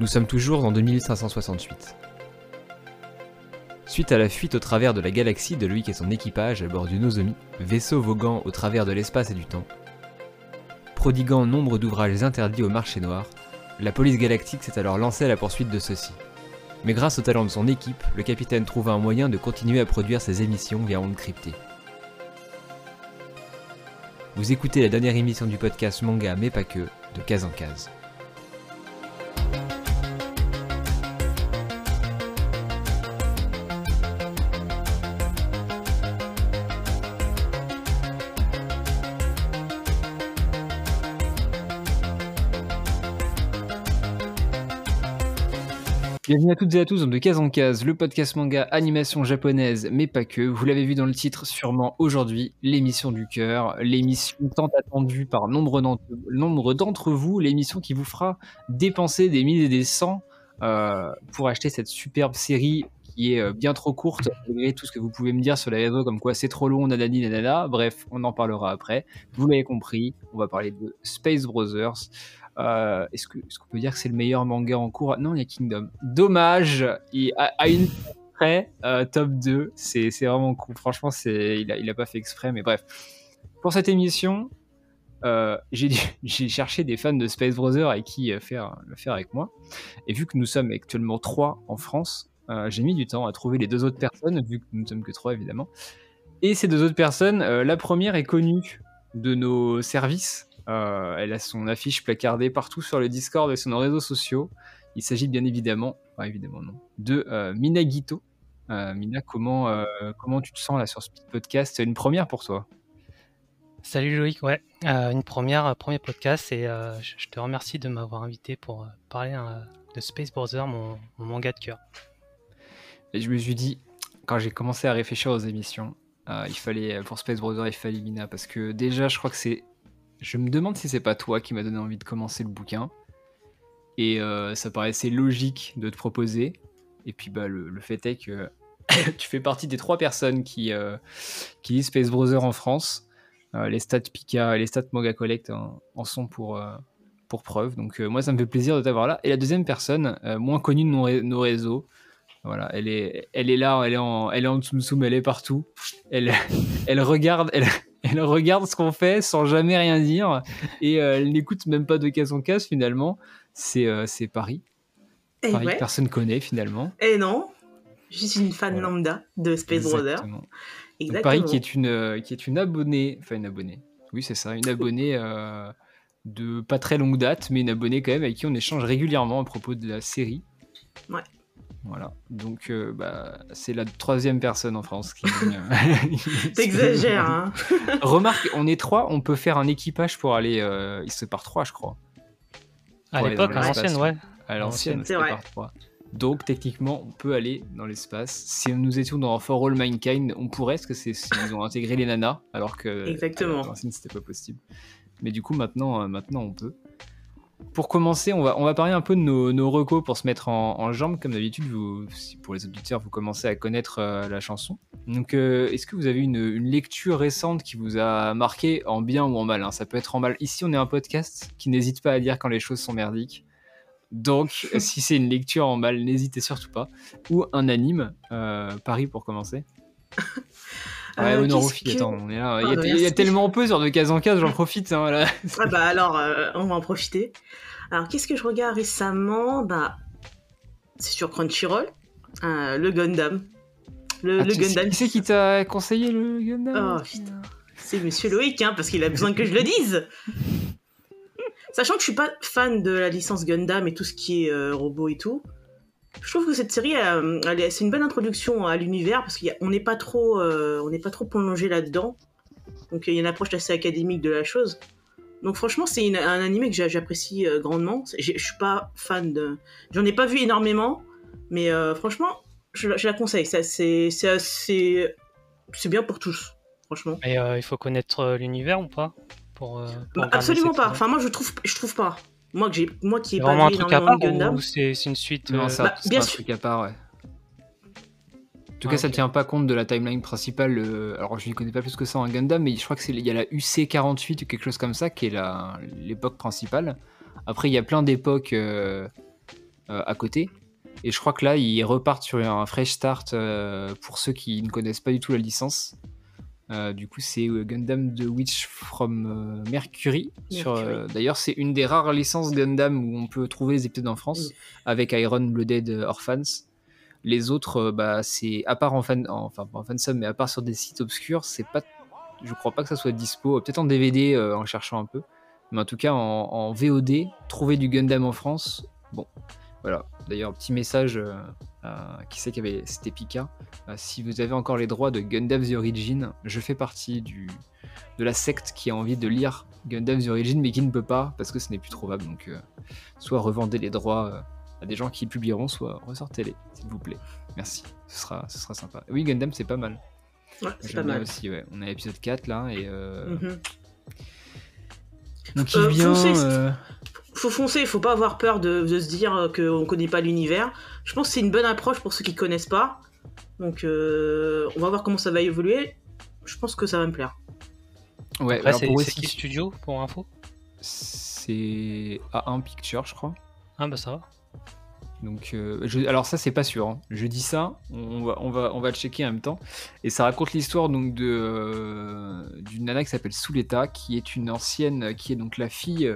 Nous sommes toujours en 2568. Suite à la fuite au travers de la galaxie de Loïc et son équipage à bord du Nozomi, vaisseau voguant au travers de l'espace et du temps, prodiguant nombre d'ouvrages interdits au marché noir, la police galactique s'est alors lancée à la poursuite de ceux-ci. Mais grâce au talent de son équipe, le capitaine trouva un moyen de continuer à produire ses émissions via ondes cryptées. Vous écoutez la dernière émission du podcast Manga mais pas que, de case en case. Bienvenue à toutes et à tous dans De Case en Case, le podcast manga animation japonaise, mais pas que. Vous l'avez vu dans le titre sûrement aujourd'hui, l'émission du cœur, l'émission tant attendue par nombre d'entre vous, l'émission qui vous fera dépenser des milliers et des cents euh, pour acheter cette superbe série qui est euh, bien trop courte, malgré tout ce que vous pouvez me dire sur les réseaux, comme quoi c'est trop long, nanani, nanana. Bref, on en parlera après. Vous l'avez compris, on va parler de Space Brothers. Euh, est-ce qu'on peut dire que c'est le meilleur manga en cours? Non, il y a Kingdom. Dommage, il a, une près, euh, top 2. C'est vraiment cool. Franchement, il n'a il a pas fait exprès, mais bref. Pour cette émission, euh, j'ai cherché des fans de Space Brothers avec qui faire, le faire avec moi. Et vu que nous sommes actuellement 3 en France, j'ai mis du temps à trouver les deux autres personnes, vu que nous ne sommes que 3 évidemment. Et ces deux autres personnes, la première est connue de nos services euh, elle a son affiche placardée partout sur le Discord et sur nos réseaux sociaux. Il s'agit bien évidemment, évidemment non, de euh, Mina Guito. Euh, Mina, comment, comment tu te sens là sur ce podcast? C'est une première pour toi Salut Loïc, ouais, une première, premier podcast et je te remercie de m'avoir invité pour parler de Space Brother, mon, mon, manga de cœur. Et je me suis dit, quand j'ai commencé à réfléchir aux émissions, il fallait pour Space Brother, il fallait Mina parce que déjà, je crois que c'est je me demande si c'est pas toi qui m'a donné envie de commencer le bouquin. Et euh, ça paraissait logique de te proposer. Et puis bah, le, fait est que tu fais partie des trois personnes qui, euh, qui lisent Space Brother en France. Euh, les stats Pika et les stats Manga Collect en, sont pour, pour preuve. Donc moi, ça me fait plaisir de t'avoir là. Et la deuxième personne, moins connue de nos, réseaux, voilà, elle est, là, elle est en, en tsum elle est partout. Elle, elle regarde, elle regarde ce qu'on fait sans jamais rien dire et euh, elle n'écoute même pas de casse en casse finalement. C'est euh, Paris. Et Paris personne connaît finalement. Et non, je suis une fan lambda de Space Brother. Exactement. Paris qui est une euh, qui est une abonnée, enfin une abonnée. Oui c'est ça, une abonnée de pas très longue date, mais une abonnée quand même avec qui on échange régulièrement à propos de la série. Ouais. Voilà, donc euh, bah, c'est la troisième personne en France qui. T'exagères, hein Remarque, on est trois, on peut faire un équipage pour aller. Euh, il se part trois, je crois. À l'époque, à l'ancienne, ouais. À l'ancienne, c'est par trois. Donc techniquement, on peut aller dans l'espace. Si nous étions dans For All Mankind, on pourrait, parce que c'est ils ont intégré les nanas, alors que Exactement. l'ancienne c'était pas possible. Mais du coup, maintenant, euh, maintenant on peut. Pour commencer, on va, on va parler un peu de nos, nos recos pour se mettre en, jambes. Comme d'habitude, pour les auditeurs, vous commencez à connaître euh, la chanson. Donc, euh, est-ce que vous avez une, une, lecture récente qui vous a marqué en bien ou en mal hein? Ça peut être en mal. Ici, on est un podcast qui n'hésite pas à dire quand les choses sont merdiques. Donc, si c'est une lecture en mal, n'hésitez surtout pas. Ou un anime. Euh, Paris pour commencer. Ouais, euh, attends, on est là. il, y a, ah, tellement peu sur de case en case, j'en profite. Hein, voilà. Ah bah alors, euh, on va en profiter. Alors, qu'est-ce que je regarde récemment? Bah, c'est sur Crunchyroll, euh, le Gundam. Le, ah, Gundam. Qui c'est qui t'a conseillé le Gundam? Oh putain. C'est Monsieur Loïc, hein, parce qu'il a besoin que je le dise. Sachant que je suis pas fan de la licence Gundam et tout ce qui est robot et tout je trouve que cette série, c'est une bonne introduction à l'univers parce qu'on n'est pas trop, euh, on n'est pas trop plongé là-dedans. Donc il y a une approche assez académique de la chose. Donc franchement, c'est un animé que j'apprécie euh, grandement. Je suis pas fan de, j'en ai pas vu énormément, mais euh, franchement, je, la conseille. C'est c'est c'est bien pour tous, franchement. Et il faut connaître l'univers ou pas pour, bah, Absolument pas. Enfin moi je trouve, je trouve pas. Moi, que j'ai, moi qui ai pas vu un truc à part Gundam. Ou c'est, une suite Non, ça, euh, bah, c'est un truc à part, ouais. En tout cas, ça ne tient pas compte de la timeline principale. Euh, alors, je ne connais pas plus que ça en Gundam, mais je crois que c'est il y a la UC48 ou quelque chose comme ça qui est la, l'époque principale. Après, il y a plein d'époques euh, à côté. Et je crois que là, ils repartent sur un fresh start pour ceux qui ne connaissent pas du tout la licence. Du coup, c'est Gundam The Witch from Mercury. D'ailleurs, c'est une des rares licences Gundam où on peut trouver les épisodes en France, avec Iron Blooded Orphans. Les autres, bah, c'est à part en fan, enfin pas en fansub, mais à part sur des sites obscurs, c'est pas, je crois pas que ça soit dispo. Peut-être en DVD en cherchant un peu. Mais en tout cas, en, VOD, trouver du Gundam en France, bon, voilà. D'ailleurs, petit message euh, à qui sait qu'il y avait c'était Pika. Euh, si vous avez encore les droits de Gundam The Origin, je fais partie du, de la secte qui a envie de lire Gundam The Origin, mais qui ne peut pas parce que ce n'est plus trouvable. Donc, euh, soit revendez les droits à des gens qui publieront, soit ressortez-les, s'il vous plaît. Merci, ce sera, ce sera sympa. Oui, Gundam, c'est pas mal. Ouais, c'est pas mal. aussi, ouais. On a l'épisode 4 là, et. Mhm. Donc il vient. Euh... Faut foncer, faut pas avoir peur de, se dire qu'on connaît pas l'univers. Je pense que c'est une bonne approche pour ceux qui connaissent pas. Donc euh, on va voir comment ça va évoluer. Je pense que ça va me plaire. Ouais, c'est qui studio pour info? C'est A1 Picture, je crois. Ah bah ça va. Donc, euh, alors ça c'est pas sûr. Hein. Je dis ça, on va, on va, on va le checker en même temps. Et ça raconte l'histoire donc de euh, d'une nana qui s'appelle Souleta, qui est une ancienne, qui est donc la fille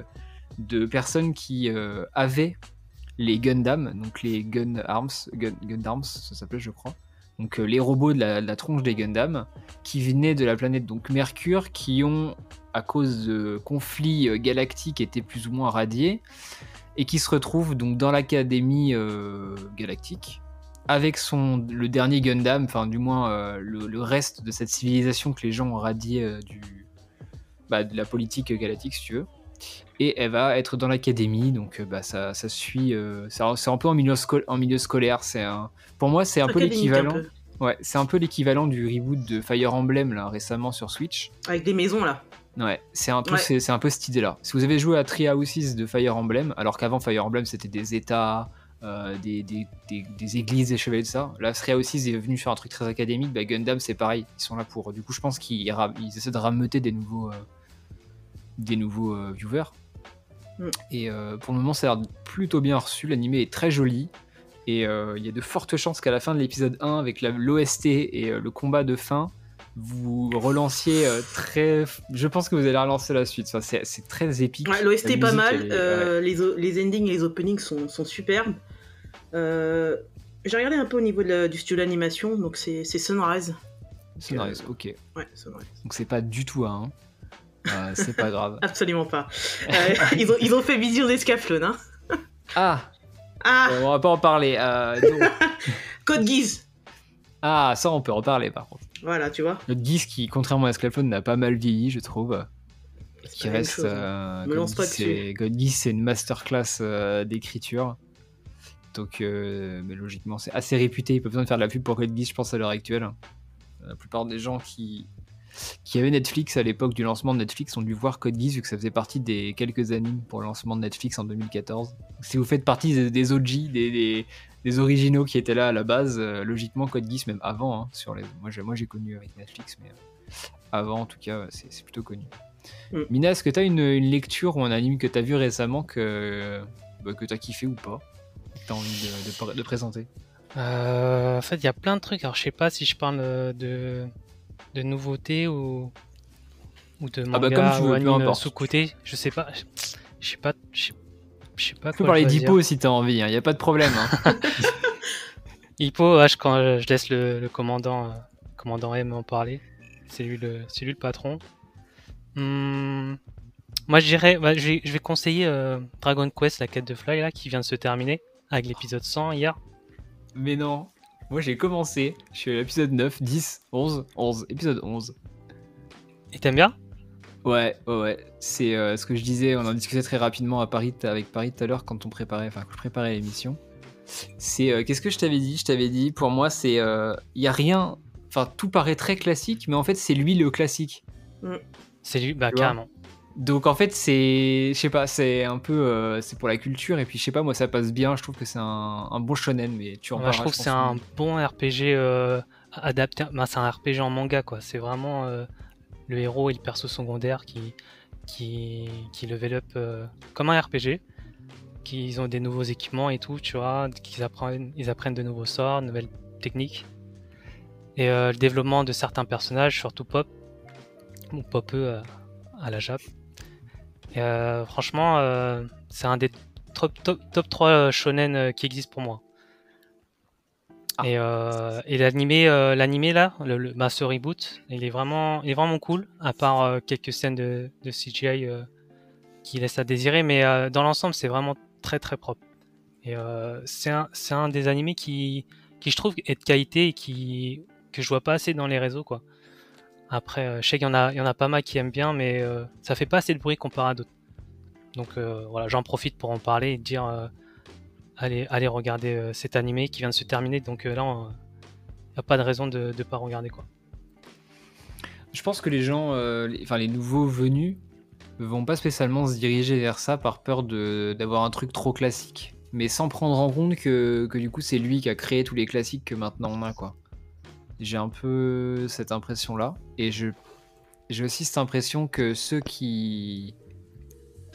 de personnes qui euh, avaient les Gundam, donc les Gun Arms, Gun, ça s'appelait je crois. Donc les robots de la, tronche des Gundam, qui venaient de la planète Mercure, qui ont à cause de conflits galactiques été plus ou moins radiés et qui se retrouve donc dans l'académie euh, galactique avec son le dernier Gundam, enfin du moins euh, le, reste de cette civilisation que les gens ont radié euh, du bah, de la politique galactique si tu veux. Et elle va être dans l'académie, donc bah, ça, ça suit. c'est un peu en milieu, en milieu scolaire. C'est un, pour moi, c'est un peu l'équivalent. Ouais, c'est un peu l'équivalent du reboot de Fire Emblem là récemment sur Switch. Avec des maisons là. Ouais, c'est un peu, c'est, un peu cette idée-là. Si vous avez joué à Treehouses de Fire Emblem, alors qu'avant Fire Emblem c'était des états, euh, des, des, des, églises, des chevaliers de ça. Là, Treehouses est venu faire un truc très académique. Bah, Gundam c'est pareil, ils sont là pour. Du coup, je pense qu'ils ils essaient de rameuter des nouveaux, euh, des nouveaux euh, viewers. Mm. Et pour le moment, ça a l'air plutôt bien reçu. L'animé est très joli. Et il y a de fortes chances qu'à la fin de l'épisode 1, avec l'OST et le combat de fin, vous relanciez euh, très. Je pense que vous allez relancer la suite. Enfin, c'est très épique. L'OST est pas mal. Euh, les, les, endings et les openings sont, sont superbes. Euh, j'ai regardé un peu au niveau du studio d'animation, donc c'est Sunrise. Sunrise, ok. Ouais, Sunrise. Donc c'est pas du tout un. C'est pas grave. Absolument pas. ils, ont, ils ont fait Vision d'Escaflowne. Hein ah Ah On va pas en parler. Code Geass. Ah, ça on peut reparler par contre. Voilà, tu vois. Notre Geese qui, contrairement à Scalphone, n'a pas mal vieilli, je trouve. Qui reste. Chose, hein. euh, God Geese, c'est une masterclass euh, d'écriture. Donc, euh, mais logiquement, c'est assez réputé. Il peut besoin de faire de la pub pour God Geese, je pense, à l'heure actuelle. La plupart des gens qui, qui avaient Netflix à l'époque du lancement de Netflix ont dû voir Code Geass vu que ça faisait partie des quelques animes pour le lancement de Netflix en 2014. Si vous faites partie des, OG, des, des originaux qui étaient là à la base, euh, logiquement Code Geass même avant. Hein, sur les... Moi j'ai connu avec Netflix, mais euh, avant en tout cas c'est plutôt connu. Mm. Mina, est-ce que tu as une, lecture ou un anime que tu as vu récemment que, bah, que tu as kiffé ou pas Que tu as envie de, présenter? Euh, En fait, il y a plein de trucs. Alors je sais pas si je parle de, de nouveautés ou, ou de manga ah bah comme tu veux, ou sous-côté. Je sais pas. Je sais pas. Je sais je pas Tu peux parler d'Hippo si t'as envie, il hein, n'y a pas de problème. Hein. Hippo, quand je laisse le, commandant, euh, commandant M en parler. C'est lui, le, lui le patron. Hmm, moi, je dirais, bah, je, vais, conseiller euh, Dragon Quest, la quête de Fly, là, qui vient de se terminer avec l'épisode 100 hier. Mais non, moi j'ai commencé, je suis à l'épisode 9, 10, 11, 11, épisode 11. Et t'aimes bien? Ouais, ouais, ouais. C'est euh, ce que je disais, on en discutait très rapidement à Paris, avec Paris tout à l'heure quand on préparait, enfin, quand je préparais l'émission. C'est, euh, qu'est-ce que je t'avais dit? Je t'avais dit, pour moi, c'est, il euh, y a rien, enfin, tout paraît très classique, mais en fait, c'est lui le classique. Mm. C'est lui, bah, carrément. Donc en fait, c'est, je sais pas, c'est un peu, c'est pour la culture et puis je sais pas, moi ça passe bien. Je trouve que c'est un, bon shonen, mais tu en ouais, Je trouve que c'est un bon RPG adapté. Bah, c'est un RPG en manga quoi. C'est vraiment le héros et le perso secondaire qui, qui, qui level up euh, comme un RPG. qu'ils ont des nouveaux équipements et tout, tu vois, qu'ils apprennent, ils apprennent de nouveaux sorts, de nouvelles techniques. Et euh, le développement de certains personnages, surtout Pop, ou Pop euh, à la Jap. Et, euh, franchement, euh, c'est un des top, top, top 3 shonen euh, qui existent pour moi. Ah. Et, euh, et l'animé, l'animé là, le, le bah, ce reboot, il est vraiment, il est vraiment cool. À part quelques scènes de, de CGI qui laissent à désirer, mais dans l'ensemble, c'est vraiment très très propre. Et c'est un, c'est un des animés qui, qui je trouve est de qualité et qui que je vois pas assez dans les réseaux quoi. Après, euh, je sais qu'il y en a, pas mal qui aiment bien, mais euh, ça fait pas assez de bruit comparé à d'autres. Donc euh, voilà, j'en profite pour en parler et dire allez, allez regarder cet animé qui vient de se terminer. Donc là, n'y a pas de raison de ne pas regarder quoi. Je pense que les gens, enfin les nouveaux venus, vont pas spécialement se diriger vers ça par peur d'avoir un truc trop classique, mais sans prendre en compte que, que du coup c'est lui qui a créé tous les classiques que maintenant on a quoi. J'ai un peu cette impression là, et je j'ai aussi cette impression que ceux qui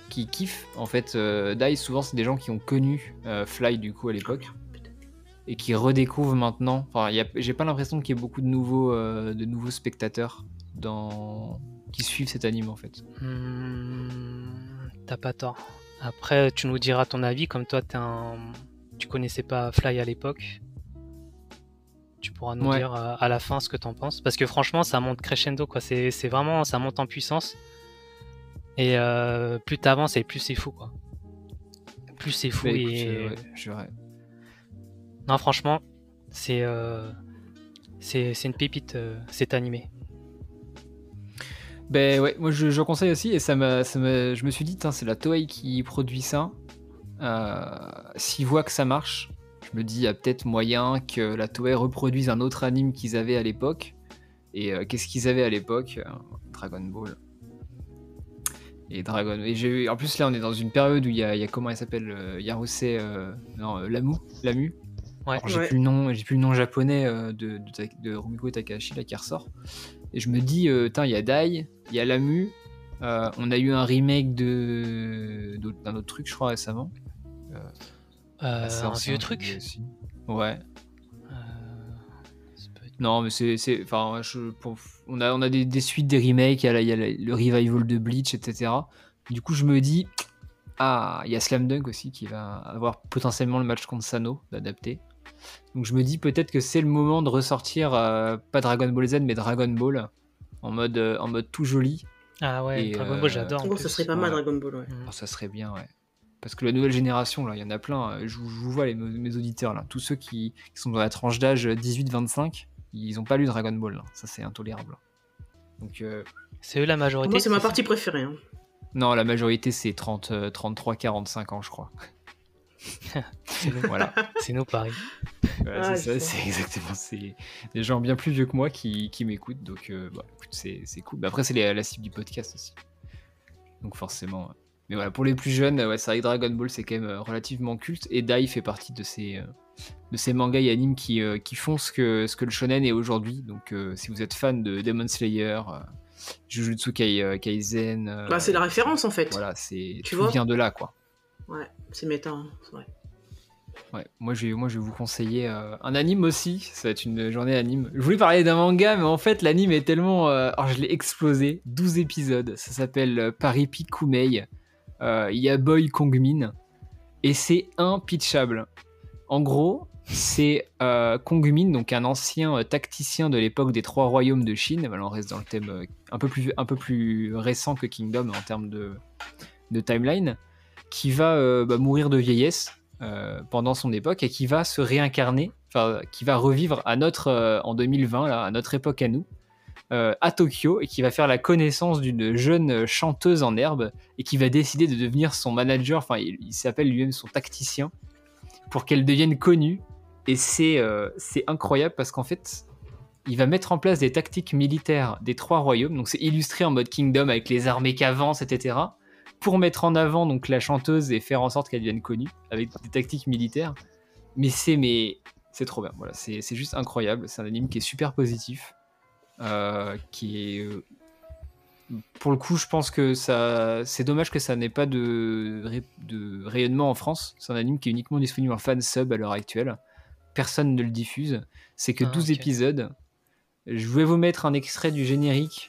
qui kiffent en fait euh, Dai souvent c'est des gens qui ont connu euh, Fly du coup à l'époque et qui redécouvrent maintenant. Enfin, il y a- j'ai pas l'impression qu'il y ait beaucoup de nouveaux, euh, de nouveaux spectateurs dans... qui suivent cet anime en fait. Hmm, T'as pas tort. Après, tu nous diras ton avis, comme toi, t'es un... tu connaissais pas Fly à l'époque. Tu pourras nous Ouais. dire euh, à la fin ce que t'en penses. Parce que franchement, ça monte crescendo, quoi. C'est c'est vraiment, ça monte en puissance. Et euh, plus t'avances et plus c'est fou, quoi. Plus c'est fou Bah, écoute, et... euh, ouais, je verrai. Non, franchement, c'est euh, c'est c'est une pépite, cet animé. Ben ouais, moi je, je conseille aussi et ça m'a, ça m'a- je me suis dit, c'est la Toei qui produit ça. S'ils voient que ça marche, je me dis, il y a peut-être moyen que la Toei reproduise un autre anime qu'ils avaient à l'époque. Et euh, qu'est-ce qu'ils avaient à l'époque? Euh, Dragon Ball. Et Dragon et j'ai eu- en plus là on est dans une période où il y a, il y a comment elle s'appelle euh, Yarose euh, non Lamu Lamu Ouais. J'ai Ouais. plus le nom j'ai plus le nom japonais de, de, de Rumiko Takahashi là qui ressort et je me dis tiens il y a Dai il y a Lamu on a eu un remake de d'un autre truc je crois récemment Euh, un vieux truc aussi. ouais Euh, ça peut être- Non, mais c'est. c'est- Enfin, je- pour- on a, on a des, des suites, des remakes, il y a, la- il y a la- le revival de Bleach, etc. Du coup, je me dis. Ah, il y a Slam Dunk aussi qui va avoir potentiellement le match contre Sano d'adapter. Donc je me dis peut-être que c'est le moment de ressortir, euh, pas Dragon Ball Z, mais Dragon Ball en mode, euh, en mode tout joli. Ah ouais, Et, Dragon Ball, j'adore. Oh, ça serait pas mal ouais. Dragon Ball, ouais. Mm. Oh, ça serait bien, ouais. Parce que la nouvelle génération, là, il y en a plein. euh, Je, vous- je vous vois, les, mes auditeurs, là. Tous ceux qui, qui sont dans la tranche d'âge 18-25, ils n'ont pas lu Dragon Ball. là. Ça, c'est intolérable. Donc, euh, C'est eux la majorité. Moi, c'est ma partie préférée. hein. non, la majorité, c'est 30, euh, 33-45 ans, je crois. C'est nous, Voilà. c'est nous Paris. Voilà, Ah, c'est ça, c'est exactement. C'est des gens bien plus vieux que moi qui, qui m'écoutent. Donc, euh, bah, écoute, c'est c'est cool. Mais après, c'est les- la cible du podcast aussi. Donc, forcément. Mais voilà, pour les plus jeunes, ouais, c'est vrai que Dragon Ball, c'est quand même euh, relativement culte. Et Dai fait partie de ces, euh, de ces mangas et animes qui, euh, qui font ce que, ce que le shonen est aujourd'hui. Donc, euh, si vous êtes fan de Demon Slayer, euh, Jujutsu Kai- euh, Kaisen. euh, Bah, c'est la référence en fait. Voilà, c'est Tu tout vois vient de là, quoi. Ouais, c'est méta. hein, c'est vrai. Ouais, moi je, vais, moi je vais vous conseiller euh, un anime aussi, ça va être une journée anime. Je voulais parler d'un manga, mais en fait l'anime est tellement... euh, alors je l'ai explosé, 12 épisodes, ça s'appelle euh, Paripi Kumei, Euh, il y a Boy Kongmin, et c'est impitchable. En gros, c'est euh, Kongmin, donc un ancien euh, tacticien de l'époque des Trois Royaumes de Chine, on reste dans le thème un, peu plus, récent que Kingdom en termes de, timeline, qui va bah, mourir de vieillesse pendant son époque et qui va se réincarner, enfin qui va revivre à notre en 2020 là, à notre époque à nous, euh, à Tokyo et qui va faire la connaissance d'une jeune chanteuse en herbe et qui va décider de devenir son manager. Enfin, il, s'appelle lui-même son tacticien pour qu'elle devienne connue. Et c'est euh, c'est incroyable parce qu'en fait, il va mettre en place des tactiques militaires des trois royaumes. Donc c'est illustré en mode Kingdom avec les armées qui avancent, etc pour mettre en avant donc la chanteuse et faire en sorte qu'elle devienne connue avec des tactiques militaires. Mais c'est mais c'est trop bien. Voilà, c'est juste incroyable. C'est un anime qui est super positif, qui est euh, pour le coup, je pense que ça, c'est dommage que ça n'ait pas de, de rayonnement en France. C'est un anime qui est uniquement disponible en fan sub à l'heure actuelle. Personne ne le diffuse. C'est que Ah, 12 ok. épisodes. Je vais vous mettre un extrait du générique.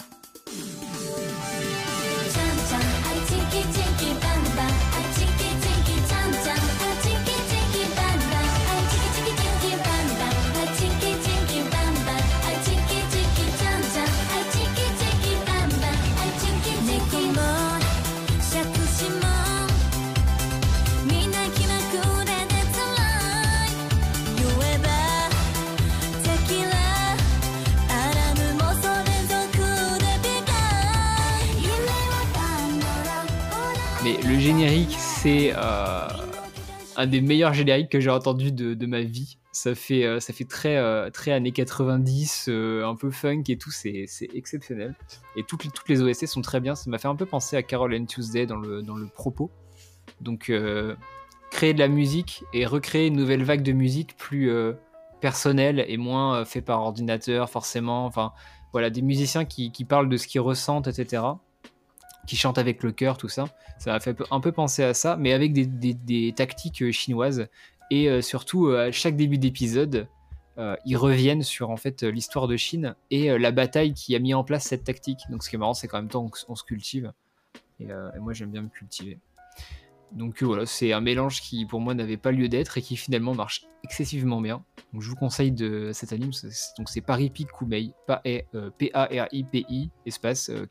Générique, c'est euh, un des meilleurs génériques que j'ai entendu de, ma vie. Ça fait, euh, ça fait très, euh, très années 90, euh, un peu funk et tout, c'est exceptionnel. Et toutes, les- toutes les OST sont très bien. Ça m'a fait un peu penser à Carol and Tuesday dans le, dans le propos. Donc, créer de la musique et recréer une nouvelle vague de musique plus personnelle et moins fait par ordinateur, forcément. Enfin, voilà, des musiciens qui parlent de ce qu'ils ressentent, etc. Qui chantent avec le cœur, tout ça. Ça m'a fait un peu penser à ça, mais avec des, tactiques euh, chinoises. Et euh, surtout, euh, à chaque début d'épisode, ils reviennent sur en fait l'histoire de Chine et la bataille qui a mis en place cette tactique. Donc, ce qui est marrant, c'est qu'en même temps, on, se cultive. Et, moi, j'aime bien me cultiver. Donc voilà, c'est un mélange qui pour moi n'avait pas lieu d'être et qui finalement marche excessivement bien. Donc je vous conseille de cet anime. Donc c'est Paripi Kumei, P-A-R-I-P-I, espace euh,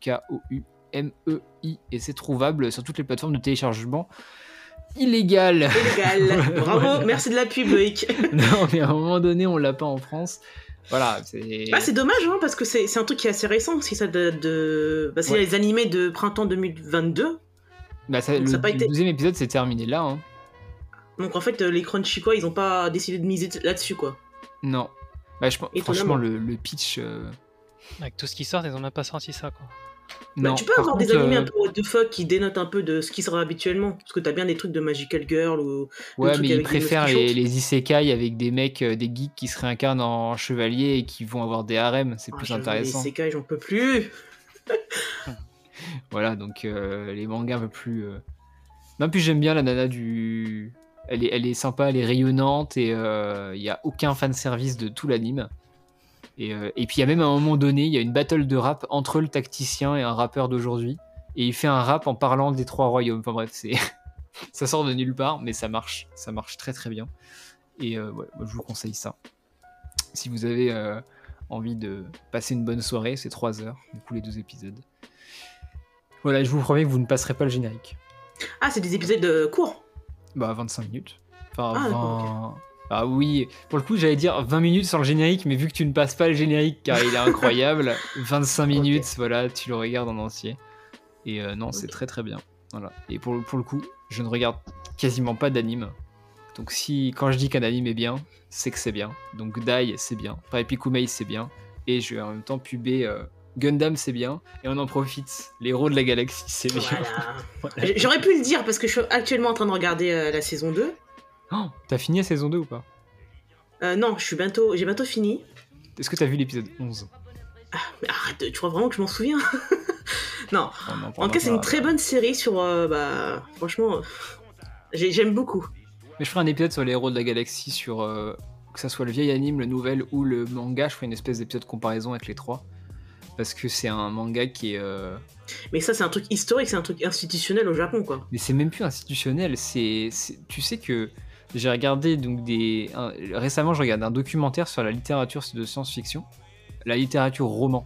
K-O-U-M-E-I, et c'est trouvable sur toutes les plateformes de téléchargement illégal. Illégal. Bravo, merci de la pub, Loïc. non, mais à un moment donné, on l'a pas en France. Voilà, c'est. Ah, c'est dommage, hein, parce que c'est un truc qui est assez récent. Si ça date de. Bah, c'est Ouais. les animés de printemps 2022. Bah, ça- donc le, ça pas le été- deuxième épisode s'est terminé là. Hein. Donc en fait, euh, les Crunchy, quoi, ils ont pas décidé de miser là-dessus, quoi. Non. Bah, je franchement, le, le pitch. euh, Avec tout ce qui sort, ils ont même pas sorti ça, quoi. Bah, tu peux avoir des animés euh, un peu what the fuck qui dénotent un peu de ce qui sera habituellement. Parce que t'as bien des trucs de Magical Girl ou. Ouais, mais ils préfèrent les, isekai avec des mecs, euh, des geeks qui se réincarnent en chevaliers et qui vont avoir des harems. C'est Ah, plus intéressant. Les Isekai, j'en peux plus. Voilà, donc euh, les mangas un peu plus. euh, Non, puis j'aime bien la nana du. Elle est, elle est sympa, elle est rayonnante et euh, il n'y a aucun fanservice de tout l'anime. Et, euh, et puis il y a même à un moment donné, il y a une battle de rap entre le tacticien et un rappeur d'aujourd'hui. Et il fait un rap en parlant des trois royaumes. Enfin bref, c'est. ça sort de nulle part, mais ça marche. Ça marche très très bien. Et euh, ouais, moi, je vous conseille ça. Si vous avez euh, envie de passer une bonne soirée, c'est 3 heures, du coup les deux épisodes. Voilà, je vous promets que vous ne passerez pas le générique. Ah, c'est des épisodes euh, courts. Bah 25 minutes. Enfin Ah, 20... d'accord, Ah oui, pour le coup j'allais dire 20 minutes sans le générique, mais vu que tu ne passes pas le générique car il est incroyable, 25 minutes, voilà, tu le regardes en entier. Et euh, non, c'est très très bien. Voilà. Et pour, le- pour le coup, je ne regarde quasiment pas d'anime. Donc si quand je dis qu'un anime est bien, c'est que c'est bien. Donc Dai c'est bien, Paripikumei c'est bien, et je vais en même temps puber euh, Gundam c'est bien, et on en profite. Les héros de la galaxie c'est bien. Voilà. J'aurais pu le dire parce que je suis actuellement en train de regarder euh, la saison 2. Oh, T'as fini la saison 2 ou pas? Euh, non, je suis bientôt, j'ai bientôt fini. Est-ce que t'as vu l'épisode 11 Mais arrête, tu crois vraiment que je m'en souviens? Non. On en tout cas, c'est une très bonne série sur. euh, bah, franchement, euh, j'ai- j'aime beaucoup. Mais je ferai un épisode sur les héros de la galaxie, sur euh, que ça soit le vieil anime, le nouvel ou le manga. Je ferai une espèce d'épisode de comparaison avec les trois. Parce que c'est un manga qui est. euh, Mais ça, c'est un truc historique, c'est un truc institutionnel au Japon, quoi. Mais c'est même plus institutionnel. C'est- tu sais que j'ai regardé donc des. un- récemment, je regarde un documentaire sur la littérature de science-fiction, la littérature roman.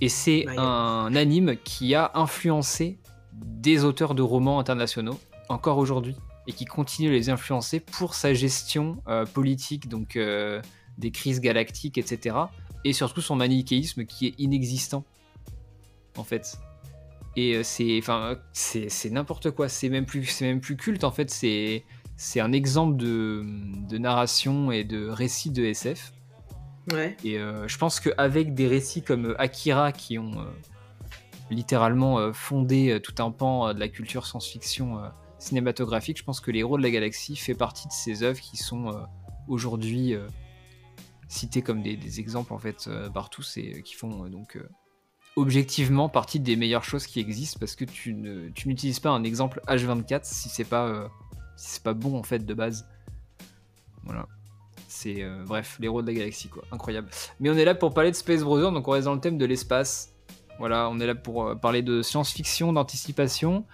Et c'est Bah, un anime qui a influencé des auteurs de romans internationaux encore aujourd'hui et qui continue à les influencer pour sa gestion euh, politique, donc euh, des crises galactiques, etc. Et surtout son manichéisme qui est inexistant en fait. Et euh, c'est, enfin, c'est, c'est n'importe quoi. C'est même plus, c'est même plus culte en fait. C'est, c'est un exemple de, de narration et de récit de SF. Ouais. Et euh, je pense qu'avec des récits comme Akira qui ont euh, littéralement euh, fondé tout un pan de la culture science-fiction cinématographique, je pense que Les Héros de la Galaxie fait partie de ces œuvres qui sont aujourd'hui citées comme des, des exemples en fait par tous et qui font donc objectivement partie des meilleures choses qui existent parce que tu ne tu n'utilises pas un exemple H24 si c'est pas c'est pas bon en fait de base. Voilà. C'est euh, bref, l'héros de la galaxie quoi, incroyable. Mais on est là pour parler de Space Brothers, donc on reste dans le thème de l'espace. Voilà, on est là pour euh, parler de science-fiction, d'anticipation.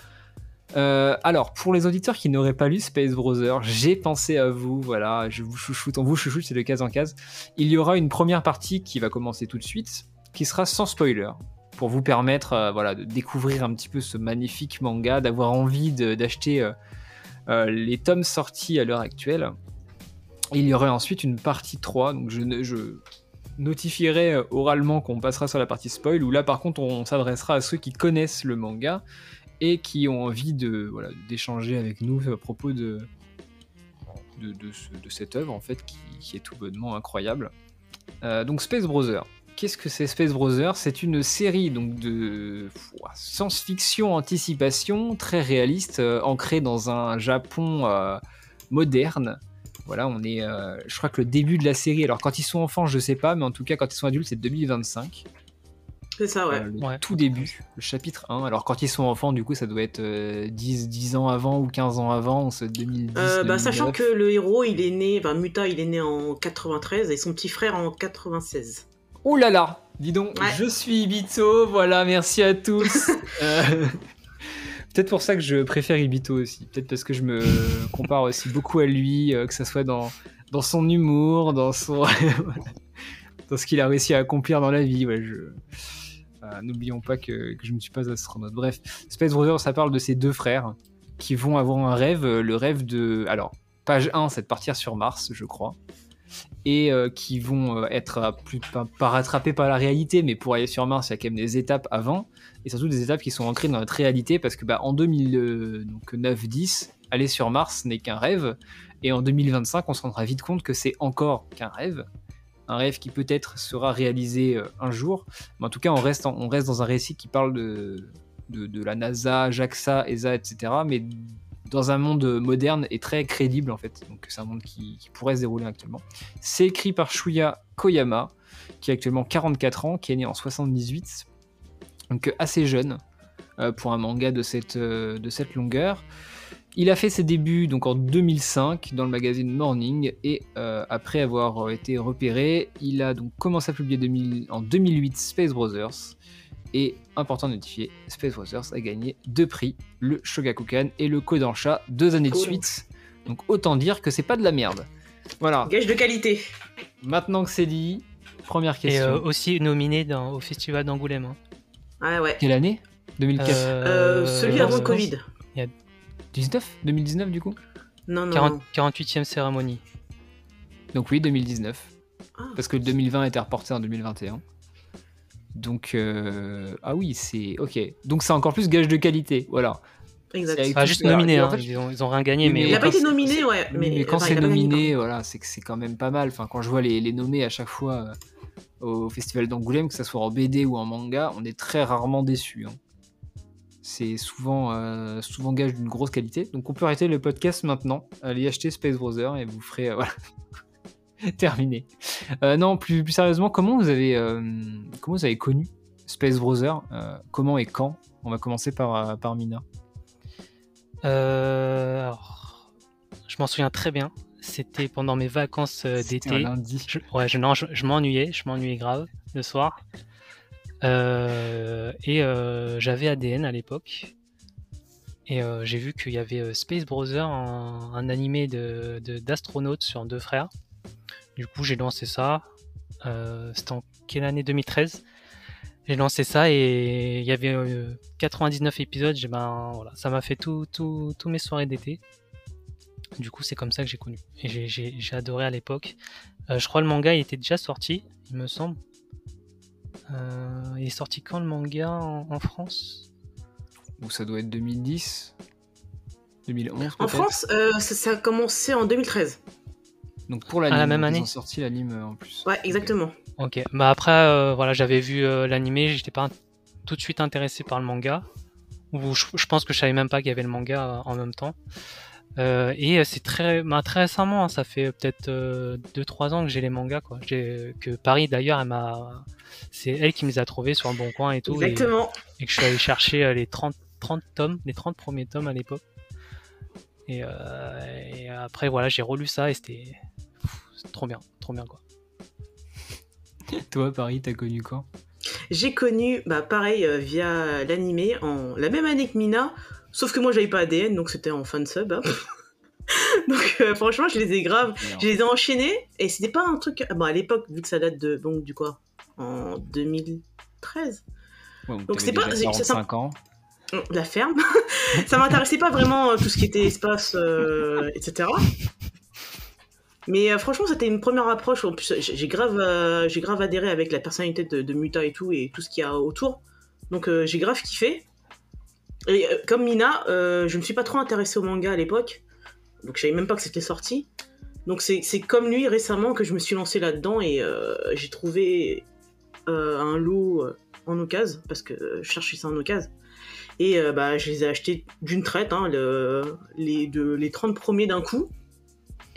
Euh, alors, pour les auditeurs qui n'auraient pas lu Space Brothers, j'ai pensé à vous, voilà, je vous chouchoute, on vous chouchoute, c'est de case en case. Il y aura une première partie qui va commencer tout de suite, qui sera sans spoiler, pour vous permettre euh, voilà, de découvrir un petit peu ce magnifique manga, d'avoir envie d'acheter les tomes sortis à l'heure actuelle. Il y aurait ensuite une partie 3, donc je, notifierai euh, oralement qu'on passera sur la partie spoil, où là par contre on s'adressera à ceux qui connaissent le manga et qui ont envie voilà, d'échanger avec nous à propos de, de, de ce- de cette œuvre en fait qui, qui est tout bonnement incroyable. Euh, donc Space Brother. Qu'est-ce que c'est Space Brother C'est une série donc de science-fiction anticipation très réaliste, euh, ancrée dans un Japon euh, moderne. Voilà, on est. euh, je crois que le début de la série. Alors quand ils sont enfants, je sais pas, mais en tout cas quand ils sont adultes, c'est 2025. C'est ça, ouais. Euh, le Ouais. tout début, le chapitre 1. Alors quand ils sont enfants, du coup, ça doit être euh, 10, 10 ans avant ou 15 ans avant, c'est 2010. Euh, bah, 2009. sachant que le héros, il est né, enfin Muta, il est né en 93 et son petit frère en 96. Oh là là Dis donc, Ouais. je suis Ibito, voilà, merci à tous. Euh, Peut-être pour ça que je préfère Ibito aussi. Peut-être parce que je me compare aussi beaucoup à lui, euh, que ce soit dans, dans son humour, dans son. dans ce qu'il a réussi à accomplir dans la vie. Ouais, je... euh, N'oublions pas que, que je ne suis pas astronaute. Bref, Space Brothers, ça parle de ces deux frères qui vont avoir un rêve, le rêve de. Alors, page 1, c'est de partir sur Mars, je crois. Et euh, qui vont euh, être euh, plus, pas, pas rattrapés par la réalité, mais pour aller sur Mars, il y a quand même des étapes avant, et surtout des étapes qui sont ancrées dans notre réalité, parce que bah, en 2009-10, aller sur Mars n'est qu'un rêve, et en 2025, on se rendra vite compte que c'est encore qu'un rêve, un rêve qui peut-être sera réalisé un jour, mais en tout cas, on reste, dans un récit qui parle de, de, de la NASA, JAXA, ESA, etc., mais dans un monde moderne et très crédible en fait. Donc c'est un monde qui, pourrait se dérouler actuellement. C'est écrit par Shuya Koyama, qui a actuellement 44 ans, qui est né en 78, donc assez jeune euh, pour un manga de cette, euh, de cette longueur. Il a fait ses débuts donc en 2005 dans le magazine Morning et euh, après avoir été repéré, il a donc commencé à publier 2000 en 2008 Space Brothers et important de notifier, Space Brothers a gagné deux prix, le Shogakukan et le Kodansha, deux années de suite. Donc autant dire que c'est pas de la merde. Voilà. Gage de qualité. Maintenant que c'est dit, première Et question. euh, aussi nominé dans, au festival d'Angoulême. hein. Ouais, ouais. Quelle année? 2004 Euh, celui euh, avant le Covid. 19 2019 du coup? Non, non. 40 48e cérémonie. Donc oui, 2019. Ah. Parce que le 2020 était reporté en 2021. Donc, euh, ah oui, c'est ok. Donc c'est encore plus gage de qualité, voilà. Exact. C'est avec- Enfin, tout juste nominé, en hein, fait- ils, ont, ils ont rien gagné, mais, Il a quand pas été c'est- nominé, ouais. Mais, Mais, quand enfin, c'est nominé, voilà, c'est que c'est quand même pas mal. Enfin, quand je vois les, les nommés à chaque fois euh, au festival d'Angoulême, que ce soit en BD ou en manga, on est très rarement déçus. hein. C'est souvent, euh, souvent gage d'une grosse qualité. Donc on peut arrêter le podcast maintenant, allez acheter Space Brother et vous ferez... euh, voilà. Terminé. Euh, non, plus, plus sérieusement, comment vous avez, euh, comment vous avez connu Space Brother Euh, Comment et quand? On va commencer par, par Mina. Alors, je m'en souviens très bien. C'était pendant mes vacances d'été. lundi. Je, ouais, je, non, je, je m'ennuyais, je m'ennuyais grave le soir. Euh, et euh, j'avais ADN à l'époque. Et euh, j'ai vu qu'il y avait Space Brother, un, un animé de, de- d'astronautes sur deux frères. Du coup, j'ai lancé ça. Euh, C'était en quelle année? 2013 J'ai lancé ça et il y avait euh, 99 épisodes. J'ai- Ben, voilà, ça m'a fait tout, tout, tous mes soirées d'été. Du coup, c'est comme ça que j'ai connu. Et j'ai- j'ai j'ai adoré à l'époque. Euh, je crois le manga il était déjà sorti, il me semble. Euh, il est sorti quand le manga en, en France? Ou ça doit être 2010 2011 En France, euh, ça, ça a commencé en 2013. Donc pour l'anime, Ah, la même ils année ont sorti l'anime euh, en plus. Ouais, exactement. Ok. Bah après, euh, voilà, j'avais vu euh, l'animé, j'étais pas tout de suite intéressé par le manga. Ou je, je pense que je savais même pas qu'il y avait le manga euh, en même temps. Euh, et c'est très, bah, très récemment, hein, ça fait peut-être 2-3 ans que j'ai les mangas, quoi. J'ai- Que Paris d'ailleurs, elle m'a, c'est elle qui me les a trouvés sur un bon coin et tout, et, Exactement. et que je suis allé chercher euh, les 30, 30 tomes, les 30 premiers tomes à l'époque. Et, euh, et après voilà, j'ai relu ça et c'était trop bien, trop bien quoi. Toi, Paris, t'as connu quand? J'ai connu, bah pareil, euh, via l'animé, en la même année que Mina, sauf que moi j'avais pas ADN, donc c'était en fan sub. hein. donc euh, franchement, je les ai grave, je les ai enchaînés, et c'était pas un truc. Bon, à l'époque, vu que ça date de. Donc, du quoi? En 2013 Ouais, Donc, c'est pas- déjà c'est- ça- 45 ans. La ferme. ça m'intéressait pas vraiment euh, tout ce qui était espace, euh, etc. Mais euh, franchement, c'était une première approche. En plus, j'ai grave, euh, grave adhéré avec la personnalité de, Muta et tout, et tout ce qu'il y a autour. Donc, euh, j'ai grave kiffé. Et comme Mina, je me suis pas trop intéressée au manga à l'époque. Donc, je savais même pas que c'était sorti. Donc, c'est comme lui récemment que je me suis lancé là-dedans et j'ai trouvé un lot en occasion, parce que je cherchais ça en occasion. Et bah, je les ai achetés d'une traite, hein, le- les, de- les 30 premiers d'un coup.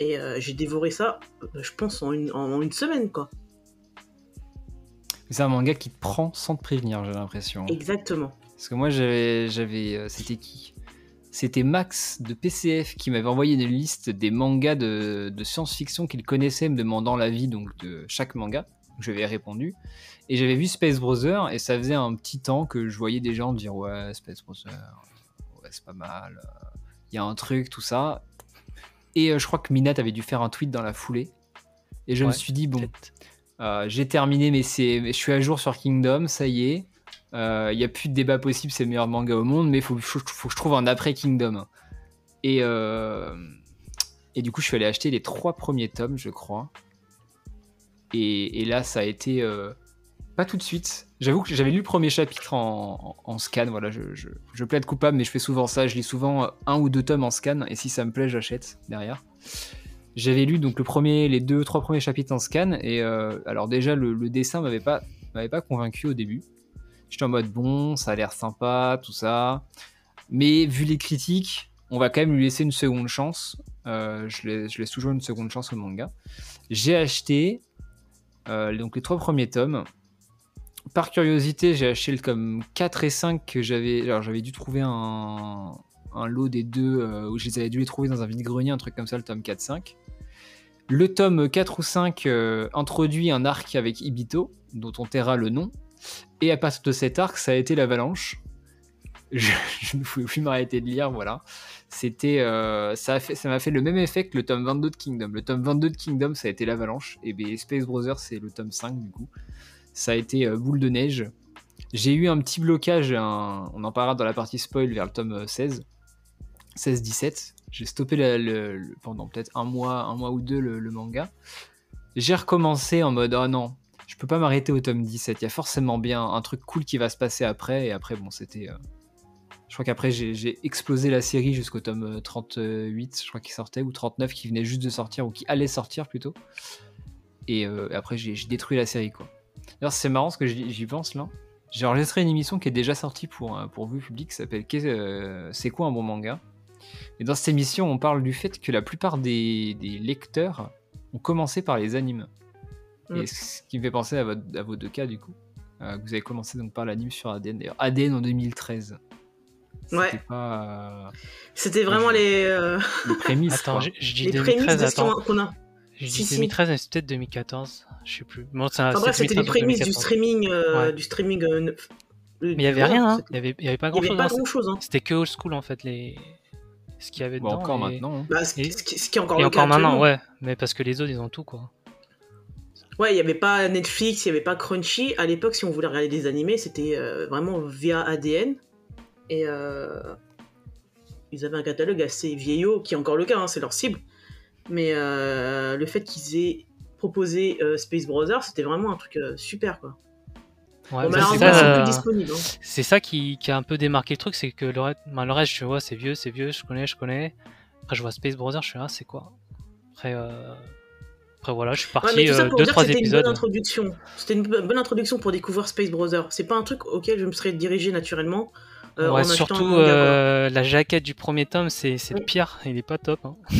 Et euh, j'ai dévoré ça, euh, je pense, en une, en une semaine, quoi. C'est un manga qui te prend sans te prévenir, j'ai l'impression. Exactement. Parce que moi, j'avais. j'avais euh, C'était qui? C'était Max de PCF qui m'avait envoyé une liste des mangas de, de science-fiction qu'il connaissait, me demandant l'avis donc, de chaque manga. Je lui avais répondu. Et j'avais vu Space Brother, et ça faisait un petit temps que je voyais des gens dire Ouais, Space Brother, ouais, c'est pas mal. Il y a un truc, tout ça. Et euh, je crois que Minat avait dû faire un tweet dans la foulée. Et je me suis dit Bon, euh, j'ai terminé, mais c'est, je suis à jour sur Kingdom, ça y est. Il n'y a plus de débat possible, c'est le meilleur manga au monde, mais il faut, faut, faut que je trouve un après Kingdom. Et, euh, et du coup, je suis allé acheter les trois premiers tomes, je crois. Et, et là, ça a été euh, pas tout de suite. J'avoue que j'avais lu le premier chapitre en, scan. Voilà, je, plaide coupable, mais je fais souvent ça. Je lis souvent euh, un ou deux tomes en scan, et si ça me plaît, j'achète derrière. J'avais lu donc le premier, les deux, trois premiers chapitres en scan, et euh, alors déjà le, dessin m'avait pas, m'avait pas convaincu au début. J'étais en mode bon, ça a l'air sympa, tout ça, mais vu les critiques, on va quand même lui laisser une seconde chance. Euh, je, laisse, toujours une seconde chance au manga. J'ai acheté donc les trois premiers tomes. Par curiosité, j'ai acheté le tome 4 et 5 que j'avais. Alors j'avais dû trouver un, un lot des deux euh, où je les avais dû les trouver dans un vide-grenier, un truc comme ça, le tome 4-5. Le tome 4 ou 5 euh, introduit un arc avec Ibito, dont on taira le nom. Et à partir de cet arc, ça a été l'avalanche. Je, je ne pouvais plus m'arrêter de lire, voilà. C'était, euh, ça a fait, m'a fait le même effet que le tome 22 de Kingdom. Le tome 22 de Kingdom, ça a été l'avalanche. Et bien Space Brothers, c'est le tome 5 du coup. Ça a été euh, boule de neige. J'ai eu un petit blocage, on en parlera dans la partie spoil vers le tome euh, 16. 16-17. J'ai stoppé pendant peut-être un mois, un mois ou deux le, manga. J'ai recommencé en mode oh non, je peux pas m'arrêter au tome 17. Il y a forcément bien un truc cool qui va se passer après. Et après, bon, c'était. euh, Je crois qu'après, j'ai explosé la série jusqu'au tome euh, 38, je crois qu'il sortait, ou 39 qui venait juste de sortir, ou qui allait sortir plutôt. Et euh, après, j'ai détruit la série, quoi. D'ailleurs, c'est marrant ce que j'y pense là. J'ai enregistré une émission qui est déjà sortie pour, pour vous public, qui s'appelle euh, C'est quoi un bon manga? Et dans cette émission, on parle du fait que la plupart des, des lecteurs ont commencé par les animes. Mm. Et ce qui me fait penser à, votre- à vos deux cas, du coup. Euh, vous avez commencé donc par l'anime sur ADN. D'ailleurs, ADN en 2013. C'était Ouais. pas euh, C'était vraiment je- les, euh, les prémices. Attends, je, je dis les prémices 2013, de ce attends. qu'on qu'on a. Je dis Si, si. 2013, mais c'est peut-être 2014. Je sais plus. Bon, ça, Enfin bref, c'était les 2013 ou prémices du 2014. streaming. euh, Ouais. Du streaming euh, Mais il y avait rien, hein. Il y avait, pas Il y grand avait chose. pas grand chose. Hein. C'était que old school en fait, les... ce qu'il y avait Bon, dedans. encore et... maintenant. hein. Bah, ce, qui ce qui est encore Et le cas encore maintenant, ouais. Mais parce que les autres, ils ont tout quoi. Ouais, il n'y avait pas Netflix, il n'y avait pas Crunchy. À l'époque, si on voulait regarder des animés, c'était euh, vraiment via ADN. Et euh, ils avaient un catalogue assez vieillot, qui est encore le cas, hein, c'est leur cible. Mais euh, le fait qu'ils aient proposé euh, Space Brothers, c'était vraiment un truc euh, super, quoi. Ouais, Bon, c'est ça, hein. c'est ça qui, qui a un peu démarqué le truc, c'est que le, reste- ben, le reste, je vois, c'est vieux, c'est vieux, je connais, je connais. Après, je vois Space Brothers, je suis là, c'est quoi? Après, euh... Après, voilà, je suis Ouais, parti ça euh, deux, trois c'était une épisodes. bonne introduction. C'était une bo- bonne introduction pour découvrir Space Brothers. C'est pas un truc auquel je me serais dirigé naturellement. Euh, Ouais, surtout euh, la jaquette du premier tome, c'est Oui. pire. Il est pas top. hein.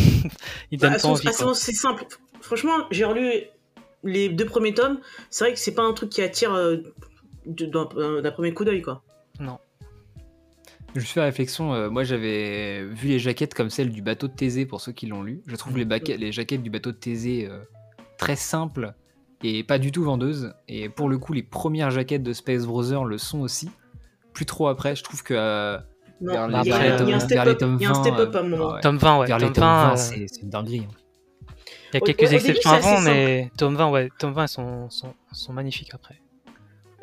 Il Bah, donne elles pas envie. c'est simple. Franchement, j'ai relu les deux premiers tomes. C'est vrai que c'est pas un truc qui attire euh, d'un premier coup d'œil, quoi. Non. Je fais réflexion, euh, moi j'avais vu les jaquettes comme celle du bateau de Thésée pour ceux qui l'ont lu. Je trouve les, baquettes- les jaquettes du bateau de Thésée euh, très simples et pas du tout vendeuses. Et pour le coup, les premières jaquettes de Space Brother le sont aussi. Plus trop après, je trouve que euh, Non, vers les- il y a, y a un euh, step vers les up, tomes il y a un 20, step up à un euh, moment. ouais. Tome 20, ouais. vers les Tome tomes 20, 20, euh, c'est une dinguerie. hein. il y a Au- quelques au début, exceptions avant, mais tome 20, ouais, tome 20 sont, sont, sont magnifiques après.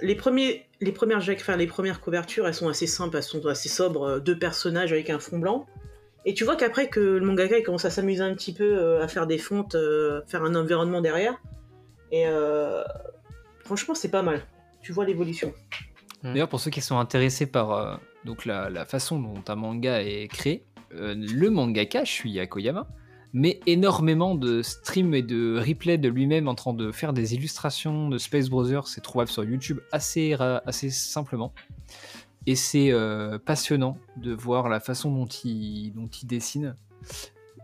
Les, premiers, les premières enfin, les premières couvertures, elles sont assez simples, elles sont assez sobres, euh, deux personnages avec un fond blanc. Et tu vois qu'après que le mangaka il commence à s'amuser un petit peu euh, à faire des fontes, euh, faire un environnement derrière. Et euh, franchement, c'est pas mal. Tu vois l'évolution. D'ailleurs, pour ceux qui sont intéressés par euh, donc la, la façon dont un manga est créé, euh, le mangaka, je suis Yakoyama, met énormément de streams et de replays de lui-même en train de faire des illustrations de Space Brothers. C'est trouvable sur YouTube assez, assez simplement. Et c'est euh, passionnant de voir la façon dont il, dont il dessine.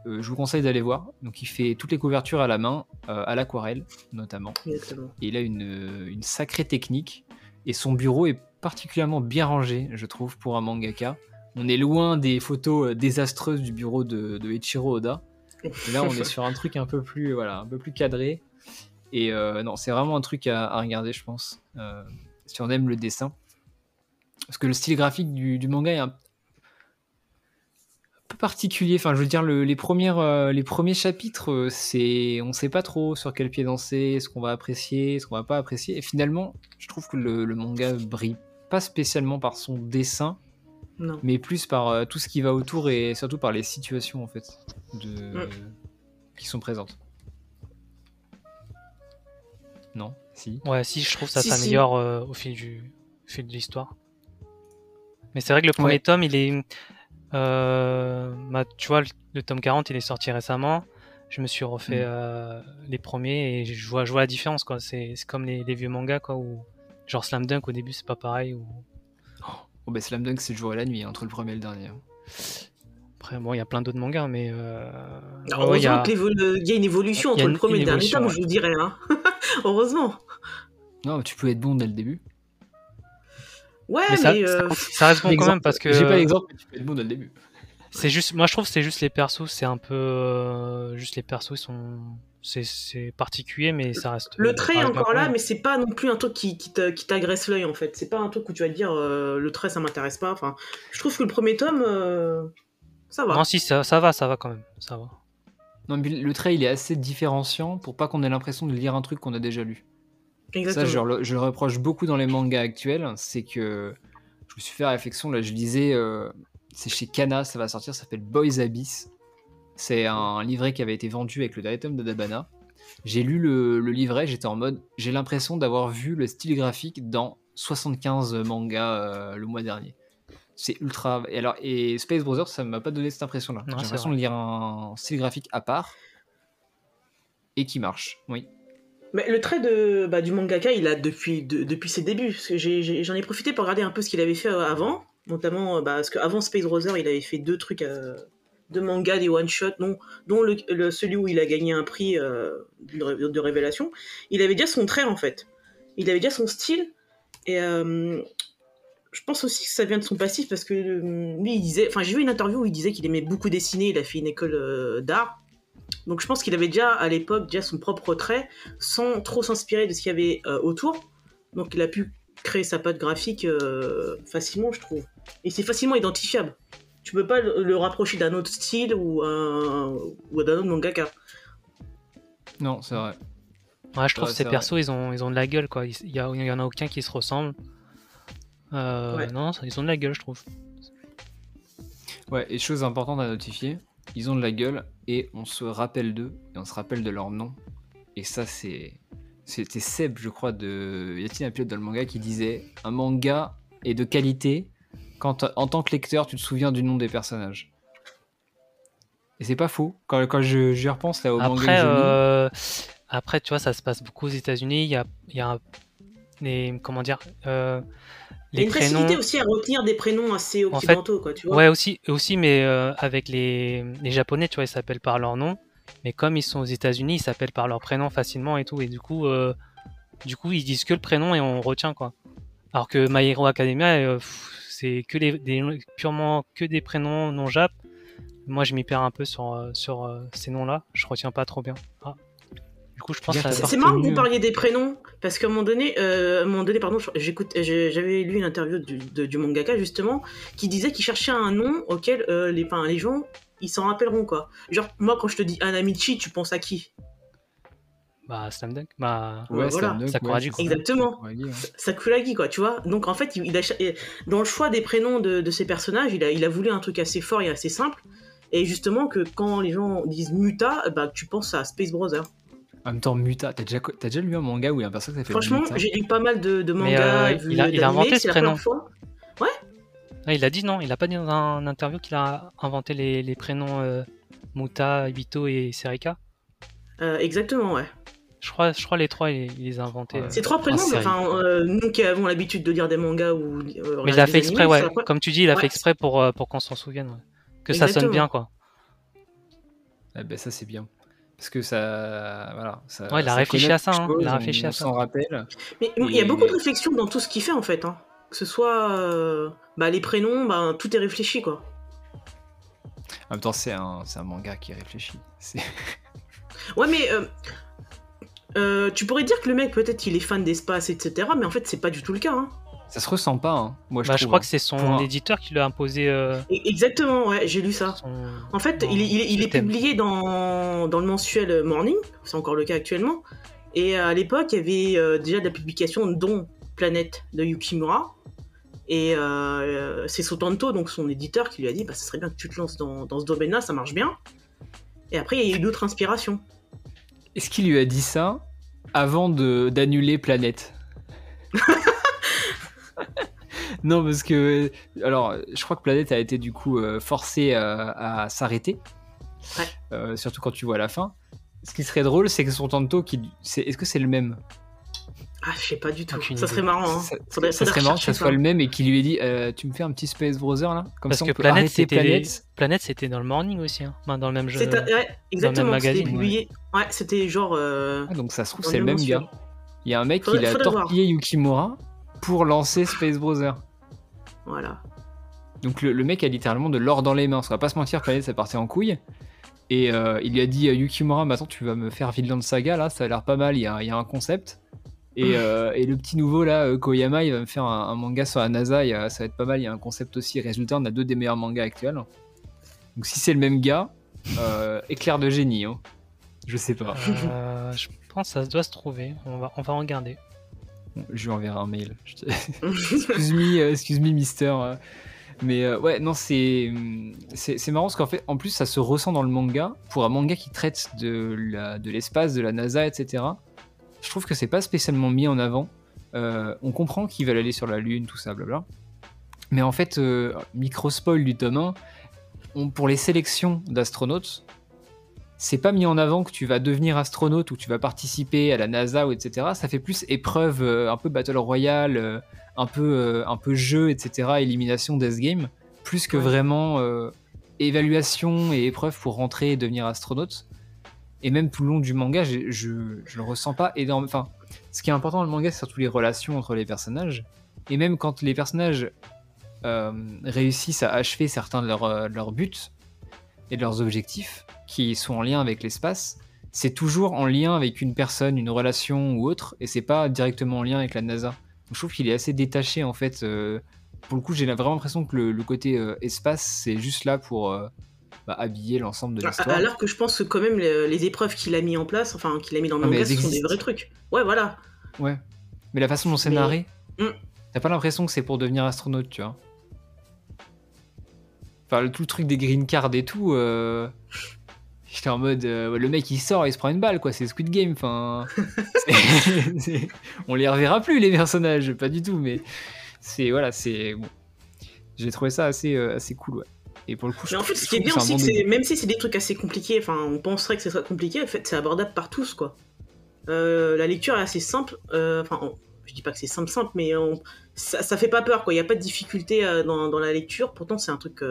Euh, je vous conseille d'aller voir. Donc, il fait toutes les couvertures à la main, euh, à l'aquarelle notamment. Exactement. Et il a une, une sacrée technique. Et son bureau est particulièrement bien rangé, je trouve, pour un mangaka. On est loin des photos euh, désastreuses du bureau de, de Ichiro Oda. Et là, on est sur un truc un peu plus, voilà, un peu plus cadré. Et euh, non, c'est vraiment un truc à, regarder, je pense, euh, si on aime le dessin. Parce que le style graphique du, du manga est un peu particulier. Enfin, je veux dire, le- les, premières, euh, les premiers chapitres, euh, c'est, on sait pas trop sur quel pied danser, ce qu'on va apprécier, ce qu'on va pas apprécier. Et finalement, je trouve que le, le manga brille pas spécialement par son dessin, Non. mais plus par euh, tout ce qui va autour et surtout par les situations en fait de... Mm. qui sont présentes. Non? Si? Ouais, si, je trouve que ça Si, si. s'améliore euh, au fil du au fil de l'histoire. Mais c'est vrai que le premier Ouais. tome, il est. euh, bah, tu vois, le, le tome 40, il est sorti récemment. Je me suis refait Mm. euh, les premiers et je vois, je vois la différence. quoi. C'est c'est comme les, les vieux mangas, quoi, où genre Slam Dunk au début, c'est pas pareil. Ou... Oh bah Slam Dunk c'est le jour et la nuit hein, entre le premier et le dernier. Après, bon, il y a plein d'autres mangas, mais. Euh... Alors, ouais, il y heureusement a- que l'évo- il y a une évolution entre une- le premier et le dernier évolution, tome, ouais. je vous dirais. Hein. heureusement. Non, mais tu peux être bon dès le début. Ouais, Mais mais, ça, euh, ça, ça reste bon quand Exemple. même parce que. J'ai pas l'exemple, mais tu peux être bon dès le début. C'est juste, moi je trouve que c'est juste les persos, c'est un peu, euh, juste les persos ils sont, c'est, c'est particulier mais ça reste. le trait est encore là, mais c'est pas non plus un truc qui, qui t'agresse l'œil en fait. C'est pas un truc où tu vas te dire euh, le trait ça m'intéresse pas. Enfin, je trouve que le premier tome, euh, ça va. Non si ça, ça va, ça va quand même, ça va. Non, mais le trait il est assez différenciant pour pas qu'on ait l'impression de lire un truc qu'on a déjà lu. Exactement. Ça, je, le- je le reproche beaucoup dans les mangas actuels, c'est que je me suis fait la réflexion, là je lisais, euh, c'est chez Kana, ça va sortir, ça s'appelle Boys Abyss. C'est un livret qui avait été vendu avec le dernier tome de Dabana. J'ai lu le, le livret, j'étais en mode, j'ai l'impression d'avoir vu le style graphique dans 75 mangas euh, le mois dernier. C'est ultra. Et, alors, et Space Brothers, ça m'a pas donné cette impression-là. J'ai l'impression de lire un style graphique à part et qui marche. Oui. Mais le trait de, bah, du mangaka, il a depuis, de- depuis ses débuts. J'en ai, profité pour regarder un peu ce qu'il avait fait euh, avant. Notamment, euh, bah, parce qu'avant Space Brother, il avait fait deux trucs, euh, deux mangas, des one-shots, dont, celui où il a gagné un prix euh, de, ré- de révélation. Il avait déjà son trait, en fait. Il avait déjà son style. Et je pense aussi que ça vient de son passif, parce que lui, il disait... Enfin, j'ai vu une interview où il disait qu'il aimait beaucoup dessiner. Il a fait une école d'art. Donc je pense qu'il avait déjà, à l'époque, déjà son propre trait sans trop s'inspirer de ce qu'il y avait euh, autour. Donc il a pu créer sa patte graphique euh, facilement, je trouve. Et c'est facilement identifiable. Tu peux pas le, le rapprocher d'un autre style ou, un- ou d'un autre mangaka. Non, c'est vrai. Ouais, je trouve Ouais, que ces persos ils ont, ils ont de la gueule quoi. Il il y, a- il y en a aucun qui se ressemble. Euh, Ouais. Non, ils ont de la gueule je trouve. Ouais, et chose importante à notifier, ils ont de la gueule et on se rappelle d'eux et on se rappelle de leur nom. Et ça, c'est. C'était Seb, je crois, de un pilote dans le manga qui disait Un manga est de qualité quand, en tant que lecteur, tu te souviens du nom des personnages. Et c'est pas faux. Quand, quand je, j'y repense là au manga Après, euh, après, tu vois, ça se passe beaucoup aux États-Unis. Il y a, y a un- comment dire, euh, Une prénoms. facilité aussi à retenir des prénoms assez En fait, occidentaux, quoi, tu vois. Ouais, aussi, aussi mais euh, avec les, les Japonais, tu vois, ils s'appellent par leur nom. Mais comme ils sont aux États-Unis, ils s'appellent par leur prénom facilement et tout. Et du coup, euh, du coup, ils disent que le prénom et on retient quoi. Alors que My Hero Academia, euh, c'est que les, des, purement que des prénoms non jap. Moi, je m'y perds un peu sur, sur ces noms-là. Je retiens pas trop bien. Ah. Du coup, je pense C'est ça c'est marrant que vous parliez des prénoms, parce qu'à un moment donné, euh, à un moment donné pardon, j'avais lu une interview du, de- du mangaka justement, qui disait qu'il cherchait un nom auquel euh, les, enfin, les gens, ils s'en rappelleront quoi. Genre, moi quand je te dis Anamichi, tu penses à qui? Bah, Slam Dunk. Bah, Ouais, voilà. Dunk, Sakuragi, c'est quoi. Exactement. Sakuragi, ouais. Sakuragi quoi, tu vois. Donc en fait, il, a, dans le choix des prénoms de, de ces personnages, il a, il a voulu un truc assez fort et assez simple. Et justement que quand les gens disent Muta, bah tu penses à Space Brother. En même temps, Muta, t'as déjà, t'as déjà lu un manga où il y a un personnage qui s'appelle Franchement, Muta j'ai lu pas mal de, mangas, euh, il a- il a d'animés, inventé ce prénom. Ah, il a dit non, il a pas dit dans un interview qu'il a inventé les, les prénoms euh, Muta, Ibito et Serika. Euh, exactement, ouais. Je crois, je crois les trois, il, il les a inventés. Ouais. euh. Ces trois prénoms, enfin, euh, nous qui avons l'habitude de lire des mangas ou. euh, Mais il a fait exprès, animés, ouais. Comme tu dis, il a Ouais. fait exprès pour, pour qu'on s'en souvienne. ouais. Que ça sonne bien, quoi. Ah ben ça c'est bien. Parce que ça, voilà. Ça, Ouais, il a ça réfléchi à ça, hein. chose, Il a on- réfléchi à on ça. s'en rappelle. Mais il y a beaucoup de réflexion dans tout ce qu'il fait en fait. Hein. Que ce soit euh, bah, les prénoms, bah, tout est réfléchi quoi. En même temps, c'est un, c'est un manga qui réfléchit. C'est- Ouais, mais euh, euh, tu pourrais dire que le mec peut-être il est fan d'espace, etc. Mais en fait, c'est pas du tout le cas. Hein. Ça se ressent pas, hein. Moi je Bah, je crois hein. que c'est son éditeur qui lui a imposé euh, exactement, ouais, j'ai lu ça. son. En fait, il est, il est- il le est thème. publié dans, dans le mensuel Morning, c'est encore le cas actuellement. Et à l'époque, il y avait euh, déjà de la publication dont Planète de Yukimura. Et euh, c'est Sotanto, donc son éditeur, qui lui a dit bah, ça serait bien que tu te lances dans, dans ce domaine-là, ça marche bien. Et après, il y a eu d'autres inspirations. Est-ce qu'il lui a dit ça avant de d'annuler Planète? Non, parce que alors, je crois que Planète a été du coup euh, forcé à, à s'arrêter, Ouais. Euh, surtout quand tu vois la fin. Ce qui serait drôle, c'est que son tanto, qui, c'est, est-ce que c'est le même? Ah, je sais pas du tout. Aucune ça idée. serait marrant. Hein. Ça, serait marrant que ça soit le même et qu'il lui ait dit euh, Tu me fais un petit Space Brother là? Comme Parce ça, on que peut Planète, c'était Planète. Planète, c'était dans le morning aussi, hein. Dans le même jeu. Ouais, exactement. C'était magazine, publié. Ouais, c'était genre. euh, Ah, donc ça se trouve, c'est le même gars. Il y a un mec qui a torpillé Yukimura pour lancer Space Brother. Voilà. Donc le, le mec a littéralement de l'or dans les mains. On va pas se mentir, Planète, ça partait en couille. Et euh, il lui a dit à Yukimura, maintenant tu vas me faire Vinland Saga, là, ça a l'air pas mal, il y a, il y a un concept. Et, euh, et le petit nouveau, là, euh, Koyama, il va me faire un, un manga sur la NASA, il y a- ça va être pas mal, il y a un concept aussi. Résultat, on a deux des meilleurs mangas actuels. Donc si c'est le même gars, euh, éclair de génie, hein. Je sais pas. Euh, je pense que ça doit se trouver. On va, on va regarder. Je lui enverrai un mail. Excuse me, excuse me, mister. Mais euh, ouais, non, c'est c'est marrant parce qu'en fait, en plus, ça se ressent dans le manga. Pour un manga qui traite de l'espace, de, la NASA, etc. Je trouve que c'est pas spécialement mis en avant. Euh, on comprend qu'ils veulent aller sur la Lune, tout ça, blabla. Mais en fait, euh, micro spoil du tome 1, on- pour les sélections d'astronautes, c'est pas mis en avant que tu vas devenir astronaute ou que tu vas participer à la NASA ou etc. Ça fait plus épreuve, euh, un peu battle royale, euh, un peu euh, un peu jeu, etc. Élimination death game, plus que Ouais. vraiment évaluation et épreuve pour rentrer et devenir astronaute. Et même tout le long du manga, je je le ressens pas énorme. Enfin, ce qui est important dans le manga, c'est surtout les relations entre les personnages. Et même quand les personnages réussissent à achever certains de leurs, de leurs buts et de leurs objectifs, qui sont en lien avec l'espace, c'est toujours en lien avec une personne, une relation ou autre, et c'est pas directement en lien avec la NASA. Donc, je trouve qu'il est assez détaché en fait. euh, pour le coup, j'ai vraiment l'impression que le, le côté euh, espace, c'est juste là pour euh, bah, habiller l'ensemble de À- l'histoire. Alors que je pense que quand même les, les épreuves qu'il a mis en place, enfin qu'il a mis dans le Ah, manga, ce sont des vrais trucs. Ouais, voilà. Ouais. Mais la façon dont c'est Mais- narré, Mm. t'as pas l'impression que c'est pour devenir astronaute, tu vois. Enfin, le, tout le truc des green cards et tout, euh, j'étais en mode, euh, le mec il sort, il se prend une balle, quoi, c'est Squid Game, enfin. On les reverra plus, les personnages, pas du tout, mais c'est, voilà, c'est. Bon. J'ai trouvé ça assez, euh, assez cool, ouais. Et pour le coup, je Mais en fait, ce qui est je bien aussi, que même si c'est des trucs assez compliqués, enfin, on penserait que ce serait compliqué, en fait, c'est abordable par tous, quoi. Euh, la lecture est assez simple, enfin, on- je je dis pas que c'est simple simple, mais on- ça, ça fait pas peur quoi. Il y a pas de difficulté dans, dans la lecture. Pourtant c'est un truc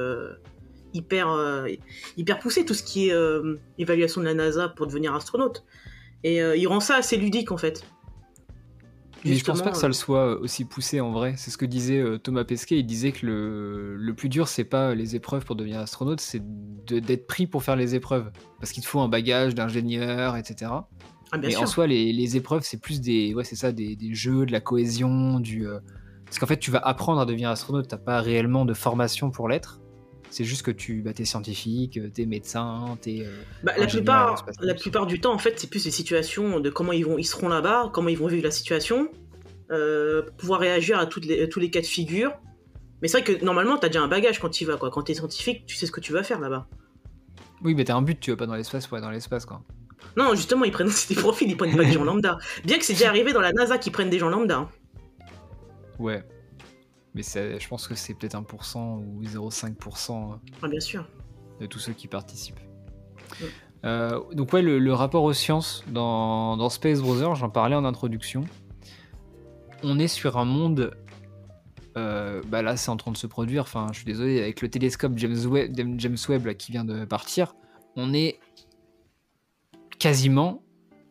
hyper euh, hyper poussé tout ce qui est euh, évaluation de la NASA pour devenir astronaute. Et euh, il rend ça assez ludique en fait. Mais je pense pas que ça le soit aussi poussé en vrai. C'est ce que disait Thomas Pesquet. Il disait que le, le plus dur, c'est pas les épreuves pour devenir astronaute, c'est d'être pris pour faire les épreuves. Parce qu'il te faut un bagage d'ingénieur, etc. Ah bien Mais sûr. en soi, les, les épreuves, c'est plus des, ouais, c'est ça, des, des jeux, de la cohésion, du. Parce qu'en fait, tu vas apprendre à devenir astronaute. T'as pas réellement de formation pour l'être. C'est juste que tu, bah, t'es scientifique, euh, t'es médecin, t'es. euh, Bah, la, plupart, la plupart du temps, en fait, c'est plus des situations de comment ils, vont, ils seront là-bas, comment ils vont vivre la situation, euh, pouvoir réagir à toutes les, tous les cas de figure. Mais c'est vrai que normalement, t'as déjà un bagage quand tu y vas. Quoi. Quand t'es scientifique, tu sais ce que tu vas faire là-bas. Oui, mais t'as un but, tu vas pas dans l'espace pour aller dans l'espace, quoi. Non, justement, ils prennent des profils, ils prennent pas des gens lambda. Bien que c'est déjà arrivé dans la NASA qu'ils prennent des gens lambda. hein. Ouais. Mais je pense que c'est peut-être 1% ou 0,5% Ah, bien sûr. de tous ceux qui participent. Ouais. Euh, donc ouais, le, le rapport aux sciences dans, dans Space Brother, j'en parlais en introduction. On est sur un monde... euh, bah là, c'est en train de se produire. Enfin, je suis désolé, avec le télescope James Webb, James Webb là, qui vient de partir, on est quasiment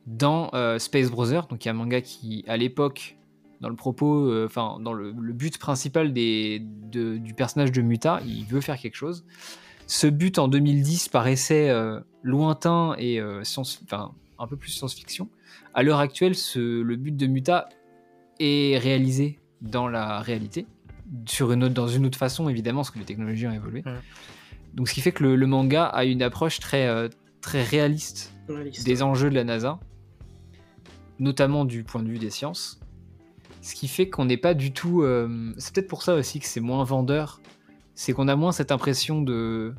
dans euh, Space Brother. Donc il y a un manga qui, à l'époque, dans le propos, euh, enfin dans le, le but principal des, de- du personnage de Muta, il veut faire quelque chose. Ce but en 2010 paraissait euh, lointain et euh, science, enfin, un peu plus science-fiction. À l'heure actuelle, ce- le but de Muta est réalisé dans la réalité, sur une autre, dans une autre façon évidemment, parce que les technologies ont évolué. Ouais. Donc ce qui fait que le, le manga a une approche très, très réaliste des enjeux de la NASA, notamment du point de vue des sciences. Ce qui fait qu'on n'est pas du tout. euh, c'est peut-être pour ça aussi que c'est moins vendeur. C'est qu'on a moins cette impression de,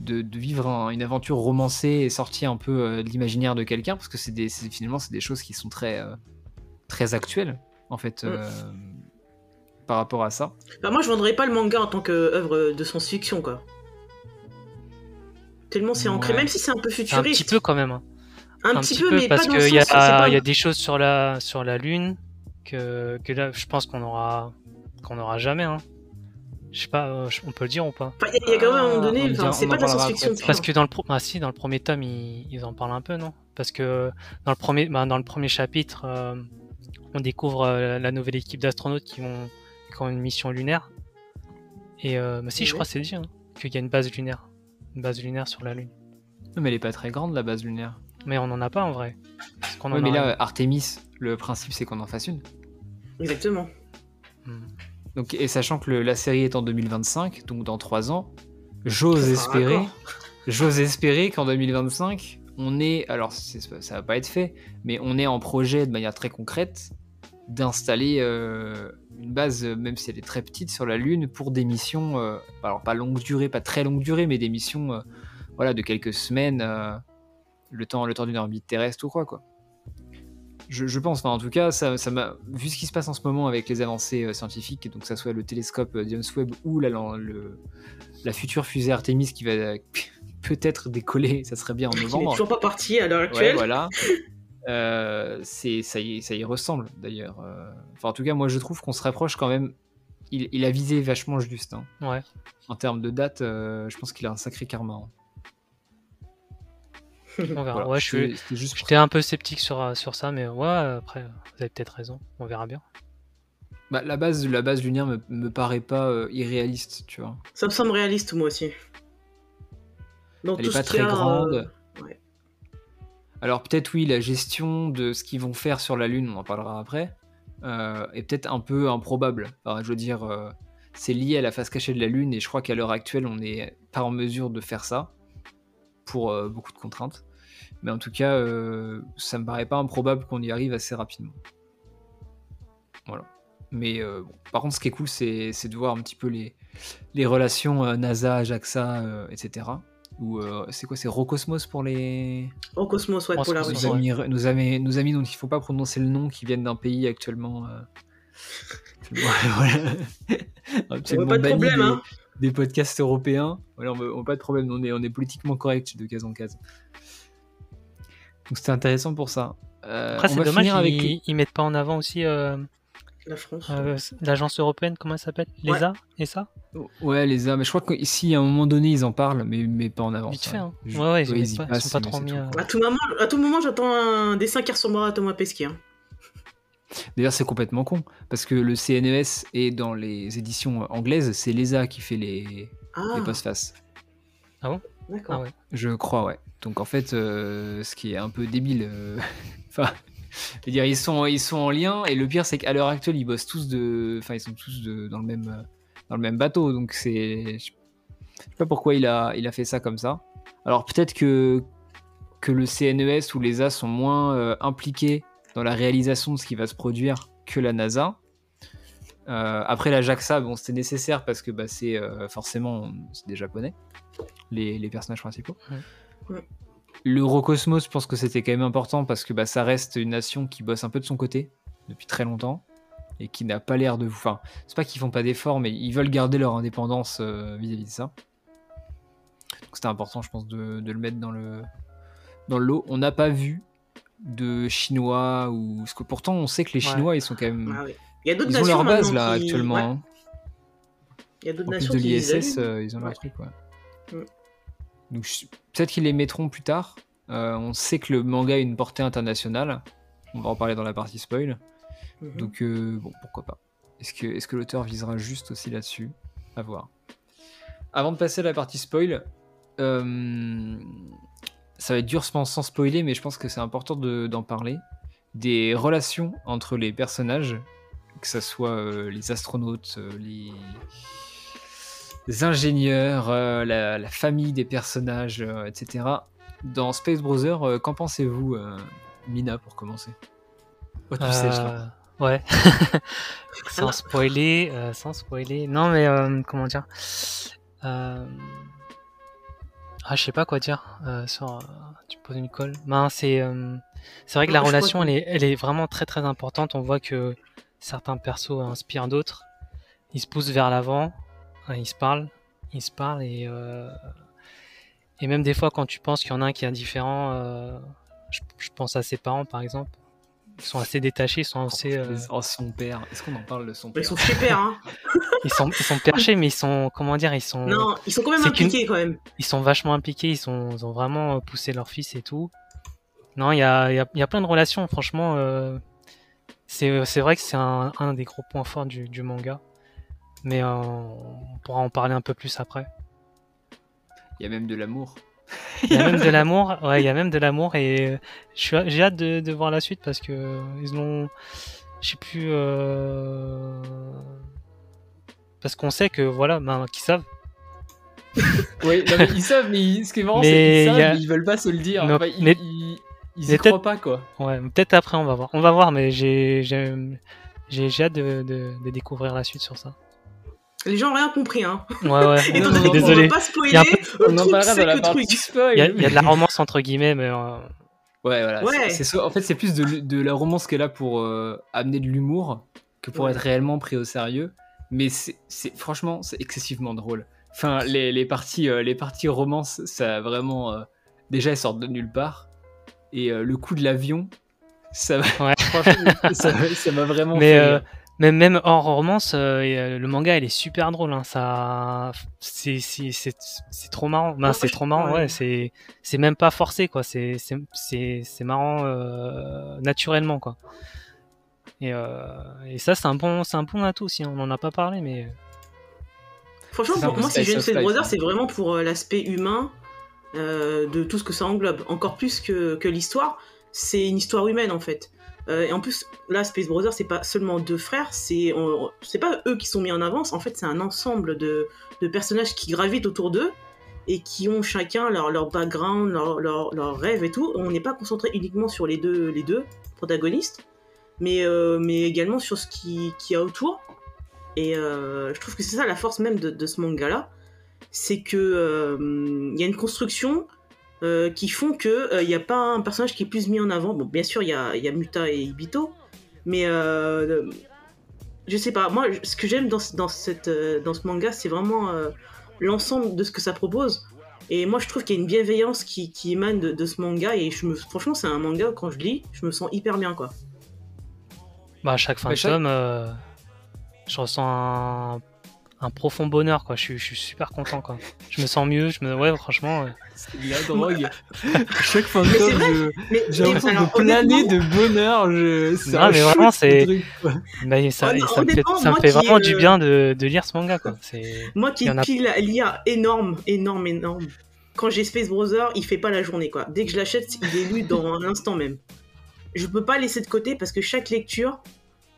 de, de vivre un- une aventure romancée et sortie un peu euh, de l'imaginaire de quelqu'un, parce que c'est des, c'est- finalement c'est des choses qui sont très, euh, très actuelles, en fait, euh, par rapport à ça. Bah, moi, je vendrais pas le manga en tant qu'œuvre de science-fiction, quoi. Tellement c'est ancré, Ouais. même si c'est un peu Un futuriste. petit peu quand même. hein. Un, petit, peu, mais parce pas dans le qu'il y, y a des choses sur la, sur la Lune que, que là, je pense qu'on aura, qu'on aura jamais. Hein. Je sais pas, euh, on peut le dire ou pas? Enfin, il y a- il y a quand même un moment Ah, donné, on enfin, c'est pas de la science-fiction. Parce que dans le, pro- ah, si, dans le premier tome, ils, ils en parlent un peu, non? Parce que dans le premier, bah, dans le premier chapitre, euh, on découvre euh, la nouvelle équipe d'astronautes qui, vont, qui ont une mission lunaire. Et euh, bah, si, je crois que c'est dit hein, qu'il y a une base lunaire. Une base lunaire sur la Lune. Non, mais elle est pas très grande la base lunaire. Mais on en a pas en vrai. Parce qu'on en Ouais, mais a là, Artemis, le principe c'est qu'on en fasse une. Exactement. Hmm. Donc, et sachant que le- la série est en 2025, donc dans 3 ans, j'ose espérer, raccord. j'ose espérer qu'en 2025, on est, alors ça va pas être fait, mais on est en projet de manière très concrète d'installer euh, une base, même si elle est très petite, sur la Lune pour des missions, euh, alors pas longue durée, pas très longue durée, mais des missions, euh, voilà, de quelques semaines, le temps, le temps d'une orbite terrestre ou quoi, quoi. Je, je pense, enfin, en tout cas, ça, ça m'a vu ce qui se passe en ce moment avec les avancées euh, scientifiques, donc que ça soit le télescope euh, James Webb ou la, la- le- la future fusée Artemis qui va euh, peut-être décoller, ça serait bien en Qui n'est novembre. toujours pas parti à l'heure Ouais, actuelle. voilà. Euh, c'est ça y, ça y ressemble d'ailleurs. Enfin, en tout cas, moi je trouve qu'on se rapproche quand même. Il, il a visé vachement juste. hein. Ouais. En termes de date, je pense qu'il a un sacré karma. hein. On verra. Voilà, ouais, je J'étais un peu sceptique sur, euh, sur ça, mais ouais, après, vous avez peut-être raison. On verra bien. Bah, la base, la base lunaire me, me paraît pas euh, irréaliste, tu vois. Ça me semble réaliste, moi aussi. Dans Elle tout est pas très a, grande. euh, ouais. Alors peut-être oui, la gestion de ce qu'ils vont faire sur la Lune, on en parlera après, euh, est peut-être un peu improbable. Enfin, je veux dire, euh, c'est lié à la face cachée de la Lune et je crois qu'à l'heure actuelle, on n'est pas en mesure de faire ça pour euh, beaucoup de contraintes. Mais en tout cas, euh, ça me paraît pas improbable qu'on y arrive assez rapidement. Voilà. Mais euh, bon. par contre, ce qui est cool, c'est c'est de voir un petit peu les, les relations euh, NASA, JAXA, euh, etc. Ou euh, c'est quoi C'est Rocosmos pour les Au Cosmos, ouais, pour la Roscosmos, Russie. nos amis, nos amis, nos amis dont il faut pas prononcer le nom qui viennent d'un pays actuellement. euh, voilà. Absolument pas de banni problème, des, hein. Des podcasts européens. Voilà, on veut pas de problème, on est, on est politiquement correct de case en case. Donc c'était intéressant pour ça. Euh, Après, c'est dommage avec ils mettent pas en avant aussi euh, euh, l'agence européenne, comment elle s'appelle? Ouais. L'ESA Et ça Ouais, les A, mais je crois qu'ici, à un moment donné, ils en parlent, mais, mais pas en avance. Vite fait, hein. Je- Ouais, ouais, ils, ouais, ils sont pas trop mis. tout. euh, À tout moment, à tout moment j'attends un dessin qui ressemblera à Thomas Pesquet. hein. D'ailleurs, c'est complètement con, parce que le CNES est dans les éditions anglaises, c'est l'ESA qui fait les, Ah, les postfaces. d'accord. Ah ouais. Je crois, ouais. Donc en fait, euh, ce qui est un peu débile. euh, Enfin, je veux dire, ils sont, ils sont en lien, et le pire, c'est qu'à l'heure actuelle, ils bossent tous de. Enfin, ils sont tous de- dans, le même, dans le même bateau. Donc c'est. Je je sais pas pourquoi il a, il a fait ça comme ça. Alors peut-être que, que le CNES ou l'ESA sont moins euh, impliqués dans la réalisation de ce qui va se produire que la NASA. Euh, après la JAXA, bon, c'était nécessaire parce que bah, c'est euh, forcément c'est des japonais, les, les personnages principaux. Ouais. Ouais. L'Eurocosmos, je pense que c'était quand même important parce que bah, ça reste une nation qui bosse un peu de son côté depuis très longtemps et qui n'a pas l'air de vous. Enfin, c'est pas qu'ils font pas d'efforts, mais ils veulent garder leur indépendance euh, vis-à-vis de ça. Donc c'était important, je pense, de, de le mettre dans le dans le lot. On n'a pas vu de Chinois ou parce que pourtant on sait que les Ouais. Chinois ils sont quand même Ah ouais. Il y a d'autres ils ont leur base là qui- actuellement. ouais, hein. Il y a d'autres nations de qui l'ISS, euh, ils ont leur Ouais. truc. Ouais. Mm. Donc je- peut-être qu'ils les mettront plus tard. Euh, on sait que le manga a une portée internationale. On va en parler dans la partie spoil. Mhm. Donc euh, bon, pourquoi pas. Est-ce que, est que l'auteur visera juste aussi là-dessus? À voir. Avant de passer à la partie spoil, euh, ça va être dur sans, sans spoiler, mais je pense que c'est important de- d'en parler. Des relations entre les personnages, que ce soit euh, les astronautes, euh, les, les ingénieurs, euh, la, la famille des personnages, euh, etc. Dans Space Brother, euh, qu'en pensez-vous, euh, Mina, pour commencer? Oh, tu sais, je ouais. sans spoiler, euh, sans spoiler. Non, mais euh, comment dire? Euh, Ah, je sais pas quoi dire. Euh, sur, euh, tu poses une colle. Ben, c'est, euh, c'est vrai que la je relation, que- elle est, elle est vraiment très très importante. On voit que certains persos inspirent d'autres. Ils se poussent vers l'avant. hein, Ils se parlent, ils se parlent et euh, et même des fois quand tu penses qu'il y en a un qui est indifférent, euh, je, je pense à ses parents par exemple. Ils sont assez détachés, ils sont assez, euh, Oh, son père. Est-ce qu'on en parle de son Ils père sont super, hein. ils sont, ils sont perchés, mais ils sont, comment dire, ils sont, Non, ils sont quand même impliqués quand même. ils sont vachement impliqués, ils sont, ils ont vraiment euh, poussé leur fils et tout. Non, il y a, il y, a, il y a plein de relations, franchement. euh, c'est, c'est vrai que c'est un, un des gros points forts du, du manga, mais euh, on pourra en parler un peu plus après. Il y a même de l'amour. Il y a même de l'amour, ouais, il y a même de l'amour et euh, j'ai hâte de, de voir la suite parce que euh, ils ont, je sais plus, euh, parce qu'on sait que voilà, ben, qu'ils savent. Oui, non, mais ils savent, mais ils- ce qui est marrant, c'est qu'ils savent, a- mais ils veulent pas se le dire. Mais- Enfin, ils, mais- ils, ils mais y croient pas, quoi. Ouais, peut-être après on va voir. On va voir, mais j'ai hâte de, de, de découvrir la suite sur ça. Les gens ont rien compris, hein. Ouais, ouais. Et Non, toi, non, on désolé. va pas Il spoiler. Il y, a, y a de la romance entre guillemets, mais euh, Ouais, voilà. Ouais. en fait, c'est plus de, la romance qu'elle a pour euh, amener de l'humour que pour Ouais. être réellement pris au sérieux. Mais c'est franchement, c'est excessivement drôle. Enfin, les, les parties, euh, les parties romance, ça vraiment. euh, déjà, elles sortent de nulle part. Et euh, le coup de l'avion, ça m'a Ouais. ça ça vraiment Mais, fait euh. Même, même hors romance, euh, euh, le manga il est super drôle. Hein, ça, c'est, c'est, c'est, c'est trop marrant. Ben, c'est trop marrant. ouais. Ouais, c'est, c'est même pas forcé quoi. C'est, c'est, c'est, c'est marrant euh, naturellement quoi. Et, euh, et ça c'est un bon, c'est un bon atout aussi. On en a pas parlé, mais Franchement, pour moi, si Jane of Fate Brother, hein. c'est vraiment pour euh, l'aspect humain euh, de tout ce que ça englobe. Encore plus que, que l'histoire, c'est une histoire humaine en fait. Euh, et en plus, là, Space Brothers, c'est pas seulement deux frères, c'est c'est pas eux qui sont mis en avance. En fait, c'est un ensemble de, de personnages qui gravitent autour d'eux et qui ont chacun leur, leur background, leur, leur, leur rêve et tout. On n'est pas concentré uniquement sur les deux, les deux protagonistes, mais, euh, mais également sur ce qui, qui y a autour. Et euh, je trouve que c'est ça la force même de, de ce manga-là, c'est que il y a une construction euh, qui font que il n'y a pas un personnage qui est plus mis en avant. Bon, bien sûr, il y a, il y a Muta et Ibito, mais euh, je sais pas. Moi, ce que j'aime dans, ce- dans, cette, euh, dans ce manga, c'est vraiment euh, l'ensemble de ce que ça propose. Et moi, je trouve qu'il y a une bienveillance qui, qui émane de, de ce manga. Et je me, franchement, c'est un manga où quand je lis, je me sens hyper bien, quoi. Bah, à chaque fin de chaque- tome, euh, je ressens un, un profond bonheur, quoi. Je suis, je suis super content, quoi. Je me sens mieux, je me... Ouais, franchement, euh, C'est de la drogue. Chaque fin de Mais c'est tome, vrai. je- Mais, j'ai mais l'impression alors, de planer de bonheur. Je... C'est Non, mais vraiment, ce c'est- mais ça, Honnêtement, ça me fait, ça me fait vraiment euh, du bien de, de lire ce manga, quoi. C'est... Moi qui a- pile à lire énorme, énorme, énorme. Quand j'ai Space Brother, il fait pas la journée quoi. Dès que je l'achète, il est lu dans l'instant même. Je peux pas laisser de côté parce que chaque lecture,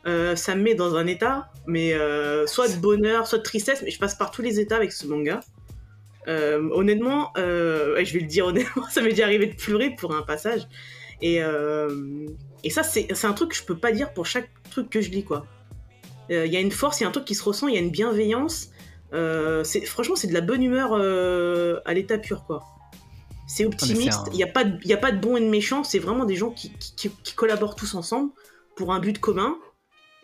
euh, ça me met dans un état, mais euh, soit de bonheur, soit de tristesse, mais je passe par tous les états avec ce manga. Euh, honnêtement, euh, je vais le dire honnêtement, ça m'est déjà arrivé de pleurer pour un passage. Et, et ça, c'est un truc que je peux pas dire pour chaque truc que je lis quoi. Il y a une force, il y a un truc qui se ressent, il y a une bienveillance. Franchement, c'est de la bonne humeur à l'état pur, quoi. C'est optimiste, un- il n'y a, pas de- y a pas de bon et de méchant, c'est vraiment des gens qui, qui- qui- qui collaborent tous ensemble pour un but commun.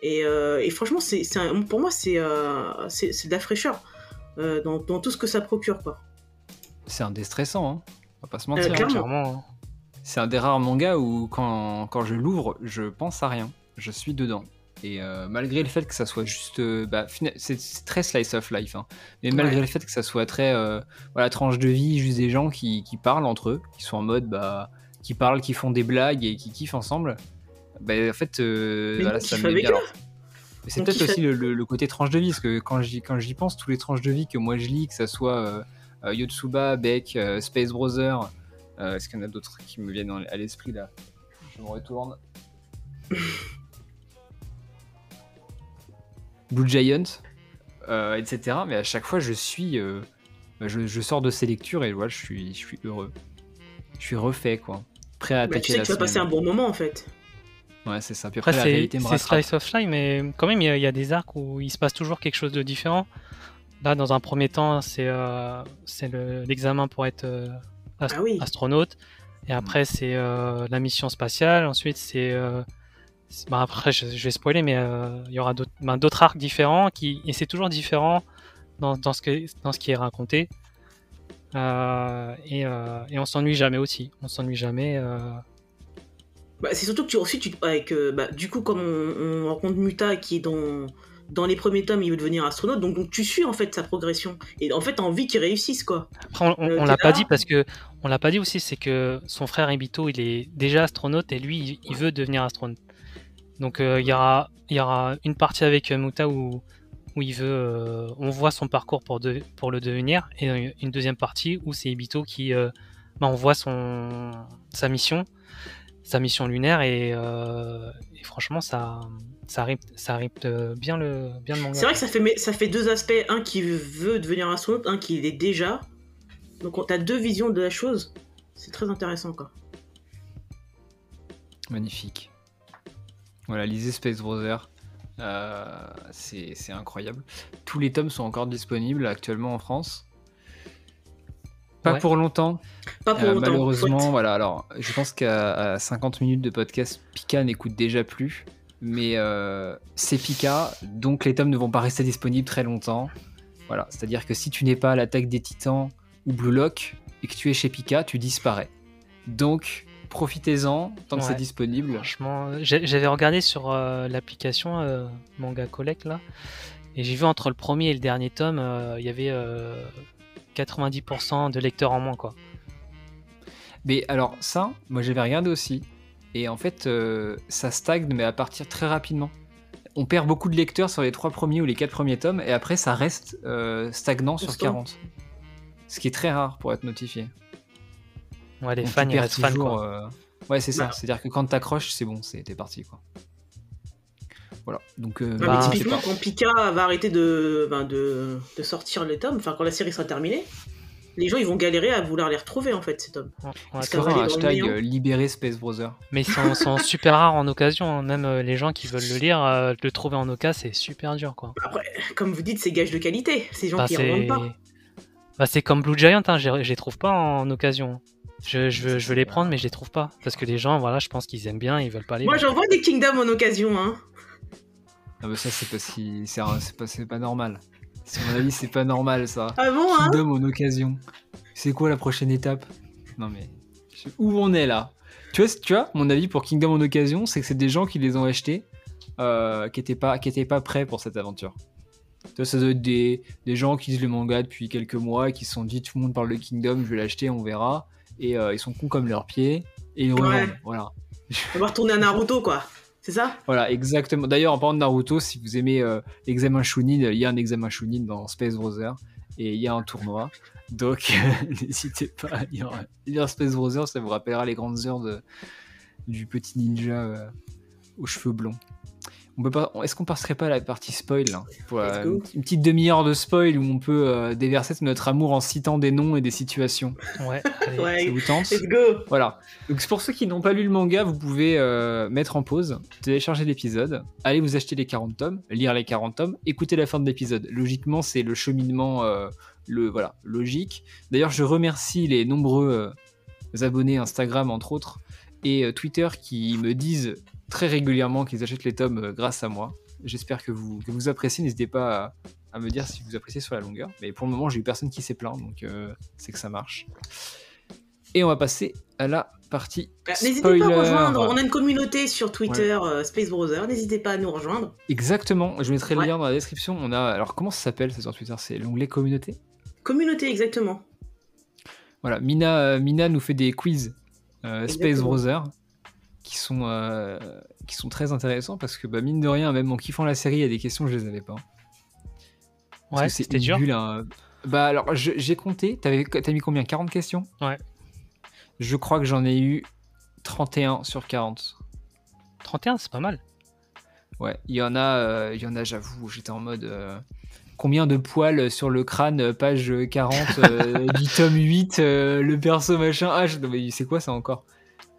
Et, euh, et franchement, c'est, c'est un- pour moi, c'est, euh, c'est, c'est de la fraîcheur euh, dans, dans tout ce que ça procure, quoi. C'est un déstressant, hein. on va pas se mentir. hein. clairement. Clairement, hein. C'est un des rares mangas où quand, quand je l'ouvre, je pense à rien. Je suis dedans. Et euh, malgré le fait que ça soit juste... euh, bah, c'est c'est très slice of life. hein. Mais malgré Ouais. le fait que ça soit très... euh, voilà, tranche de vie, juste des gens qui, qui parlent entre eux, qui sont en mode... Bah, qui parlent, qui font des blagues et qui kiffent ensemble. Bah, en fait, euh, voilà, ça me met bien. Alors, c'est peut-être aussi le, le- le côté tranche de vie, parce que quand j'y, quand j'y pense, tous les tranches de vie que moi je lis, que ça soit euh, euh, Yotsuba, Beck, euh, Space Brother, est-ce qu'il y en a d'autres qui me viennent en- à l'esprit là? Je me retourne. Blue Giant, etc. Mais à chaque fois, je suis. bah, je, je sors de ces lectures et voilà, je suis, je suis heureux. Je suis refait, quoi. Prêt à Bah, attaquer tu sais la que tu vas passer un bon moment, en fait. Ouais, c'est ça. Puis après, Après, la c'est. Slice of Life, mais quand même, il y, a- il y a des arcs où il se passe toujours quelque chose de différent. Là, dans un premier temps, c'est, euh, le- l'examen pour être euh, ast- Ah oui. astronaute. Et après, c'est euh, la mission spatiale. Ensuite, c'est. euh, bah, après, je, je vais spoiler, mais euh, il y aura d'autres, ben, d'autres arcs différents. Qui, et c'est toujours différent dans, dans, ce que, dans ce qui est raconté. Euh, et, euh, et on s'ennuie jamais aussi. On s'ennuie jamais. Bah, c'est surtout que tu ensuite, tu, avec, euh, bah, du coup, comme on, on rencontre Muta qui est dans, dans les premiers tomes, il veut devenir astronaute, donc, donc tu suis en fait sa progression. Et en fait, t'as envie qu'il réussisse, quoi. Après, on, on- Euh, on l'a pas dit parce que on l'a pas dit aussi, c'est que son frère Ibito, il est déjà astronaute et lui, il, il veut devenir astronaute. Donc euh, il y aura y aura une partie avec Muta où où il veut, euh, on voit son parcours pour de- pour le devenir et une deuxième partie où c'est Ibito qui, euh, bah, on voit son sa mission, sa mission lunaire et, euh, et franchement ça ça bien le bien le manga. C'est vrai que ça fait, mais ça fait deux aspects. Un qui veut devenir astronaute, un qui l'est déjà. Donc on- t'as deux visions de la chose. C'est très intéressant, quoi. Magnifique. Voilà, lisez Space Brother. Euh, c'est c'est incroyable. Tous les tomes sont encore disponibles actuellement en France. Pas Ouais. pour longtemps. Pas pour Euh, longtemps. malheureusement, voilà. Alors, je pense qu'à à 50 minutes de podcast, Pika n'écoute déjà plus. Mais euh, c'est Pika, donc les tomes ne vont pas rester disponibles très longtemps. Voilà, c'est-à-dire que si tu n'es pas à l'attaque des titans ou Blue Lock et que tu es chez Pika, tu disparais. Donc, profitez-en tant que Ouais. c'est disponible. Franchement, euh, j'avais regardé sur euh, l'application euh, Manga Collect là, et j'ai vu entre le premier et le dernier tome, euh, il y avait euh, 90% de lecteurs en moins quoi. Mais alors ça, moi j'avais regardé aussi. Et en fait, euh, ça stagne, mais à partir très rapidement. On perd beaucoup de lecteurs sur les trois premiers ou les quatre premiers tomes, et après ça reste euh, stagnant sur Constant. 40. Ce qui est très rare pour être notifié. Ouais, les Donc, fans ils restent fans toujours, quoi. euh, Ouais, c'est ça. Bah. C'est-à-dire que quand t'accroches, c'est bon, c'est t'es parti quoi. Voilà. Donc, euh, Bah, mais typiquement, quand Pika va arrêter de, ben, de, de sortir les tomes, enfin quand la série sera terminée, les gens ils vont galérer à vouloir les retrouver en fait ces tomes. Vrai. va un hashtag euh, libérer Space Brother. Mais ils sont, sont super rares en occasion, hein. même euh, les gens qui veulent le lire, euh, le trouver en occasion c'est super dur quoi. Après, comme vous dites, c'est gage de qualité. Ces gens Bah, qui en vendent pas. bah, c'est comme Blue Giant, hein, je je les trouve pas en occasion. Je, je veux, je veux les prendre mais je les trouve pas parce que les gens, voilà, je pense qu'ils aiment bien, ils veulent pas les. Moi lire. j'en vois des Kingdom en occasion, hein. Ah bah ça c'est pas si c'est pas, c'est pas normal. C'est mon avis c'est pas normal ça. Ah bon, hein Kingdom en occasion. C'est quoi la prochaine étape? Non mais où on est là? Tu vois, tu vois, mon avis pour Kingdom en occasion, c'est que c'est des gens qui les ont achetés, euh, qui étaient pas, qui étaient pas prêts pour cette aventure. Tu vois, ça doit être des, des gens qui lisent le manga depuis quelques mois et qui se sont dit tout le monde parle de Kingdom, je vais l'acheter, on verra. Et euh, ils sont cons comme leurs pieds et ils Ouais. revendent. Voilà. On va retourner à Naruto, quoi. C'est ça? Voilà, exactement. D'ailleurs, en parlant de Naruto, si vous aimez euh, l'examen Chunin, il y a un examen Chunin dans Space Brother et il y a un tournoi. Donc, n'hésitez pas à lire, Space Brother, ça vous rappellera les grandes heures du petit ninja euh, aux cheveux blonds. On peut pas, est-ce qu'on passerait pas à la partie spoil là, pour, Let's euh, une petite demi-heure de spoil où on peut euh, déverser notre amour en citant des noms et des situations. Ouais, allez. Ouais. Ça vous tente? Let's go voilà. Donc pour ceux qui n'ont pas lu le manga, vous pouvez euh, mettre en pause, télécharger l'épisode, aller vous acheter les 40 tomes, lire les 40 tomes, écouter la fin de l'épisode. Logiquement, c'est le cheminement euh, le voilà, logique. D'ailleurs, je remercie les nombreux euh, abonnés Instagram entre autres et euh, Twitter qui me disent très régulièrement qu'ils achètent les tomes euh, grâce à moi. J'espère que vous, que vous appréciez. N'hésitez pas à, à me dire si vous appréciez sur la longueur. Mais pour le moment, j'ai eu personne qui s'est plaint, donc euh, c'est que ça marche. Et on va passer à la partie Bah, N'hésitez pas à rejoindre. On a une communauté sur Twitter, euh, Space Brother. N'hésitez pas à nous rejoindre. Exactement, je mettrai le lien dans la description. On a alors comment ça s'appelle sur Twitter? C'est l'onglet communauté? Communauté, exactement. Voilà, Mina, Mina nous fait des quiz euh, Space Exactement. Qui sont euh, qui sont très intéressants parce que bah, mine de rien, même en kiffant la série, il y a des questions je les avais pas. Parce Ouais, que c'est c'était dur. hein. Bah alors j'ai compté. T'avais t'as mis combien? 40 questions? Ouais. Je crois que j'en ai eu 31 sur 40. 31, c'est pas mal. Ouais, il y en a, euh, il y en a, j'avoue, j'étais en mode euh, combien de poils sur le crâne, page 40 euh, du tome 8, euh, le perso machin? Ah, je... c'est quoi ça encore?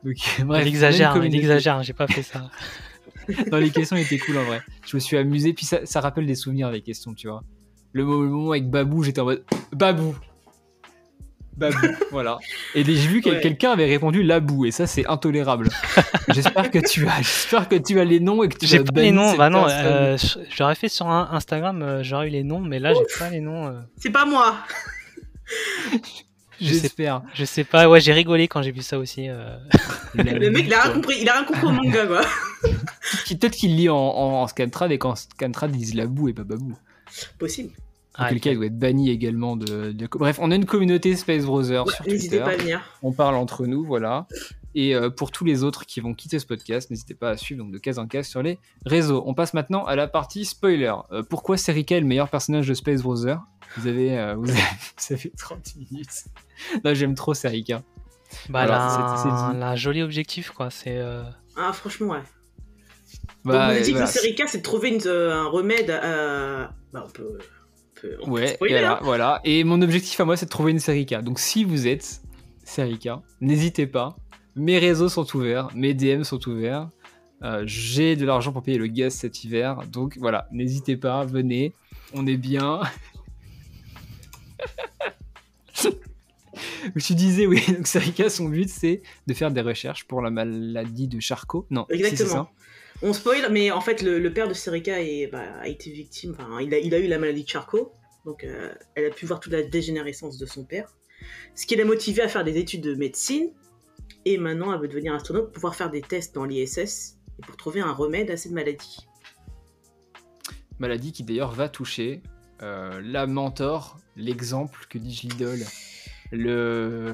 Donc, bref, il exagère, hein, il exagère, hein, j'ai pas fait ça. Non, les questions étaient cool en vrai. Je me suis amusé, puis ça, ça rappelle des souvenirs, les questions, tu vois. Le mo- le moment avec Babou, j'étais en mode Babou Babou, voilà. Et j'ai vu que Ouais. quelqu'un avait répondu Labou, et ça, c'est intolérable. j'espère que tu as, j'espère que tu as les noms et que tu J'ai pas les noms, bah non, euh, j'aurais fait sur un Instagram, euh, j'aurais eu les noms, mais là j'ai pas les noms. euh. C'est pas moi. Je sais- J'espère. Je sais pas, ouais, j'ai rigolé quand j'ai vu ça aussi. euh. Le mec, il a rien compris. Il a rien compris au manga, quoi. Qui- Peut-être qu'il lit en, en, en Scantrad et qu'en Scantrad, ils disent Labou et pas Babou. Possible. Ah, cas, il doit être banni également de, de- Bref, on a une communauté Space Brother Ouais, sur Twitter. pas à venir. On parle entre nous, voilà. Et euh, pour tous les autres qui vont quitter ce podcast, n'hésitez pas à suivre donc, de case en case sur les réseaux. On passe maintenant à la partie spoiler. Euh, pourquoi Serika est le meilleur personnage de Space Brother vous avez, euh, vous, avez, vous avez 30 minutes. Non, j'aime trop Serika. Bah, dit. elle a un joli objectif, quoi. C'est. euh, Ah, franchement, ouais. Bah, Donc, vous dit voilà. que Serika, c'est de trouver une- euh, un remède à. Bah, on peut. on peut- on peut Ouais, spoiler, voilà, hein. voilà. Et mon objectif à moi, c'est de trouver une Serika. Donc si vous êtes Serika, n'hésitez pas. Mes réseaux sont ouverts, mes DM sont ouverts. Euh, J'ai de l'argent pour payer le gaz cet hiver. Donc voilà, n'hésitez pas, venez. On est bien. Tu disais, oui, donc Serika, son but, c'est de faire des recherches pour la maladie de Charcot. Non, si, Exactement. ça. On spoil, mais en fait, le, le père de Serika est, bah, a été victime. Enfin, il a, il a eu la maladie de Charcot. Donc, euh, elle a pu voir toute la dégénérescence de son père. Ce qui l'a motivé à faire des études de médecine. Et maintenant, elle veut devenir astronaute pour pouvoir faire des tests dans l'ISS et pour trouver un remède à cette maladie. Maladie qui d'ailleurs va toucher euh, la mentor, l'exemple, que dis-je l'idole, le...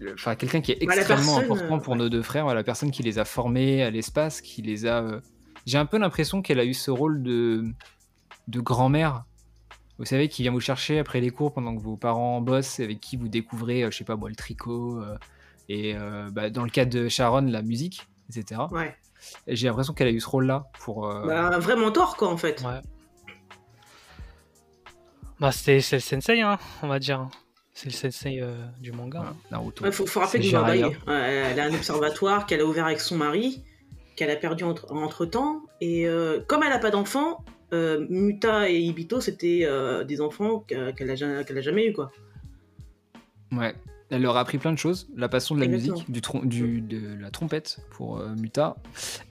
le- Enfin, quelqu'un qui est Bah, extrêmement personne, important euh, pour nos deux frères, la personne qui les a formés à l'espace, qui les a... euh, J'ai un peu l'impression qu'elle a eu ce rôle de, de grand-mère. Vous savez, qui vient vous chercher après les cours pendant que vos parents bossent, avec qui vous découvrez, euh, je sais pas moi, le tricot, euh, et euh, bah, dans le cas de Sharon, la musique, etc. Ouais. J'ai l'impression qu'elle a eu ce rôle-là pour... euh, Bah, un vrai mentor, quoi, en fait. Ouais. Bah, c'est c'est le sensei, hein, on va dire. C'est le sensei euh, du manga. voilà. Naruto. Il faut, faut rappeler que Jiraiya. euh, elle a un observatoire qu'elle a ouvert avec son mari, qu'elle a perdu entre, entre temps. Et euh, comme elle n'a pas d'enfants, euh, Muta et Ibito, c'était euh, des enfants que- qu'elle a, ja- qu'elle a jamais eu, quoi. Ouais, elle leur a appris plein de choses. La passion de la Exactement. musique, du, trom- du de la trompette pour euh, Muta.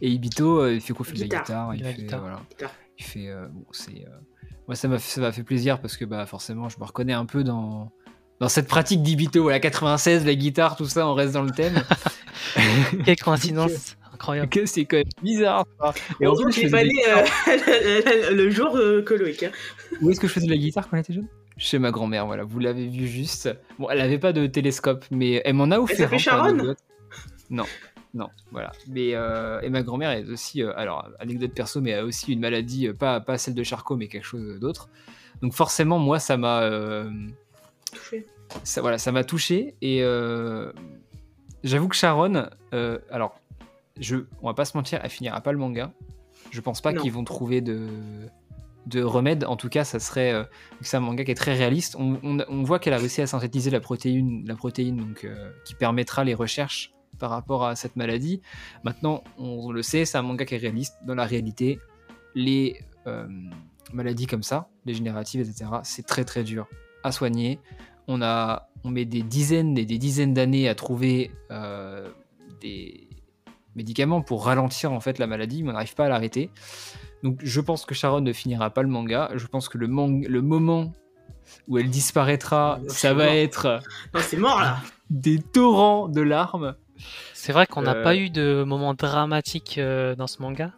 Et Ibito, euh, il fait quoi? Il fait de la Guitare. Il la fait, guitare. voilà. Guitare. Il fait. euh, bon, c'est. Moi, ça m'a fait, ça m'a fait plaisir parce que bah forcément, je me reconnais un peu dans dans cette pratique d'Ibito, la 96, la guitare, tout ça, on reste dans le thème. Quelle coïncidence incroyable. que c'est quand même bizarre. ça. Et en Heureusement plus, je j'ai faisais pas des- allé euh, le jour euh, que Loïc. hein. Où est-ce que je faisais de la guitare quand j'étais jeune? Chez ma grand-mère, voilà. Vous l'avez vu juste. Bon, elle avait pas de télescope, mais elle m'en a offert. s'appelait hein, pour Sharon? Non, non, voilà. Mais euh, et ma grand-mère est aussi, euh, alors anecdote perso, mais a aussi une maladie, euh, pas pas celle de Charcot, mais quelque chose d'autre. Donc forcément, moi, ça m'a, Touché. ça voilà, ça m'a touché et j'avoue que Sharon, alors, je, on va pas se mentir, elle finira pas le manga. Je pense pas qu'ils vont trouver de de remède. En tout cas, ça serait, c'est un manga qui est très réaliste. On, on- on voit qu'elle a réussi à synthétiser la protéine, la protéine donc qui permettra les recherches par rapport à cette maladie. Maintenant, on le sait, c'est un manga qui est réaliste. Dans la réalité, les euh, maladies comme ça, dégénératives, etc., c'est très très dur à soigner. On, a, on met des dizaines et des dizaines d'années à trouver euh, des médicaments pour ralentir en fait la maladie, mais on n'arrive pas à l'arrêter. Donc je pense que Sharon ne finira pas le manga. Je pense que le, mang- le moment où elle disparaîtra, Oh, ça va mort. être Non, c'est mort là. des torrents de larmes. C'est vrai qu'on n'a Euh. pas eu de moment dramatique euh, dans ce manga.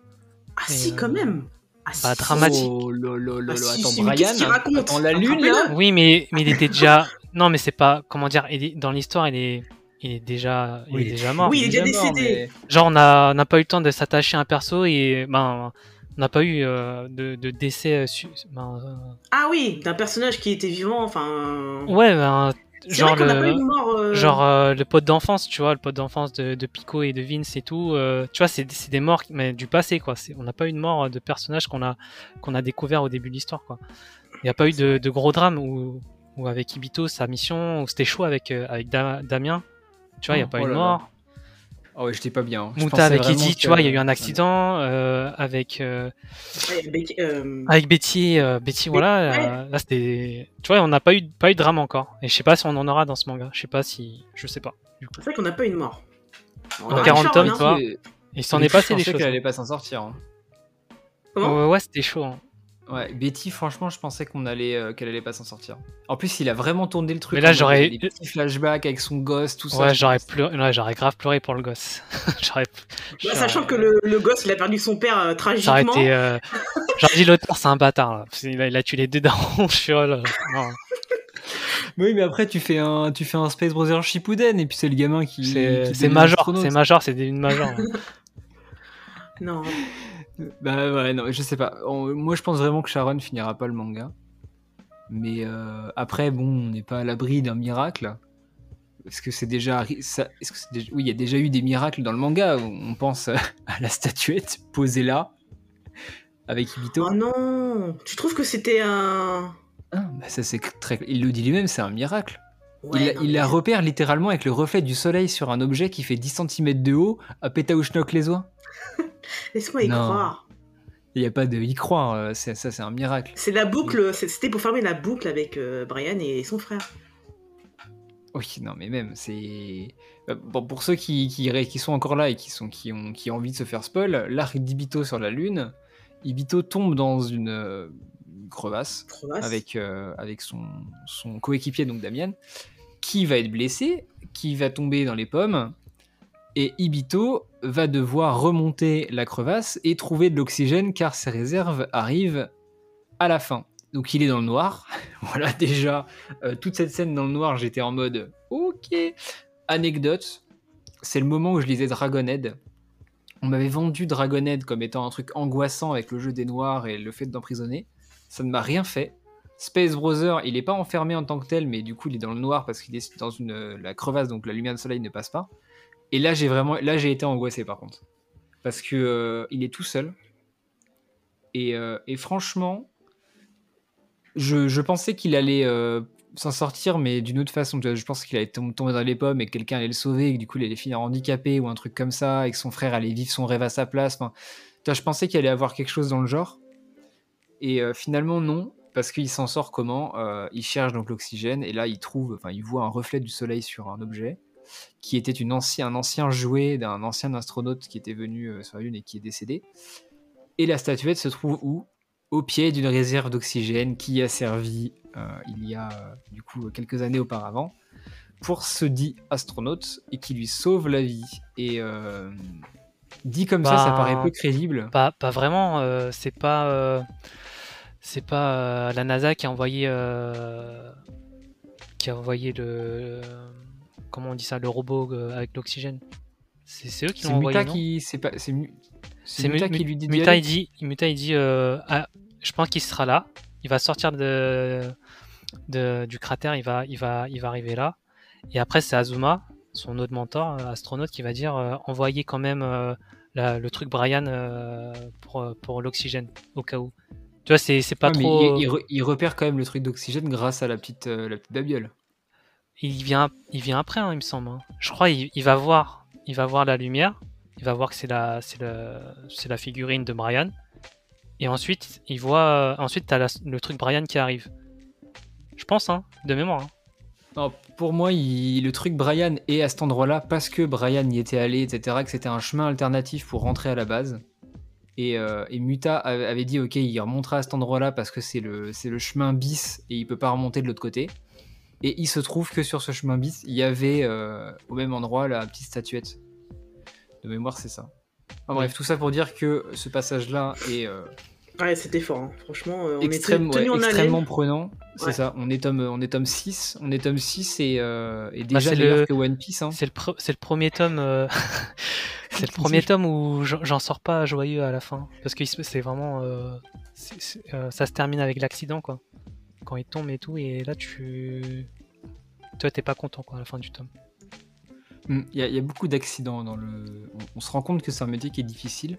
Ah si, euh, quand même. Ah, bah, si. dramatique. Oh, lo, lo, lo, Ah, lo. si, Attends, si, Brian, raconte attends, la lune là. Oui, mais, mais il était déjà. Non, mais c'est pas. Comment dire il est- Dans l'histoire, il est, il est déjà, il est déjà mort. Oui, il est déjà mort, décédé. Genre, on n'a on n'a pas eu le temps de s'attacher à un perso et ben, on n'a pas eu euh, de, de décès. euh, su- ben, euh, Ah oui, d'un personnage qui était vivant, enfin. euh, Ouais, ben, genre le, mort. euh, genre euh, le pote d'enfance, tu vois, le pote d'enfance de, de Pico et de Vince et tout. euh, tu vois, c'est c'est des morts mais du passé, quoi. C'est- On n'a pas eu de mort de personnage qu'on a qu'on a découvert au début de l'histoire, quoi. Il n'y a pas eu de, de gros drame où, où avec Ibito, sa mission, où c'était chaud avec avec Da- Damien. Tu vois, il n'y a Oh, pas oh eu de là mort. Oh ouais, j'étais pas bien. hein. Je pensais Mouta avec Eddie, que- tu vois, il y a eu un accident euh, avec euh, ah, euh, avec Betty, euh, Betty, voilà, ouais. là c'était, tu vois, on n'a pas eu pas eu de drame encore. Et je sais pas si on en aura dans ce manga. Je sais pas si, je sais pas. C'est vrai qu'on n'a pas eu de mort. On En a eu 40 Sharon, tomes, hein. toi. Mais- il s'en est passé je des pensais choses. qu'elle allait pas s'en sortir. hein. Comment? Ouais, ouais, c'était chaud. hein. Ouais, Betty, franchement, je pensais qu'on allait, euh, qu'elle allait pas s'en sortir. En plus, il a vraiment tourné le truc. Mais là, j'aurais- Des petits flashbacks avec son gosse, tout ça. Ouais, j'aurais pleuré, ouais, j'aurais grave pleuré pour le gosse. j'aurais, Bah, j'aurais- sachant que le, le gosse, il a perdu son père euh, tragiquement. été, euh, j'aurais dit l'auteur c'est un bâtard. Là. Qu'il a, il a tué les deux darons. Je suis là. Non, Oui, mais après, tu fais un, tu fais un Space Brothers Shippuden, et puis c'est le gamin qui. c'est, qui c'est devient major, c'est major, c'est une major. Non. Bah ouais, non, je sais pas. On- moi, je pense vraiment que Sharon finira pas le manga. Mais euh, après, bon, on n'est pas à l'abri d'un miracle. Est-ce que c'est déjà, arri- ça, est-ce que c'est déjà- oui, il y a déjà eu des miracles dans le manga. On pense euh, à la statuette posée là avec Ibito. Oh non Tu trouves que c'était un. Ah, bah ça c'est très. Il le dit lui-même, c'est un miracle. Ouais, il non, il mais la repère littéralement avec le reflet du soleil sur un objet qui fait 10 cm de haut à Pétaouchnok les oies. Laisse-moi y Non. croire. Il n'y a pas de y croire, euh, c'est- ça c'est un miracle. C'est la boucle, c'était pour fermer la boucle avec euh, Brian et son frère. Oui, non, mais même, c'est. Euh, Bon, pour ceux qui, qui, sont encore là et qui, sont, qui, ont, qui ont envie de se faire spoil, l'arc d'Ibito sur la Lune, Ibito tombe dans une crevasse Crevasse. avec, euh, avec son, son coéquipier, donc Damien, qui va être blessé, qui va tomber dans les pommes, et Ibito va devoir remonter la crevasse et trouver de l'oxygène car ses réserves arrivent à la fin. Donc il est dans le noir. voilà déjà, euh, toute cette scène dans le noir, j'étais en mode ok. Anecdote, c'est le moment où je lisais Dragonhead. On m'avait vendu Dragonhead comme étant un truc angoissant avec le jeu des noirs et le fait d'emprisonner. Ça ne m'a rien fait. Space Brother, il n'est pas enfermé en tant que tel, mais du coup il est dans le noir parce qu'il est dans une, euh, la crevasse, donc la lumière du soleil ne passe pas. Et là j'ai vraiment, là j'ai été angoissé par contre, parce que euh, il est tout seul. Et, euh, franchement, je, pensais qu'il allait euh, s'en sortir, mais d'une autre façon. Je pense qu'il allait tom- tomber dans les pommes et que quelqu'un allait le sauver, et que du coup il allait finir handicapé ou un truc comme ça, et que son frère allait vivre son rêve à sa place. Enfin, je pensais qu'il allait avoir quelque chose dans le genre. Et finalement, non, parce qu'il s'en sort comment? Il cherche donc l'oxygène, et là il trouve, enfin il voit un reflet du soleil sur un objet qui était une ancien, un ancien jouet d'un ancien astronaute qui était venu euh, sur la Lune et qui est décédé. Et la statuette se trouve où? Au pied d'une réserve d'oxygène qui a servi euh, il y a euh, du coup quelques années auparavant pour ce dit astronaute et qui lui sauve la vie. Et euh, dit comme ça, ça Bah, paraît peu crédible. Pas, pas vraiment. euh, c'est pas, euh, c'est pas la NASA qui a envoyé, qui a envoyé le, comment on dit ça, le robot euh, avec l'oxygène. C'est eux qui l'ont envoyé. Qui. C'est pas. Muta Mu- qui lui dit. Muta il dit, Muta il dit, euh, ah, je pense qu'il sera là. Il va sortir de, de- du cratère, il va, il va, il va arriver là. Et après c'est Azuma, son autre mentor, euh, astronaute, qui va dire euh, envoyer quand même euh, la- le truc Brian pour, pour l'oxygène au cas où. Tu vois, c'est pas Ouais, mais il, il re- il repère quand même le truc d'oxygène grâce à la petite, la petite babiole. Il vient, il vient après, hein, il me semble. hein. Je crois il, va voir, il va voir la lumière, il va voir que c'est la, c'est c'est la figurine de Brian, et ensuite il voit, ensuite t'as le truc Brian qui arrive. Je pense, hein, de mémoire. pour moi, il- le truc Brian est à cet endroit-là parce que Brian y était allé, etc., que c'était un chemin alternatif pour rentrer à la base. Et, euh, Muta avait dit, ok, il remontera à cet endroit-là parce que c'est le, le chemin bis et il peut pas remonter de l'autre côté. Et il se trouve que sur ce chemin bis, il y avait euh, au même endroit la petite statuette. De mémoire, c'est ça. Enfin, bref, tout ça pour dire que ce passage-là est euh, Ouais, c'était fort. hein. Franchement, euh, on extrême- était ouais, en extrêmement haleine. prenant. C'est Ouais. ça, on est, tome, on est tome 6. On est tome 6 et, euh, et Bah, déjà c'est meilleur le- que One Piece. hein. C'est le, pre- c'est le premier tome, euh, c'est le premier tome où j'en sors pas joyeux à la fin, parce que c'est vraiment, euh, c'est- c'est- euh, ça se termine avec l'accident quoi, quand il tombe et tout, et là tu, toi t'es pas content quoi à la fin du tome. Mm, Il y, a- beaucoup d'accidents dans le. On, on se rend compte que c'est un métier qui est difficile,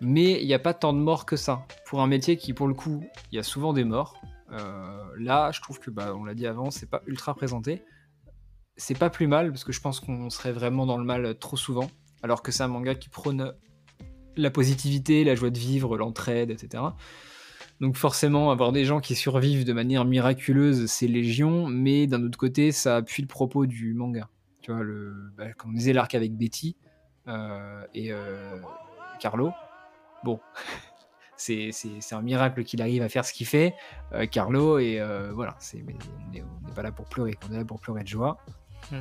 mais il n'y a pas tant de morts que ça. Pour un métier qui, pour le coup, il y a souvent des morts. euh, là, je trouve que, bah, on l'a dit avant, c'est pas ultra présenté. C'est pas plus mal parce que je pense qu'on serait vraiment dans le mal trop souvent, alors que c'est un manga qui prône la positivité, la joie de vivre, l'entraide, etc. Donc forcément, avoir des gens qui survivent de manière miraculeuse, c'est légion, mais d'un autre côté, ça appuie le propos du manga. Tu vois, le, bah, comme on disait, l'arc avec Betty euh, et euh, Carlo. Bon, c'est un miracle qu'il arrive à faire ce qu'il fait, euh, Carlo, et voilà, c'est- mais on n'est pas là pour pleurer, on est là pour pleurer de joie. Mm.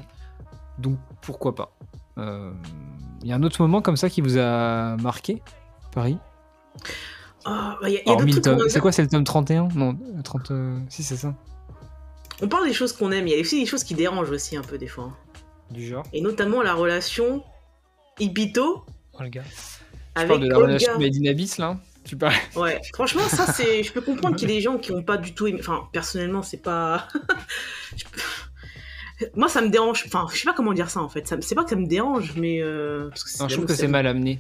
Donc pourquoi pas Il y a un autre moment comme ça qui vous a marqué, Paris? Ah, bah, y a, y a d'autres trucs C'est quoi, c'est le tome 31 Non, euh, 30. euh, Si, c'est ça. On parle des choses qu'on aime, il y a aussi des choses qui dérangent aussi un peu des fois. hein. Du genre. Et notamment la relation Ibito Olga. Tu avec parles de la Olga. relation Made in Abyss, là Tu parles Ouais, franchement, ça c'est. Je peux comprendre qu'il y ait des gens qui ont pas du tout aimé. Enfin, personnellement, c'est pas. Moi, ça me dérange. Enfin, je sais pas comment dire ça en fait. Ça C'est pas que ça me dérange, mais. euh, parce que Non, je trouve que c'est mal amené.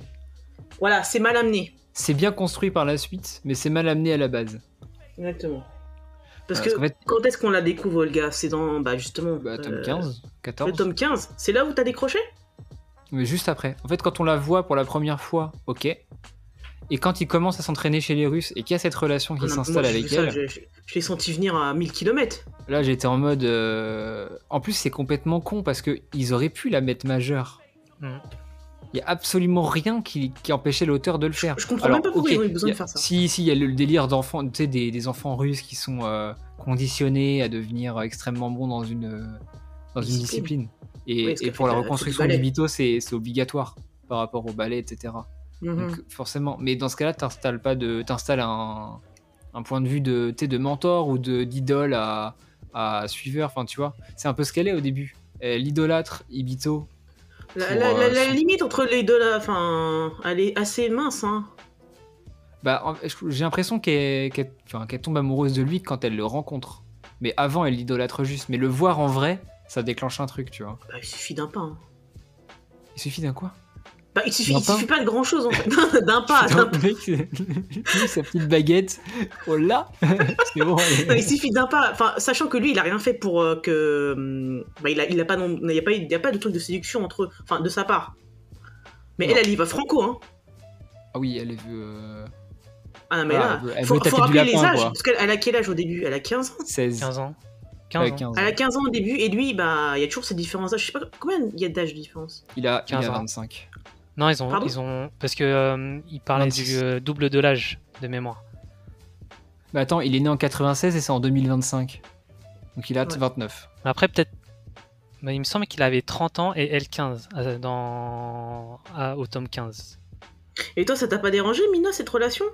Voilà, c'est mal amené. C'est bien construit par la suite, mais c'est mal amené à la base. Exactement. Parce Parce que fait- quand est-ce qu'on la découvre, Olga C'est dans. Bah, justement. Bah, tome euh, 15, 14. Le tome 15. C'est là où t'as décroché Mais juste après. En fait, quand on la voit pour la première fois, ok. Et quand il commence à s'entraîner chez les Russes et qu'il y a cette relation qui Ah s'installe avec ça, elle, Je, l'ai senti venir à 1000 km. là j'étais en mode. euh, En plus, c'est complètement con parce que ils auraient pu la mettre majeure. Mhm. Il y a absolument rien qui, qui empêchait l'auteur de le faire. je comprends même pas pourquoi besoin il y a- de faire ça. Si, si, il y a le délire d'enfants, tu sais, des, des enfants russes qui sont euh, conditionnés à devenir extrêmement bons dans une, euh, une Discipline. Et, Oui, pour la la- reconstruction du du. Vito, c'est obligatoire par rapport au ballet, etc. Mhm. Donc forcément, mais dans ce cas-là, t'installes pas de, t'installes un, un point de vue de, de mentor ou de d'idole à, à suiveur. Enfin, tu vois, c'est un peu ce qu'elle est au début. Elle idolâtre Ibito. La, pour, la- la- euh, la son- limite entre les deux là, enfin, elle est assez mince. Hein. Bah, j'ai l'impression qu'elle tombe amoureuse de lui quand elle le rencontre. Mais avant, elle l'idolâtre juste. Mais le voir en vrai, ça déclenche un truc, tu vois. Bah, il suffit d'un pas. hein. Il suffit d'un quoi? Bah, il suffit, il pas suffit pas de grand chose en fait. d'un pas. D'un le pas. mec, sa petite baguette. Oh là C'est bon. Non, il suffit d'un pas. Enfin, sachant que lui, il a rien fait pour euh, que. hum, Bah, il a, il a pas, non- il y a pas, il y a pas de truc de séduction entre eux. Enfin, de sa part. Mais Non. elle, elle y va franco, hein. Ah oui, elle est vue euh, Ah non, mais Ah, là, elle veut- elle faut, faut du rappeler les lapin, âges. quoi. Parce qu'elle elle a quel âge au début? Elle a 15 ans? 16. 15 ans. 15 Ouais, ans. 15 Elle a ans. 15 ans au début, et lui, bah, il y a toujours ces différences d'âge. Je sais pas combien il y a d'âge de différence? Il a, il 15 a ans. 25. Non, ils ont, Pardon ils ont, parce que euh, ils parlaient 26. du euh, double de l'âge de mémoire. Bah attends, il est né en 96 et c'est en 2025. Donc il a Ouais. 29. Après, peut-être. bah, il me semble qu'il avait 30 ans et elle 15 euh, dans... à- au tome 15. Et toi, ça t'a pas dérangé, Mina, cette relation?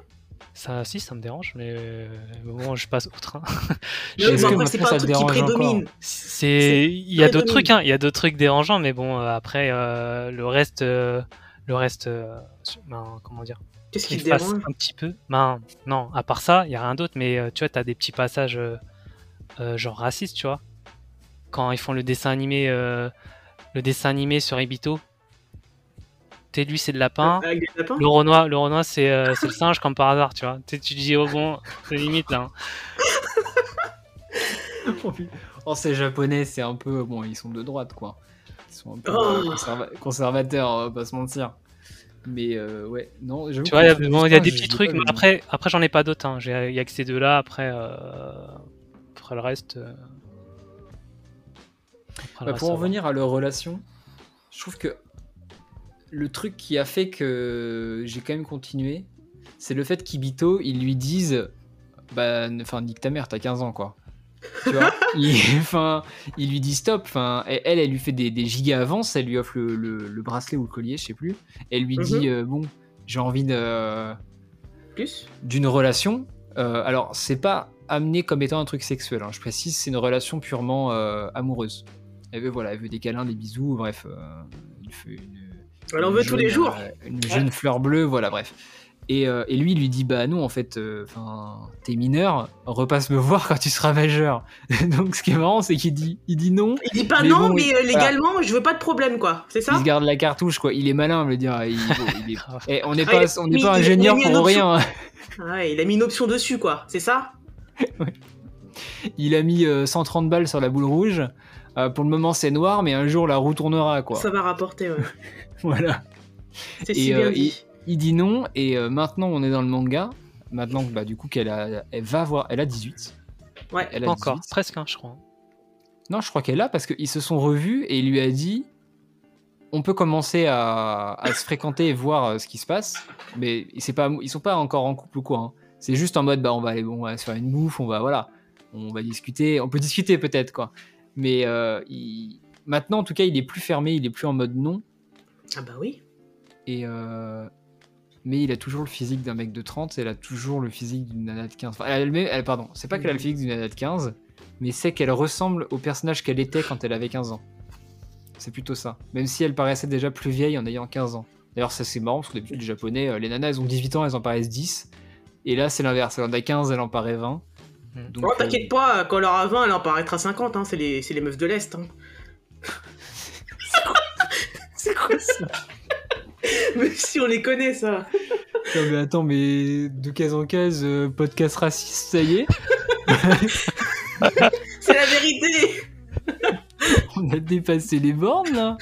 Ça, si, ça me dérange, mais euh, bon, je passe hein. Que après, c'est pas un truc qui prédomine. C'est, il y a d'autres trucs, hein. Il y a d'autres trucs dérangeants, mais bon, euh, après, euh, le reste, euh, le reste, euh, ben, comment dire, Qu'est-ce qui passe un petit peu. Ben, non, à part ça, il y a rien d'autre, mais euh, tu vois, t'as des petits passages, euh, euh, genre racistes, tu vois. Quand ils font le dessin animé, euh, le dessin animé sur Ebito. Tu sais, lui, c'est le lapin. Avec des lapins Le Renoir, le Renoir c'est euh, c'est le singe comme par hasard, tu vois. Tu tu te dis, oh bon, c'est limite là. hein. oh, ces japonais, c'est un peu. Bon, ils sont de droite, quoi. Ils sont un peu Oh. euh, conserva- conservateurs, on va pas se mentir. Mais euh, ouais, non, j'avoue Tu vois, il y a, bon, y des petits trucs, pas mais après, après j'en ai pas d'autres. Hein. J'ai- Il y a que ces deux-là, après, euh, après le reste. euh, après le Bah, reste, pour en va. revenir à leur relation, je trouve que le truc qui a fait que j'ai quand même continué, c'est le fait qu'Ibito, ils lui disent Bah, enfin, nique ta mère, t'as 15 ans, quoi. Tu vois il, il lui dit stop. Et elle, elle lui fait des, des gigas avances. Elle lui offre le, le- le bracelet ou le collier, je sais plus. Elle lui dit euh, Bon, j'ai envie de Plus d'une relation. Euh, alors, c'est pas amené comme étant un truc sexuel. hein. Je précise, c'est une relation purement euh, amoureuse. Elle veut, voilà, elle veut des câlins, des bisous, bref. une, Elle en veut tous les jours. une jeune fleur bleue, voilà, bref. Et, euh, et lui, il lui dit Bah non, en fait, euh, t'es mineur, repasse me voir quand tu seras majeur. Donc, ce qui est marrant, c'est qu'il dit, il dit non, Il dit pas Mais non, bon, mais euh, légalement, je veux pas de problème, quoi. C'est ça il se garde la cartouche, quoi. Il est malin, je veux dire. Il, il est-. Eh, on n'est pas, on n'est il- pas il- ingénieur pour rien. Ah Ouais, il a mis une option dessus, quoi. C'est ça Il a mis euh, 130 balles sur la boule rouge. Euh, pour le moment, c'est noir, mais un jour, la roue tournera, quoi. Ça va rapporter, ouais. Voilà. C'est si bien euh, dit. Il dit non, et euh, maintenant, on est dans le manga. Maintenant, bah, du coup, qu'elle a, elle va avoir, elle a 18. Ouais. Elle a encore, 18. presque, hein, je crois. Non, je crois qu'elle a parce qu'ils se sont revus et il lui a dit on peut commencer à, à se fréquenter et voir euh, ce qui se passe, mais pas, ils sont pas encore en couple ou quoi. hein. C'est juste en mode bah on va aller, on va se faire une bouffe, on va voilà, on va discuter, on peut discuter peut-être quoi. Mais euh, il- maintenant en tout cas il est plus fermé, il est plus en mode non Ah bah oui. et euh, mais il a toujours le physique d'un mec de 30 et elle a toujours le physique d'une nana de 15. Enfin, elle pardon, c'est pas qu'elle a le physique d'une nana de 15, mais c'est qu'elle ressemble au personnage qu'elle était quand elle avait 15 ans. C'est plutôt ça. Même si elle paraissait déjà plus vieille en ayant 15 ans. D'ailleurs, ça c'est marrant parce que d'habitude, les japonais, euh, les nanas, elles ont 18 ans, elles en paraissent 10. Et là, c'est l'inverse. Elle en a 15, elle en paraît 20. Hmm. Donc, Oh, euh, t'inquiète pas, quand elle aura 20, elle en paraîtra 50, hein. c'est les, c'est les meufs de l'Est. Hein. c'est quoi ça? Même si on les connaît, ça. Non, mais attends, mais de case en case, euh, podcast raciste, ça y est C'est la vérité On a dépassé les bornes là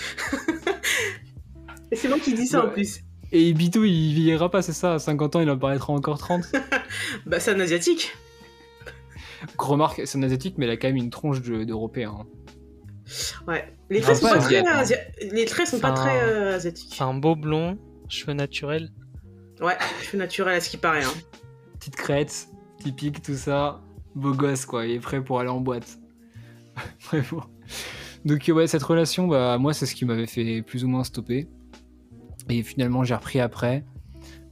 Et c'est moi qui dis ça en plus. Et Ibito, il vieillira pas, c'est ça À 50 ans, il en paraîtra encore 30. Bah, c'est un asiatique. Remarque, c'est un asiatique, mais il a quand même une tronche de- d'européen. hein. Ouais. Les traits sont pas pas très, asia- les traits sont pas Enfin, très euh, asiatiques. C'est un beau blond, cheveux naturels. Ouais, cheveux naturels à ce qui paraît. Hein. Petite crête, typique, tout ça. Beau gosse, quoi. Il est prêt pour aller en boîte. Vraiment. Donc, ouais, cette relation, bah, moi, c'est ce qui m'avait fait plus ou moins stopper. Et finalement, j'ai repris après.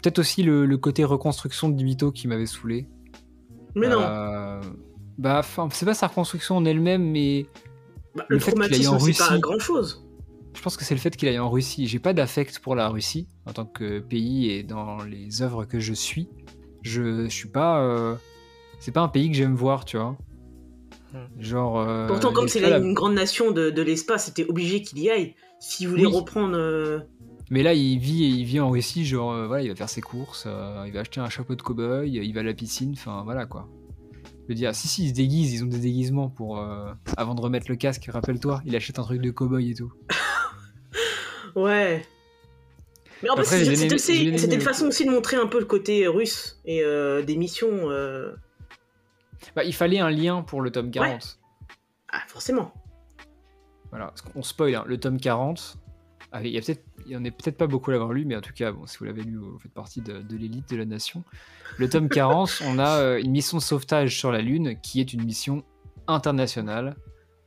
Peut-être aussi le, le côté reconstruction de Ibito qui m'avait saoulé. Mais non, Euh, bah, enfin, c'est pas sa reconstruction en elle-même, mais Bah, le le, fait qu'il aille traumatisme, en c'est pas Russie- grand chose. je pense que c'est le fait qu'il aille en Russie. J'ai pas d'affect pour la Russie en tant que pays et dans les œuvres que je suis. Je, je suis pas. euh, c'est pas un pays que j'aime voir, tu vois. Hmm. Genre. euh, Pourtant, comme c'est là une grande nation de, de l'espace, c'était obligé qu'il y aille. S'il voulait Oui. reprendre. euh, Mais là, il vit, il vit en Russie, genre, voilà, il va faire ses courses, il va acheter un chapeau de cow-boy, il va à la piscine, enfin, voilà quoi. Je veux dire, si, si, ils se déguisent, ils ont des déguisements pour. euh, avant de remettre le casque, rappelle-toi, il achète un truc de cow-boy et tout. Ouais. Mais en Après, fait, c'était une façon aussi de montrer un peu le côté russe et euh, des missions. euh, Bah, il fallait un lien pour le tome 40. Ah, forcément. Voilà, on spoil, hein, le tome 40, Ah, il y a peut-être, il y en a peut-être pas beaucoup à l'avoir lu, mais en tout cas, bon, si vous l'avez lu, vous faites partie de, de l'élite de la nation. Le tome 40, on a euh, une mission de sauvetage sur la Lune qui est une mission internationale.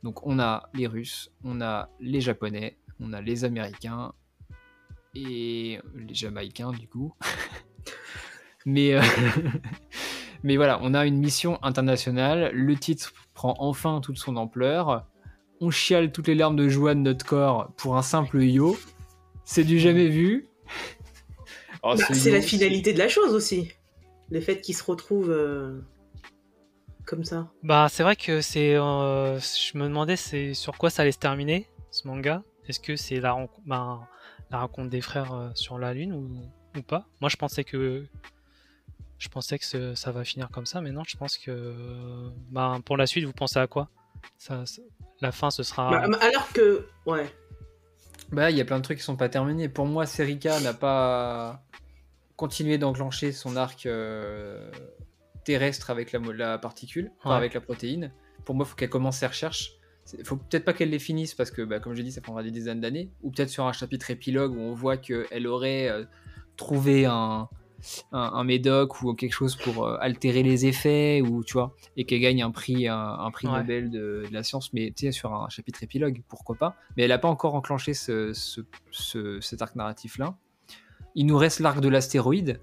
Donc on a les Russes, on a les Japonais, on a les Américains et les Jamaïcains du coup. mais, euh, mais voilà, on a une mission internationale. Le titre prend enfin toute son ampleur. On chiale toutes les larmes de joie de notre corps pour un simple yo. C'est du jamais vu. Oh, Bah, ce c'est la finalité de la chose aussi. Le fait qu'ils se retrouvent euh, comme ça. Bah, c'est vrai que c'est. euh, je me demandais c'est sur quoi ça allait se terminer, ce manga. Est-ce que c'est la, la rencontre des frères euh, sur la Lune ou, ou pas? Moi, je pensais que. Je pensais que ce- ça va finir comme ça, mais non, je pense que. Ben, pour la suite, vous pensez à quoi? Ça, ça- La fin, ce sera. Bah, alors que. Ouais. Bah, il y a plein de trucs qui sont pas terminés. Pour moi, Serika n'a pas continué d'enclencher son arc euh, terrestre avec la, particule, enfin, avec la protéine. Pour moi, il faut qu'elle commence ses recherches. Il faut peut-être pas qu'elle les finisse parce que, bah, comme j'ai dit, ça prendra des dizaines d'années. Ou peut-être sur un chapitre épilogue où on voit qu'elle aurait euh, trouvé un, un, un médoc ou quelque chose pour euh, altérer les effets, ou tu vois, et qu'elle gagne un prix, un, un prix Ouais. Nobel de, de la science, mais tu sais, sur un chapitre épilogue, pourquoi pas. Mais elle n'a pas encore enclenché ce, ce- ce- cet arc narratif-là. Il nous reste l'arc de l'astéroïde.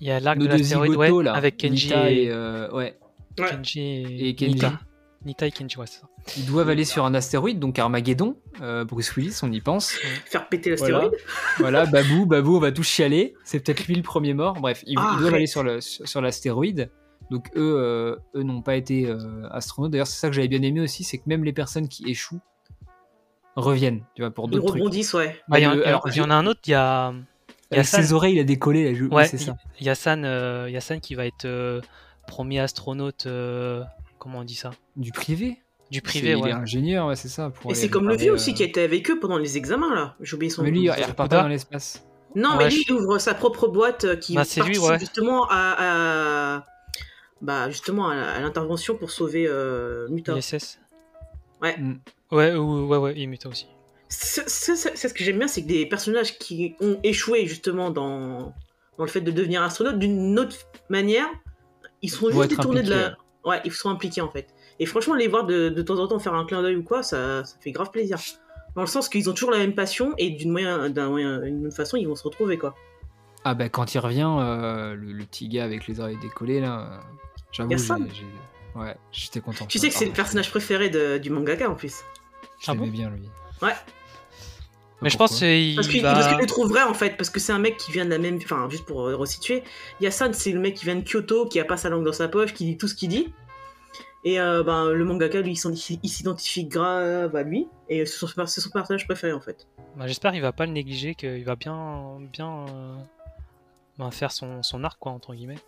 Il y a l'arc de l'astéroïde, ouais, avec Kenji Nita et, et, euh, ouais. Ouais. Kenji et, et Kenji. Nita. Nita et Kenji, ouais, c'est ça. Ils doivent aller sur un astéroïde, donc Armageddon. Euh, Bruce Willis, on y pense. Faire péter l'astéroïde. Voilà, Babou, Babou, on va tous chialer. C'est peut-être lui le premier mort. Bref, ils, Ah, ils doivent aller sur le sur l'astéroïde. Donc eux, euh, eux n'ont pas été euh, astronautes. D'ailleurs, c'est ça que j'avais bien aimé aussi, c'est que même les personnes qui échouent reviennent, tu vois, pour Ils d'autres trucs. rebondissent, ouais. Bah, y, alors, il y en a un autre, il y a. Il y a San, ses oreilles, il a décollé. Là, je... oui, ouais, c'est ça. il y a San, euh, il y a San qui va être euh, premier astronaute. Comment on dit ça? Du privé? Du privé, Il ouais. est ingénieur, ouais, c'est ça. pour Et c'est comme le vieux aussi euh, qui était avec eux pendant les examens là. J'ai oublié son Mais nom. lui, il repart pas dans l'espace. Non, Ouais, mais lui, je- il ouvre sa propre boîte euh, qui Bah, lui, ouais. justement à, à- bah, justement à, l'intervention pour sauver euh, Muta. ISS. Ouais. Mm. Ouais, ou- ouais, ouais, et Muta aussi. C'est ce que j'aime bien, c'est que des personnages qui ont échoué justement dans, dans le fait de devenir astronaute d'une autre manière, ils sont juste détournés de la. Ouais, ils sont impliqués en fait. Et franchement, les voir de, de temps en temps faire un clin d'œil ou quoi, ça, ça fait grave plaisir. Dans le sens qu'ils ont toujours la même passion et d'une moyen, d'un moyen- d'une façon, ils vont se retrouver quoi. Ah bah quand il revient, euh, le, le petit gars avec les oreilles décollées là, euh, j'avoue, ouais, j'étais content. Tu sais que c'est le personnage préféré de- du mangaka en plus. Je Ah bon? bien lui. Ouais. Mais je pense qu'il Parce qu'il va. parce qu'il le trouve vrai en fait, parce que c'est un mec qui vient de la même. Enfin, juste pour resituer, Yasan c'est le mec qui vient de Kyoto, qui a pas sa langue dans sa poche, qui dit tout ce qu'il dit. Et euh, ben, le mangaka, lui, il s'identifie grave à lui, et c'est son, c'est son personnage préféré en fait. Bah, J'espère qu'il va pas le négliger, qu'il va bien, bien euh, ben, faire son, son arc, quoi, entre guillemets.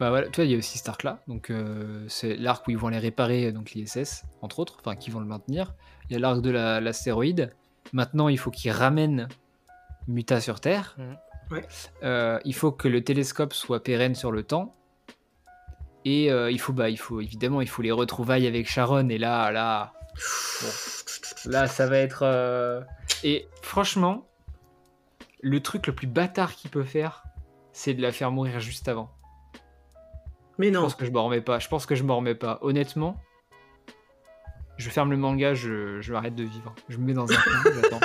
Bah voilà, tu vois, il y a aussi cet arc-là. Donc, euh, c'est l'arc où ils vont aller réparer donc l'ISS, entre autres, enfin, qui vont le maintenir. Il y a l'arc de la- l'astéroïde. Maintenant, il faut qu'ils ramènent Muta sur Terre. Ouais. Euh, il faut que le télescope soit pérenne sur le temps. Et euh, il faut, bah, il faut évidemment, il faut les retrouvailles avec Sharon. Et là, là, bon, là, ça va être. euh, Et franchement, le truc le plus bâtard qu'il peut faire, c'est de la faire mourir juste avant. Mais Je non, pense que je m'en remets pas. Je pense que je m'en remets pas. Honnêtement, je ferme le manga, je, je arrête de vivre. Je me mets dans un coin, j'attends.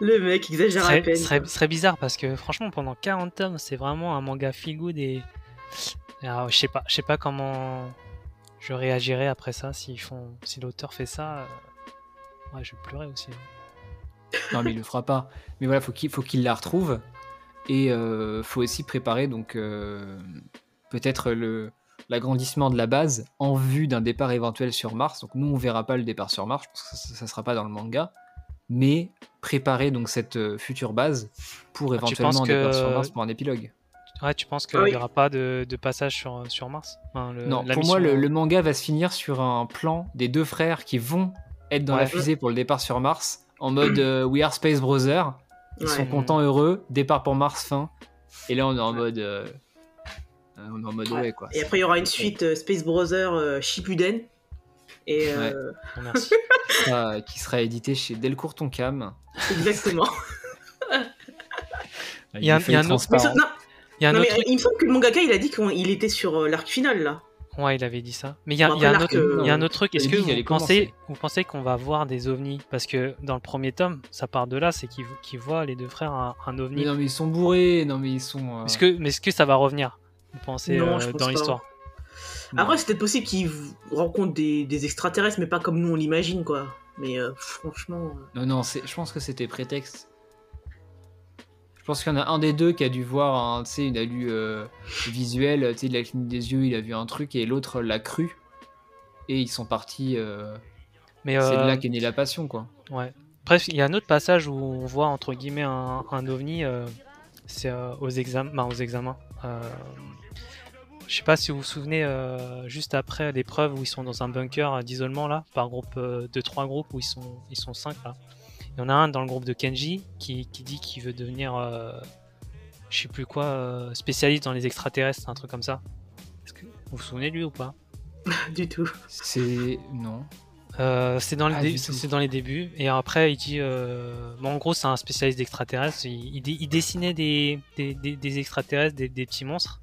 le mec exagère à serait, peine. ce serait, bizarre parce que franchement, pendant 40 tomes, c'est vraiment un manga feel good et. alors, je sais pas, je sais pas comment je réagirais après ça font, si l'auteur fait ça. euh, Ouais, je vais pleurer aussi. hein. Non, mais il le fera pas. Mais voilà, faut qu'il faut qu'il la retrouve. Et euh, faut aussi préparer donc euh, peut-être le l'agrandissement de la base en vue d'un départ éventuel sur Mars. Donc nous on verra pas le départ sur Mars, parce que ça, ça sera pas dans le manga. Mais préparer donc cette euh, future base pour Ah, tu éventuellement un départ que- sur Mars pour un épilogue. Ouais, tu penses qu'il Ah oui. y aura pas de, de passage sur, sur Mars? Enfin, le- Non, la pour mission- moi, le, le manga va se finir sur un plan des deux frères qui vont être dans Ouais. la fusée pour le départ sur Mars, en mode euh, We are Space Brothers. Ils Ouais. sont contents, heureux, départ pour Mars, fin. Et là, on est en mode. euh, euh, on est en mode Ouais. ouais, quoi. Et après, il y aura une suite euh, Space Brother euh, Shippuden. Et euh, merci. qui sera, qui sera édité chez Delcourt Tonkam. exactement. Il y a- Avec des il y a un autre- Il y a un non, autre mais il me semble que le mangaka il a dit qu'il était sur euh, l'arc final là. Ouais, il avait dit ça. Mais il y a, Bon, il y a un, autre, l'arc, il y a un autre truc. Est-ce que vous pensez, commencer. vous pensez qu'on va voir des ovnis? Parce que dans le premier tome, ça part de là, c'est qu'ils qu'ils voient les deux frères un, un ovni. Mais non, mais ils sont bourrés. Non, mais ils sont. euh, Est-ce que, mais est-ce que ça va revenir? Vous pensez Non, euh, je pense dans pas. l'histoire Après, c'est peut-être possible qu'ils rencontrent des, des extraterrestres, mais pas comme nous on l'imagine quoi. Mais euh, franchement. euh, Non, non, c'est- je pense que c'était prétexte. Je pense qu'il y en a un des deux qui a dû voir, un, tu sais, il a lu euh, visuel, tu sais, il a cligné des yeux, il a vu un truc, et l'autre l'a cru. Et ils sont partis. euh, Mais C'est de là qu'est née la passion, quoi. Ouais. Bref, il y a un autre passage où on voit entre guillemets un, un ovni. euh, c'est euh, aux, exam- bah, aux examens. Euh, je sais pas si vous vous souvenez, euh, juste après l'épreuve où ils sont dans un bunker d'isolement là, par groupe euh, de trois groupes où ils sont ils sont cinq là. Il y en a un dans le groupe de Kenji qui, qui dit qu'il veut devenir, euh, je sais plus quoi, euh, spécialiste dans les extraterrestres, un truc comme ça. Est-ce que vous vous souvenez de lui ou pas? Du tout. C'est. Non. Euh, c'est dans, Ah, c'est dans les débuts. Et après, il dit. Euh... Bon, en gros, c'est un spécialiste d'extraterrestres. Il, il dé- il dessinait des, des, des- des extraterrestres, des, des petits monstres.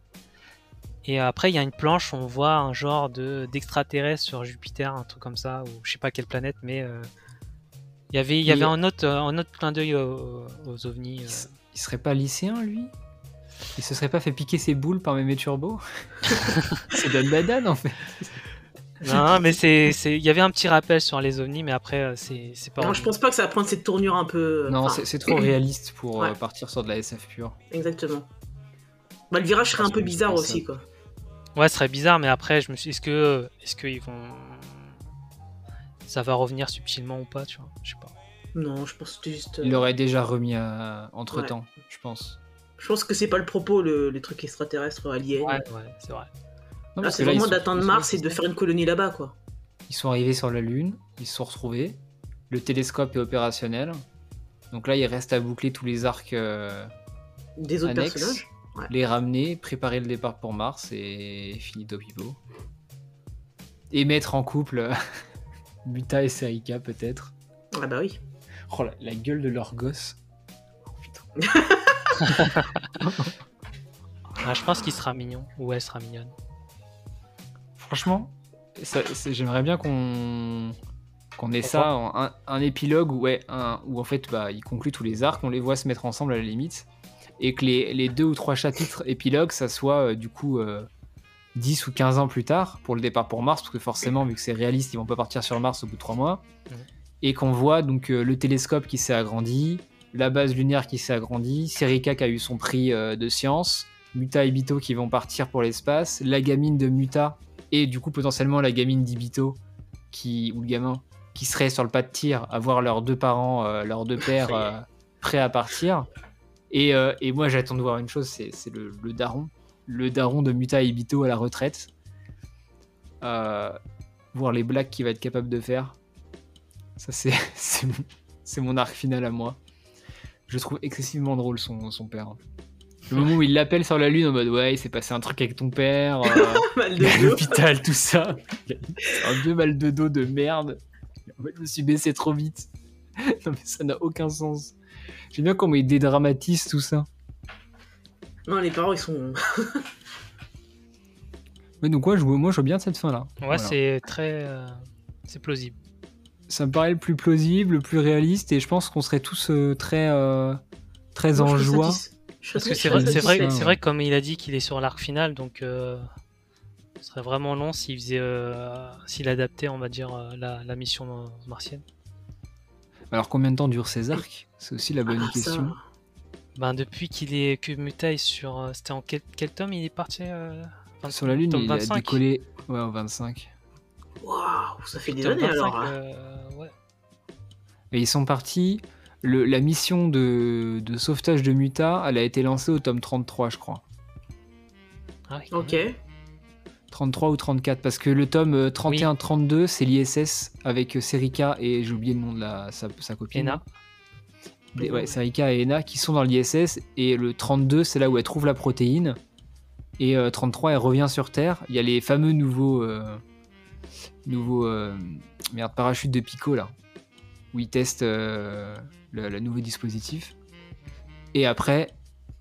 Et après, il y a une planche, on voit un genre de d'extraterrestre sur Jupiter, un truc comme ça, ou je sais pas quelle planète, mais. euh, Il y avait, il y avait un, autre, un autre clin d'œil aux, aux ovnis. Il, euh. il serait pas lycéen, lui? Il se serait pas fait piquer ses boules par Mémé Turbo? C'est Dan Dadan, en fait. Non, mais c'est, c'est- il y avait un petit rappel sur les ovnis, mais après, euh, c'est, c'est pas. Non, je pense pas que ça va prendre cette tournure un peu. euh, Non, enfin, c'est c'est trop réaliste pour Ouais. partir sur de la SF pure. Exactement. Bah, le virage serait un peu bizarre aussi ça. quoi. Ouais, ce serait bizarre, mais après, je me suis, est-ce que, est-ce qu'ils vont, ça va revenir subtilement ou pas, tu vois, je sais pas. Non, je pense que juste. euh, Il l'aurait déjà remis entre temps, je pense. Je pense que c'est pas le propos, le, les trucs extraterrestres aliens. Ouais, ouais, c'est vrai. Non, Là, c'est vraiment d'atteindre Mars et de faire une colonie là-bas quoi. Ils sont arrivés sur la Lune, ils se sont retrouvés. Le télescope est opérationnel. Donc là, il reste à boucler tous les arcs euh, Des autres annexes, personnages. Ouais. les ramener, préparer le départ pour Mars et finito pipo. Et mettre en couple Muta et Serika, peut-être. Ah bah oui. Oh, la, la gueule de leur gosse. Oh, putain. Ah, je pense qu'il sera mignon, ou elle sera mignonne. Franchement, j'aimerais bien qu'on qu'on ait ça, en un, un épilogue où, ouais, un- où en fait bah, il conclut tous les arcs, on les voit se mettre ensemble à la limite, et que les, les deux ou trois chapitres épilogues, ça soit euh, du coup euh, 10 ou 15 ans plus tard pour le départ pour Mars, parce que forcément, vu que c'est réaliste, ils vont pas partir sur Mars au bout de 3 mois, et qu'on voit donc euh, le télescope qui s'est agrandi, la base lunaire qui s'est agrandie, Serika qui a eu son prix euh, de science, Muta et Bito qui vont partir pour l'espace, la gamine de Muta et du coup potentiellement la gamine d'Ibito qui ou le gamin qui serait sur le pas de tir à voir leurs deux parents, leurs deux pères prêts à partir. Et, euh, et moi j'attends de voir une chose, c'est le, le daron, le daron de Muta et Ibito à la retraite. Euh, voir les blagues qu'il va être capable de faire. Ça c'est mon- arc final à moi. Je trouve excessivement drôle son, son père. Le moment où il l'appelle sur la lune en mode ouais il s'est passé un truc avec ton père. euh, l'hôpital, tout ça. Un vieux mal de dos de merde. En fait, je me suis baissé trop vite. Non, mais ça n'a aucun sens. J'aime bien comment il dédramatise tout ça. Non, les parents ils sont. Mais donc, ouais, je, moi, je vois bien cette fin-là. Ouais, Voilà. c'est très, euh, c'est plausible. Ça me paraît le plus plausible, le plus réaliste, et je pense qu'on serait tous euh, très, euh, très Moi, en joie. satis- je Parce que c'est vrai, c'est vrai, c'est vrai comme il a dit qu'il est sur l'arc final, donc euh, ce serait vraiment long s'il faisait, euh, s'il adaptait, on va dire, euh, la, la mission martienne. Alors, combien de temps durent ces arcs? C'est aussi la bonne Ah, ça. question. Ben depuis qu'il est que Mutai sur, euh, c'était en quel, quel tome il est parti euh, Sur la Lune, il 25? a décollé ouais, au 25. Waouh, ça fait des années 25, alors. hein. euh, ouais. Et ils sont partis. Le, la mission de, de sauvetage de Muta, elle a été lancée au tome 33, je crois. Ah oui, Ok. même. 33 ou 34, parce que le tome euh, 31-32, c'est l'ISS avec Serika et j'ai oublié le nom de la, sa, sa copine. Ena. Des- ouais, et Ena qui sont dans l'ISS, et le 32, c'est là où elle trouve la protéine. Et euh, 33, elle revient sur Terre. Il y a les fameux nouveaux, euh, nouveau euh, merde, parachute de Pico là, où ils testent euh, le, le nouveau dispositif. Et après,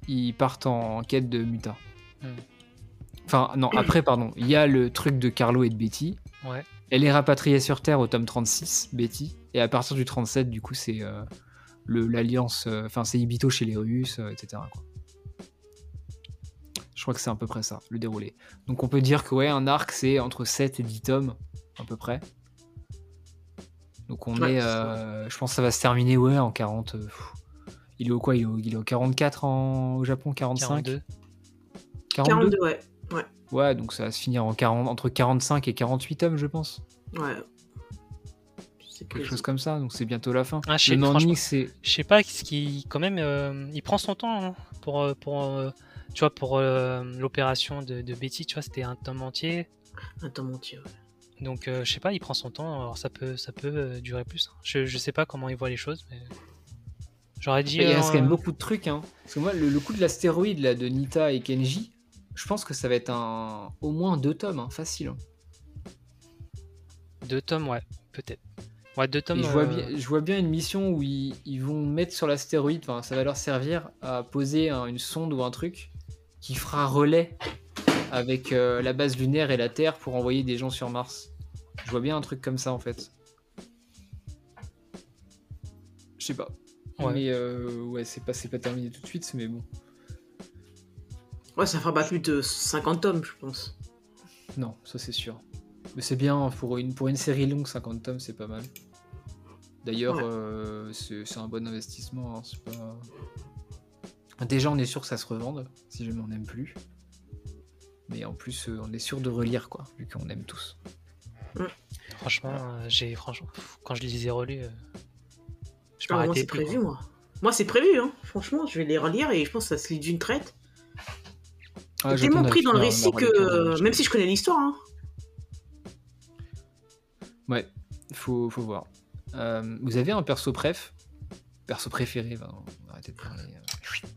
ils partent en quête de Muta. Hmm. Enfin, non, après, pardon. Il y a le truc de Carlo et de Betty. Ouais. Elle est rapatriée sur Terre au tome 36, Betty. Et à partir du 37, du coup, c'est l'alliance. euh, Enfin, c'est Ibito chez les Russes, euh, etc. quoi. Je crois que c'est à peu près ça, le déroulé. Donc on peut dire que, ouais, un arc, c'est entre 7 et 10 tomes, à peu près. Donc on Ouais, est. euh, je pense que ça va se terminer, ouais, en 40. euh, pff. il est au quoi? Il est au, il est au 44 en, au Japon 45 42. 42 42, ouais. Ouais, donc ça va se finir en 40, entre 45 et 48 tomes, je pense. Ouais. Quelque chose comme ça, donc c'est bientôt la fin. Ah, je sais- le franchement, Morning, c'est. Je sais pas, ce qui quand même, euh, il prend son temps hein, pour, euh, pour euh, tu vois, pour euh, l'opération de, de Betty, tu vois, c'était un tome entier. Un temps entier, ouais. Donc euh, je sais pas, il prend son temps. Alors ça peut, ça peut euh, durer plus. hein. Je, je sais pas comment il voit les choses, mais j'aurais dit. Il reste euh, quand même beaucoup de trucs. Hein. Parce que moi, le, le coup de l'astéroïde là, de Nita et Kenji, je pense que ça va être un au moins deux tomes, hein, facile. hein. Deux tomes, ouais, peut-être. Ouais, deux tomes. Et je vois, euh, bien, je vois bien une mission où ils, ils vont mettre sur l'astéroïde, enfin, ça va leur servir à poser un- une sonde ou un truc qui fera relais avec euh, la base lunaire et la Terre pour envoyer des gens sur Mars. Je vois bien un truc comme ça en fait. Je sais pas. Ouais. Mais euh, ouais, c'est pas, terminé tout de suite, mais bon. Ouais, ça fera pas plus de 50 tomes, je pense. Non, ça c'est sûr. Mais c'est bien pour une, pour une série longue, 50 tomes, c'est pas mal. D'ailleurs, Ouais. euh, c'est un bon investissement. hein, c'est pas... Déjà, on est sûr que ça se revende, si jamais on n'aime plus. Mais en plus, euh, on est sûr de relire, quoi, vu qu'on aime tous. Franchement, euh, j'ai franchement, pff, quand je les ai relus, euh, je Ah, moi, c'est prévu, quoi. moi. Moi, c'est prévu, hein. Franchement, je vais les relire et je pense que ça se lit d'une traite. Ah, J'ai tellement pris dans le récit que, même si je connais l'histoire, hein. Ouais, faut, faut voir. Euh, vous avez un perso préf? Perso préféré, arrêter de parler. euh.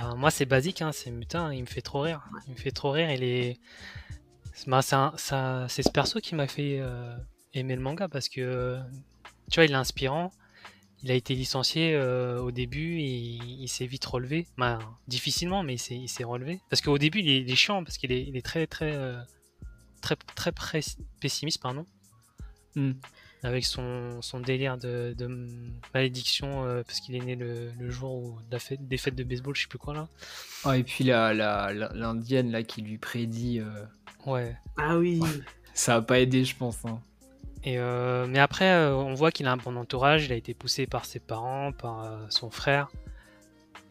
Bah, moi, c'est basique, hein, c'est mutin, il me fait trop rire. Il me fait trop rire. Il est. c'est- bah, c'est un- ça- c'est ce perso qui m'a fait euh, aimer le manga parce que tu vois, il est inspirant. Il a été licencié euh, au début et il s'est vite relevé. Bah, difficilement, mais il s'est, il s'est relevé. Parce qu'au début, il est, il est chiant parce qu'il est, il est très, très, très, très, pessimiste, pardon. Hmm. Avec son, son délire de, de malédiction euh, parce qu'il est né le, le jour où de la fête, des fêtes de baseball, je sais plus quoi là. Et puis la, la, la- l'indienne là qui lui prédit, euh, Ouais. Ah oui. ça a pas aidé, je pense. hein. Et euh, mais après, euh, on voit qu'il a un bon entourage. Il a été poussé par ses parents, par euh, son frère.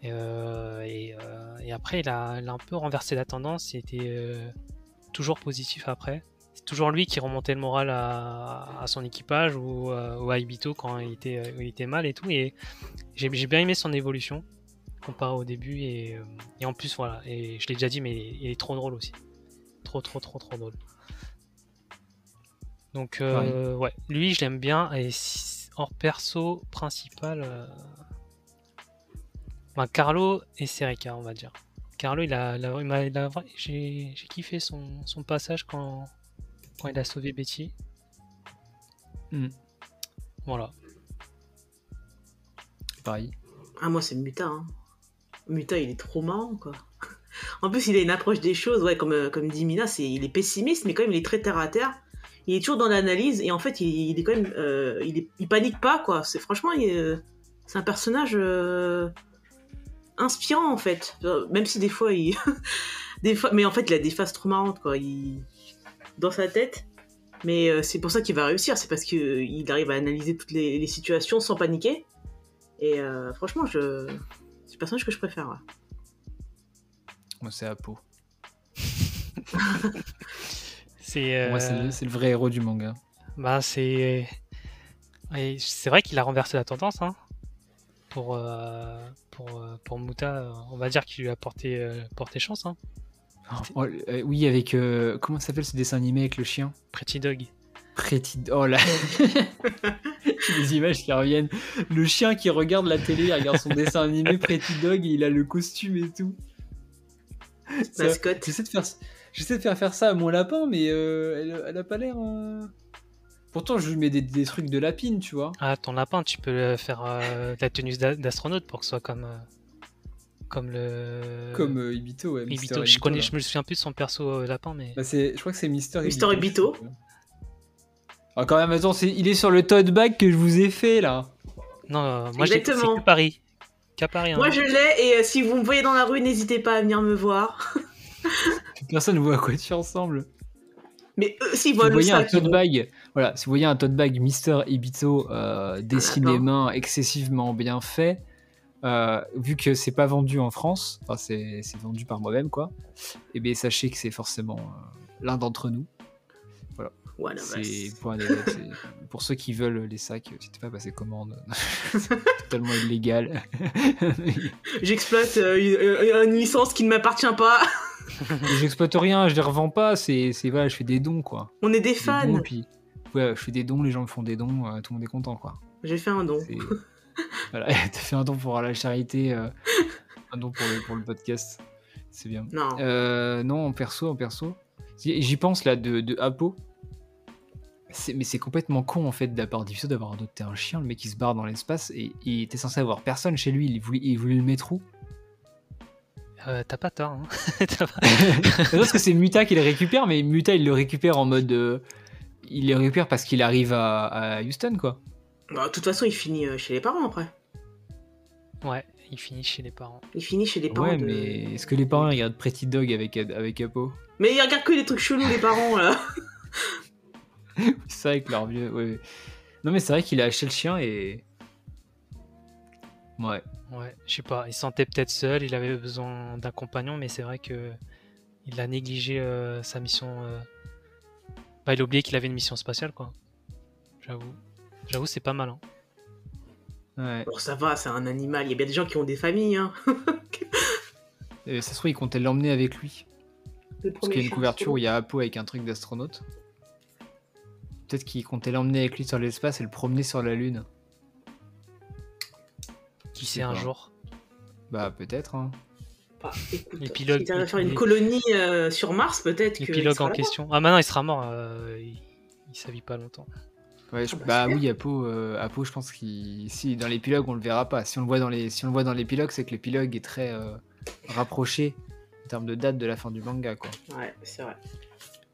Et, euh, et, euh, et après, il a, il a un peu renversé la tendance. Il était euh, toujours positif après. Toujours lui qui remontait le moral à, à son équipage ou, euh, ou à Ibito quand il était, euh, il était mal et tout. Et j'ai bien aimé son évolution comparé au début. Et, euh, et en plus, voilà. Et je l'ai déjà dit, mais il est trop drôle aussi. Trop, trop, trop, trop drôle. Donc, euh, ouais, lui, je l'aime bien. Et hors perso principal, euh, ben, Carlo et Serica, on va dire. Carlo, il a, il a- il m'a- il a- j'ai j'ai kiffé son, son passage quand, il a sauvé Betty. Hmm. Voilà. Pareil. Ah, moi, c'est Muta, hein. Muta, il est trop marrant, quoi. En plus, il a une approche des choses, ouais, comme, euh, comme dit Mina, c'est, il est pessimiste, mais quand même, il est très terre à terre. Il est toujours dans l'analyse, et en fait, il, est quand même. euh, il, panique pas, quoi. C'est, franchement, euh, c'est un personnage inspirant, en fait. Même si des fois, il. mais en fait, il a des phases trop marrantes, quoi. Dans sa tête. Mais euh, c'est pour ça qu'il va réussir, c'est parce qu'il arrive à analyser toutes les, les situations sans paniquer. Et euh, franchement, je... c'est le personnage que je préfère. ouais. Moi, c'est Apo. C'est Moi, c'est euh, le, c'est le vrai héros du manga. bah, c'est et c'est vrai qu'il a renversé la tendance hein. pour, euh, pour, euh, pour Muta. euh, On va dire qu'il lui a porté, euh, porté chance. Hein. Oh, euh, oui, avec. euh, comment ça s'appelle ce dessin animé avec le chien? Pretty Dog. Pretty. Oh là Les images qui reviennent. Le chien qui regarde la télé, il regarde son dessin animé Pretty Dog et il a le costume et tout. Ça- Mascotte. J'essaie de faire, J'essaie de faire faire ça à mon lapin, mais euh, elle, elle a pas l'air. euh, Pourtant, je lui mets des, des trucs de lapine, tu vois. Ah, ton lapin, tu peux le faire euh, de la tenue d'a- d'astronaute pour que ce soit comme, euh, comme le. Comme euh, Ibito, ouais. Ibito. Je, connais, là. je me souviens plus de son perso euh, lapin, mais. Bah, c'est, je crois que c'est Mister Mister Ibito. Ah, quand même, attends, c'est, il est sur le tote bag que je vous ai fait là. Non, euh, moi j'ai Paris. Qu'à Paris. hein. Moi je l'ai et euh, si vous me voyez dans la rue, n'hésitez pas à venir me voir. Personne ne voit à quoi tu ressembles. Mais eux, s'ils Si voient vous le voyez un tote bag, voilà, si vous voyez un tote bag Mister Ibito euh, dessiné main, excessivement bien fait, euh, vu que c'est pas vendu en France, enfin c'est, vendu par moi-même quoi, et bien sachez que c'est forcément euh, l'un d'entre nous. Voilà, pour, ceux qui veulent les sacs, n'hésitez pas à passer commande. c'est totalement illégal. J'exploite euh, une, licence qui ne m'appartient pas. J'exploite rien, je les revends pas, c'est, voilà, je fais des dons quoi. On est des Des fans. dons, puis, ouais, je fais des dons, les gens me font des dons, tout le monde est content quoi. J'ai fait un don. Voilà, t'as fait un don pour la charité, euh, un don pour le, pour le podcast. C'est bien. Non. Euh, non, en perso, en perso. J'y pense là de, de Apo. Mais c'est complètement con en fait de la part d'Ibito d'avoir adopté un chien. Le mec il se barre dans l'espace et il était censé avoir personne chez lui. Il voulait, il voulait le mettre où? Euh, T'as pas tort. hein. Pas- parce que c'est Muta qui le récupère, mais Muta il le récupère en mode. euh, il le récupère parce qu'il arrive à, à Houston quoi. Bah, de toute façon, il finit euh, chez les parents après. ouais, il finit chez les parents. Il finit chez les parents. Ouais, de- mais est-ce que les parents regardent Pretty Dog avec, avec Apo Mais ils regardent que les trucs chelous, les parents là. C'est vrai que leur vieux. ouais. Non, mais c'est vrai qu'il a acheté le chien et. Ouais. Ouais, je sais pas, il se sentait peut-être seul, il avait besoin d'un compagnon, mais c'est vrai que il a négligé euh, sa mission. euh, Bah, il a oublié qu'il avait une mission spatiale, quoi. J'avoue. J'avoue, c'est pas mal. Hein. ouais. Bon, ça va, c'est un animal. Il y a bien des gens qui ont des familles. Hein. Et ça se trouve, il comptait l'emmener avec lui. Le Parce qu'il y a une couverture où il y a Apo avec un truc d'astronaute. Peut-être qu'il comptait l'emmener avec lui sur l'espace et le promener sur la Lune. Qui sait un pas. jour. Bah, peut-être. Hein. Bah, écoute, Les pilotes- si t'arrives à faire les- une colonie euh, sur Mars, peut-être que. il L'épilogue sera en question. Ah, maintenant il sera mort. euh, il... il s'habille pas longtemps. Ouais, je- Ah bah, bah super. oui, Apo, euh, Apo, je pense qu'il. Si, dans l'épilogue, on le verra pas. Si on le voit dans les, si on le voit dans l'épilogue, c'est que l'épilogue est très euh, rapproché en termes de date de la fin du manga, quoi. Ouais, c'est vrai.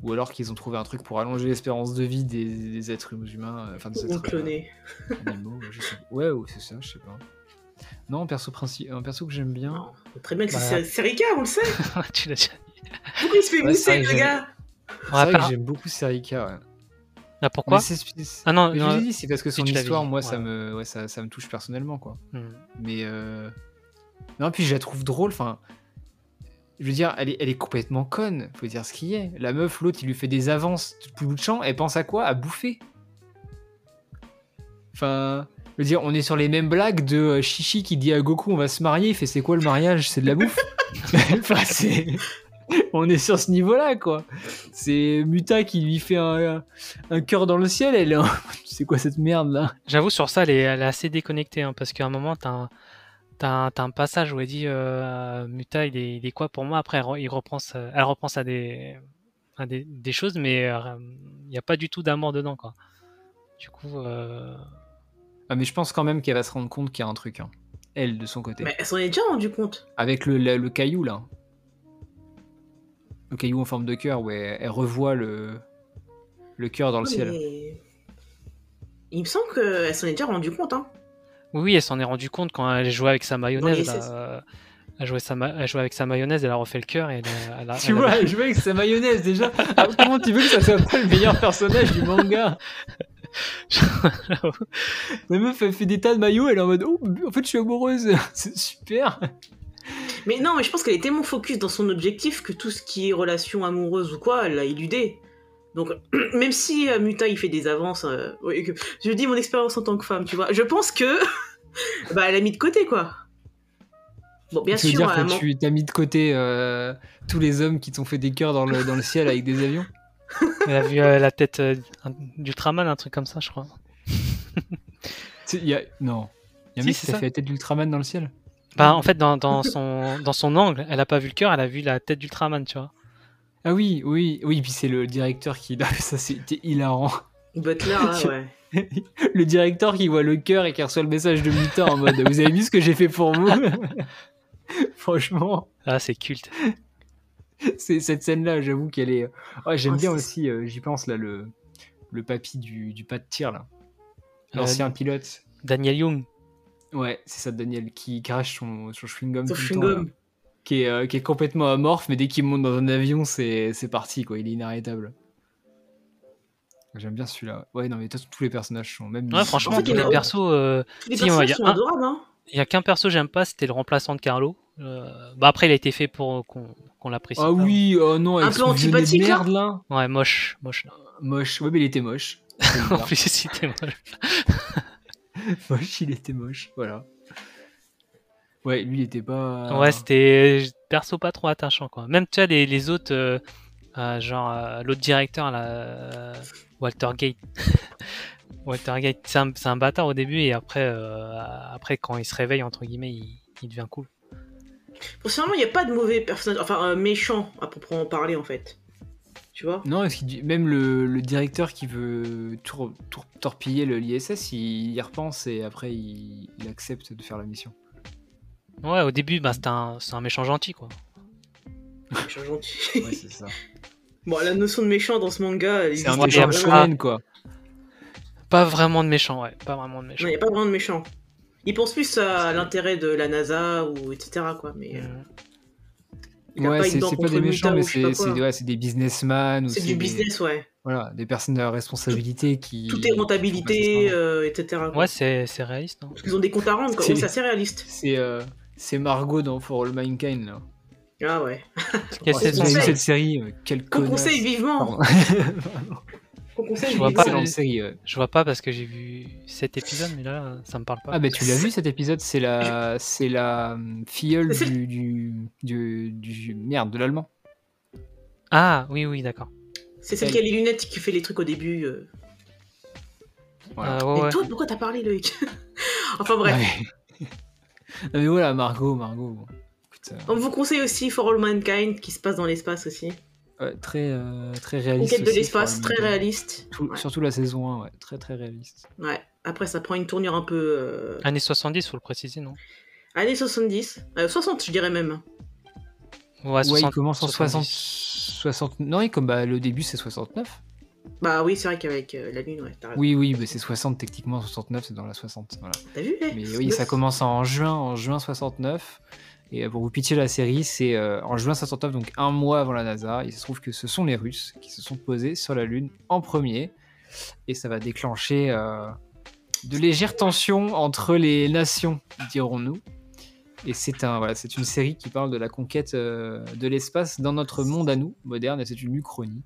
Ou alors qu'ils ont trouvé un truc pour allonger l'espérance de vie des, des êtres humains, euh, enfin des Ou êtres cloné. euh, animaux, je sais pas. Ouais, ou c'est ça, je sais pas. Non, perso princi- un perso que j'aime bien. Non, très bien que Bah, c'est c'est Rika, on le sait. tu l'as déjà dit. Pourquoi il se fait Ouais, c'est mousser, vrai que le j'aime- gars On C'est vrai que j'aime beaucoup Serika, ouais. Ah, pourquoi Mais Ah non, je non, l'ai dit, c'est parce que son histoire, moi, ça me, ouais, ça, ça me touche personnellement, quoi. hmm. Mais euh... non, puis je la trouve drôle. Enfin, je veux dire, elle est, elle est complètement conne. Faut dire ce qui est. La meuf, l'autre, il lui fait des avances tout bout de champ. Elle pense à quoi? À bouffer. Enfin, je veux dire, on est sur les mêmes blagues de euh, Chichi qui dit à Goku, on va se marier. Il fait, c'est quoi le mariage? C'est de la bouffe? enfin, c'est. On est sur ce niveau-là, quoi. C'est Muta qui lui fait un, un, un cœur dans le ciel. Elle est en- C'est quoi cette merde là? J'avoue, sur ça, elle est, elle est assez déconnectée, hein, parce qu'à un moment, t'as un, t'as un, t'as un passage où elle dit euh, Muta, il est, il est quoi pour moi? Après, il reprend ça- elle reprend à des, à des, des choses, mais euh, il n'y a pas du tout d'amour dedans, quoi. Du coup, euh, Ah, mais je pense quand même qu'elle va se rendre compte qu'il y a un truc. hein. Elle, de son côté. Mais elle s'en est déjà rendu compte. Avec le, le- le caillou, là. Le caillou en forme de cœur, où elle, elle revoit le, le cœur dans le ciel. mais- Il me semble qu'elle s'en est déjà rendu compte. Hein. oui, oui, elle s'en est rendue compte quand elle jouait avec sa mayonnaise. Là, euh, elle, jouait sa ma- elle jouait avec sa mayonnaise, elle a refait le cœur et elle a- elle a- Tu elle a- vois, elle jouait avec sa mayonnaise déjà. Ah, comment tu veux que ça soit pas le meilleur personnage du manga? La meuf, elle fait des tas de maillots, elle est en mode Oh, en fait, je suis amoureuse. C'est super. Mais non, mais je pense qu'elle est tellement focus dans son objectif que tout ce qui est relation amoureuse ou quoi, elle l'a éludé. Donc, même si euh, Muta il fait des avances, euh, je dis mon expérience en tant que femme, tu vois, je pense que bah elle a mis de côté quoi. Bon, bien tu veux sûr, dire elle a que tu t'as mis de côté euh, tous les hommes qui t'ont fait des cœurs dans le, dans le ciel avec des avions? Elle a vu euh, la tête euh, d'Ultraman, un truc comme ça, je crois. Tu sais, il y a... Non. Il y a un Si, mec c'est qui ça. fait la tête d'Ultraman dans le ciel? Bah, en fait, dans, dans, son, dans son angle, elle a pas vu le cœur, elle a vu la tête d'Ultraman, tu vois. Ah oui, oui, oui, puis c'est le directeur qui. Ça, c'était hilarant. Butler, là, ouais. Le directeur qui voit le cœur et qui reçoit le message de Muta en mode Vous avez vu ce que j'ai fait pour vous? Franchement, Ah, c'est culte. c'est cette scène-là, j'avoue qu'elle est. Ouais, J'aime Ah, bien aussi, euh, j'y pense là, le, le papy du, du pas de tir là. L'ancien pilote. Daniel Young. Ouais, c'est ça, Daniel, qui crache son, son chewing-gum Son tout le chewing temps, là. gum. qui est, euh, qui est complètement amorphe, mais dès qu'il monte dans un avion, c'est parti, quoi. Il est inarrêtable. J'aime bien celui-là. Ouais, non, mais de toute façon, tous les personnages sont même. Ouais, franchement, En fait, tous il y les persos. euh, Tous les Si, personnages y a sont un- adorables, hein. Il y a qu'un perso que j'aime pas, c'était le remplaçant de Carlo. Euh, Bah après, il a été fait pour qu'on l'apprécie. Ah pas. oui, oh non, Un peu antipathique, là merde là. Ouais, moche, moche. Moche. Ouais, mais il était moche. En plus, c'était moche. moche, il était moche. Voilà. Ouais, lui, il était pas. Ouais, c'était perso pas trop attachant quoi. Même tu vois les, les autres, euh, euh, genre euh, l'autre directeur là, euh, Walter Gate. Walter Gate, c'est un, c'est un bâtard au début et après, euh, après quand il se réveille entre guillemets, il, il devient cool. Personnellement, il n'y a pas de mauvais personnage, enfin euh, méchant à proprement parler en fait. Tu vois Non, parce dit- même le, le directeur qui veut tour- tour- torpiller le- l'ISS, il y repense et après il, il accepte de faire la mission. Ouais, au début, bah, c'est un, méchant gentil quoi. Méchant gentil. Ouais, c'est ça. bon, la notion de méchant dans ce manga, C'est un méchant y shonen, quoi. Pas vraiment de méchant, ouais, pas vraiment de méchant. Non, il n'y a pas vraiment de méchant. Il pense plus à l'intérêt de la NASA ou etc. quoi, mais euh, Mm. Ouais, c'est pas des méchants, mais c'est ouais, c'est des businessmen. c'est du des- business, ouais. Voilà, des personnes à responsabilité qui. Tout est rentabilité, euh, etc. quoi. Ouais, c'est c'est réaliste. hein. Parce qu'ils ont des comptes à rendre, quoi. C'est- assez réaliste. C'est euh, c'est Margot dans For All Mankind, là. Ah ouais. Quelle vu conseil. cette série euh, Quelle Qu'on conseille vivement. Qu'on Je vois pas, série. ouais. Je vois pas parce que j'ai vu cet épisode, mais là, ça me parle pas. Ah bah tu l'as vu cet épisode, c'est la c'est la hum, filleule du, du, du, du- merde de l'allemand. Ah, oui, oui, d'accord. C'est celle qui a les lunettes qui fait les trucs au début. euh. Voilà. Euh, ouais, Et ouais. toi, pourquoi t'as parlé, Loïc Enfin bref. Ouais. non mais voilà Margot, Margot. bon. Écoute, euh, On vous conseille aussi For All Mankind qui se passe dans l'espace aussi. Ouais, très euh, très réaliste. Conquête de l'espace, très Mankind. réaliste. Tout- Ouais. Surtout la saison 1, ouais, très très réaliste. Ouais. Après, ça prend une tournure un peu. euh, Années 70, faut le préciser, non? Années 70. Euh, 60, je dirais même. Ouais, ouais, il 60, commence en 60, 70. 60 Non, et comme bah, le début c'est 69. Bah oui, c'est vrai qu'avec euh, la Lune, ouais, t'as raison. Oui, oui, mais c'est 60 techniquement, 69 c'est dans la 60. Voilà. T'as vu eh, Mais oui, ça commence en juin, en juin 69. Et euh, pour vous pitcher la série, c'est euh, en juin 69, donc un mois avant la NASA. Il se trouve que ce sont les Russes qui se sont posés sur la Lune en premier. Et ça va déclencher euh, de légères tensions entre les nations, dirons-nous. Et c'est un, voilà, une série qui parle de la conquête euh, de l'espace dans notre monde à nous, moderne, et c'est une uchronie.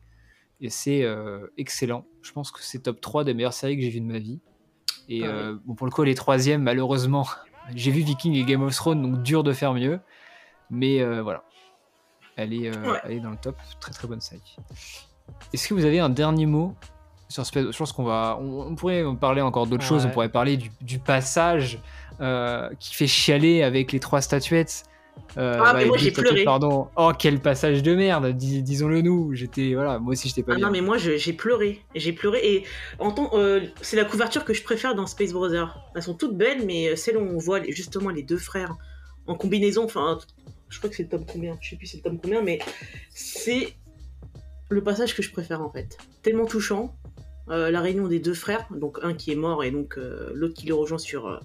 Et c'est excellent. Je pense que c'est top 3 des meilleures séries que j'ai vues de ma vie. Et Ah bon, pour le coup, les troisièmes, malheureusement, j'ai vu Viking et Game of Thrones, donc dur de faire mieux. Mais euh, voilà. Elle est, euh, Ouais. elle est dans le top. Très très bonne série. Est-ce que vous avez un dernier mot sur ce Je pense qu'on va. On, on pourrait parler encore d'autres choses. On pourrait parler du, du passage euh, qui fait chialer avec les trois statuettes. Euh, Ah, mais les moi, j'ai pleuré. Pardon. Oh, quel passage de merde, dis- disons-le nous. J'étais. Voilà, moi aussi, j'étais pas Ah bien. non, mais moi j'ai pleuré. J'ai pleuré et en euh, c'est la couverture que je préfère dans Space Brothers. Elles sont toutes belles, mais euh, celle où on voit justement les deux frères en combinaison, enfin, je crois que c'est le tome combien, je sais plus c'est le tome combien, mais c'est le passage que je préfère en fait. Tellement touchant. Euh, la réunion des deux frères, donc un qui est mort et donc l'autre qui les rejoint sur,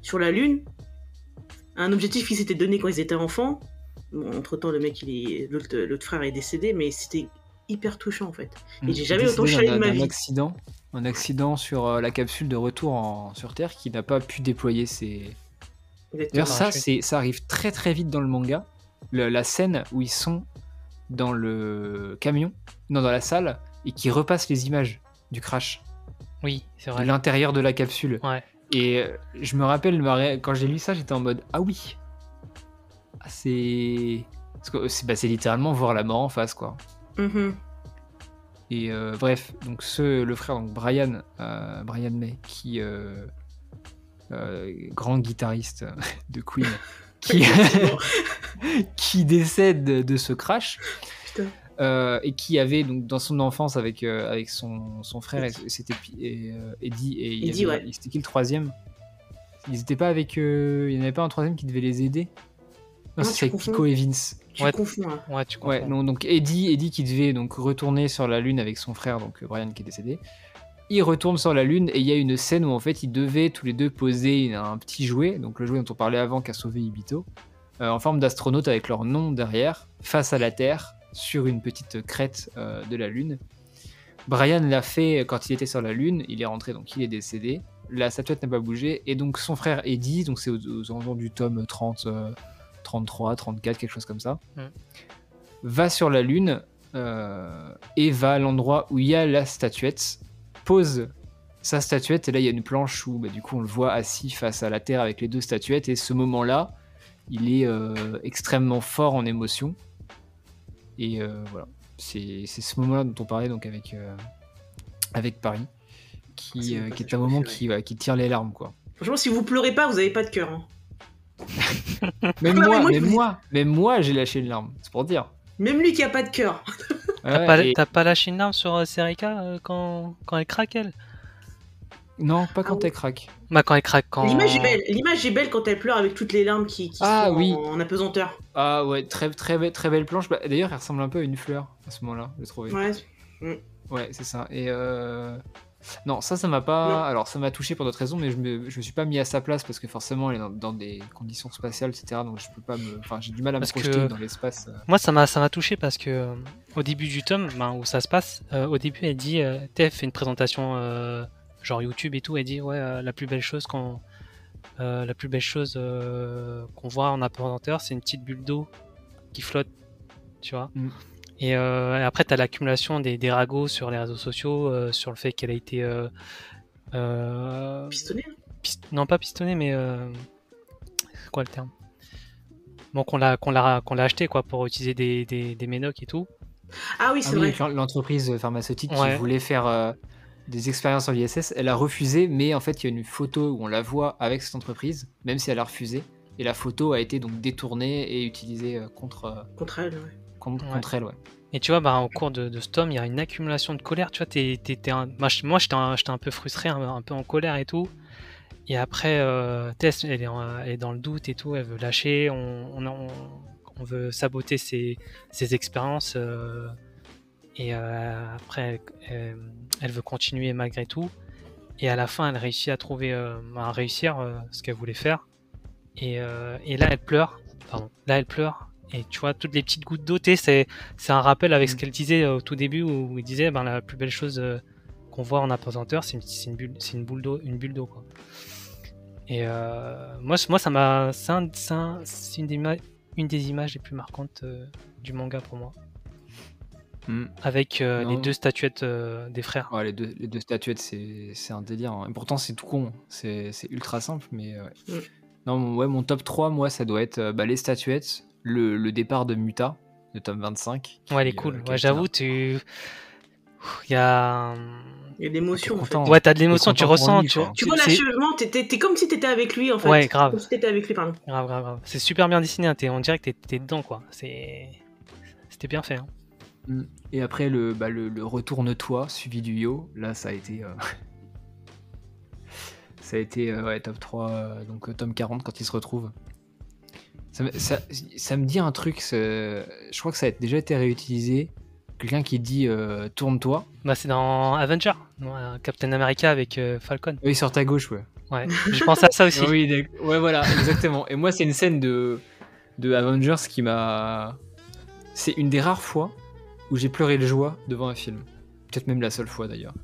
sur la Lune. Un objectif qu'ils s'étaient donné quand ils étaient enfants. Bon, entre temps, le mec, il est, l'autre, l'autre frère est décédé, mais c'était hyper touchant en fait. Et j'ai jamais autant chialé d'un- de ma vie. accident, un accident sur euh, la capsule de retour en, sur Terre qui n'a pas pu déployer ses. D'ailleurs, ça, c'est, ça arrive très très vite dans le manga. Le- la scène où ils sont dans le camion, non, dans la salle, et qui repassent les images du crash, Oui, c'est de vrai. l'intérieur de la capsule. Ouais. Et euh, je me rappelle, quand j'ai lu ça, j'étais en mode Ah oui Ah, C'est. Bah, c'est littéralement voir la mort en face, quoi. Mhm. Et euh, bref, donc ce, le frère, donc Brian, euh, Brian May, qui euh, grand guitariste de Queen, qui, qui décède de, de ce crash. Putain. Euh, et qui avait donc dans son enfance avec, euh, avec son, son frère, et c'était euh, Eddie, et il Eddie, avait- ouais. c'était qui le troisième? Ils étaient pas avec. euh, il n'y en avait pas un troisième qui devait les aider? Non, Non, confonds. Pico et Vince. Tu Ouais. confonds. hein. Ouais, tu. Ouais, non, donc Eddie, Eddie qui devait donc retourner sur la Lune avec son frère, donc Brian qui est décédé. Il retourne sur la Lune et il y a une scène où en fait ils devaient tous les deux poser une- un petit jouet, donc le jouet dont on parlait avant qui a sauvé Ibito, euh, en forme d'astronaute avec leur nom derrière, face à la Terre, sur une petite crête euh, de la Lune. Brian l'a fait quand il était sur la Lune, il est rentré donc il est décédé. La statuette n'a pas bougé et donc son frère Eddie, donc c'est aux, aux alentours du tome 30, euh, 33, 34, quelque chose comme ça, Mm. va sur la Lune euh, et va à l'endroit où il y a la statuette, pose sa statuette et là il y a une planche où bah, du coup on le voit assis face à la Terre avec les deux statuettes et ce moment-là, il est euh, extrêmement fort en émotion et euh, voilà, c'est c'est ce moment-là dont on parlait donc avec euh, avec Paris, qui, C'est euh, mon qui est un moment préféré. qui, ouais, qui tire les larmes quoi. Franchement, si vous pleurez pas, vous avez pas de cœur. hein. Même Non, moi, moi, même moi, même moi j'ai lâché une larme, c'est pour dire. Même lui qui a pas de cœur. T'as Ouais, pas, et- t'as pas lâché une larme sur euh, Serika euh, quand, quand elle craque, elle? Non, pas quand Ah oui. elle craque. Bah, quand elle craque, quand. L'image est belle. L'image est belle quand elle pleure avec toutes les larmes qui, qui Ah, sont oui. en, en apesanteur. Ah ouais, très très be- très belle planche. Bah, D'ailleurs, elle ressemble un peu à une fleur à ce moment-là, j'ai trouvé. Ouais. Ouais, c'est ça. Et euh... non, ça, ça m'a pas. Non. Alors, ça m'a touché pour d'autres raisons, mais je me, je me suis pas mis à sa place parce que forcément, elle est dans, dans des conditions spatiales, etc. Donc, je peux pas me. Enfin, j'ai du mal à Parce me projeter que- dans l'espace. euh. Moi, ça m'a, ça m'a touché parce que euh, au début du tome, ben, où ça se passe, euh, au début, elle dit, euh, Tef fait une présentation euh, genre YouTube et tout, elle dit ouais, euh, la plus belle chose qu'on, euh, la plus belle chose euh, qu'on voit en apesanteur, c'est une petite bulle d'eau qui flotte, tu vois. Mm. Et, euh, et après, t'as l'accumulation des, des ragots sur les réseaux sociaux, euh, sur le fait qu'elle a été euh, euh, Pistonné. hein. pist- non pas pistonné mais euh, c'est quoi le terme? Bon qu'on l'a qu'on l'a qu'on l'a acheté quoi pour utiliser des, des, des ménocs et tout Ah oui, Ah c'est oui, vrai. l'entreprise pharmaceutique Ouais. qui voulait faire euh, des expériences en l'ISS, elle a refusé, mais en fait, il y a une photo où on la voit avec cette entreprise, même si elle a refusé. Et la photo a été donc détournée et utilisée euh, contre, euh, Contre elle, ouais. contre, Ouais. contre elle. Ouais. et tu vois bah, au cours de, de ce tome il y a une accumulation de colère tu vois t'es, t'es- t'es un- moi, j'étais un, j'étais un peu frustré un, un peu en colère et tout et après euh, Tess elle est, en- elle est dans le doute et tout elle veut lâcher on, on, on- on veut saboter ses, ses expériences euh, et euh, après elle, elle veut continuer malgré tout. Et à la fin elle réussit à trouver euh, à réussir euh, ce qu'elle voulait faire. Et, euh, et là elle pleure. Pardon. Là elle pleure. Et tu vois toutes les petites gouttes d'eau c'est c'est un rappel avec ce Mm. qu'elle disait euh, au tout début où il disait ben la plus belle chose euh, qu'on voit en apesanteur c'est une, bulle c'est une boule d'eau une bulle d'eau quoi. Et euh, moi moi ça m'a c'est un- c'est un- c'est une des ima- une des images les plus marquantes euh, du manga pour moi Mm. avec euh, les deux statuettes euh, des frères Ouais, les, deux, les deux statuettes, c'est c'est un délire. hein. Et pourtant, c'est tout con. C'est c'est ultra simple, mais euh, ouais. Mm. Non, mon- ouais, mon top 3, moi, ça doit être euh, bah, les statuettes, le, le départ de Muta, le tome 25. qui, ouais elle est cool ouais, j'avoue tu il y a Il y a de l'émotion, en fait. content. ouais t'as de l'émotion tu ressens lui, tu, quoi. Tu vois l'achèvement, t'es- t'es t'es comme si t'étais avec lui, en fait. Ouais, grave. Comme si t'étais avec lui, pardon. Grave, grave, grave. C'est super bien dessiné, hein, t'es- on dirait que t'es- t'es dedans, quoi. C'est... C'était bien fait. hein. Mm. Et après, le, bah, le, le retourne-toi, suivi du yo, là, ça a été. euh, ça a été euh, ouais, top 3, euh, donc euh, tome 40 quand il se retrouve. Ça, me- ça, ça me dit un truc, je crois que ça a déjà été réutilisé. Quelqu'un qui dit euh, tourne-toi. Bah, c'est dans Avenger, euh, Captain America avec euh, Falcon. Oui, sur ta gauche, ouais. Ouais, je pense à ça aussi. Oui, d'ac- ouais, voilà, exactement. Et moi, c'est une scène de, de Avengers qui m'a. C'est une des rares fois où j'ai pleuré de joie devant un film. Peut-être même la seule fois d'ailleurs.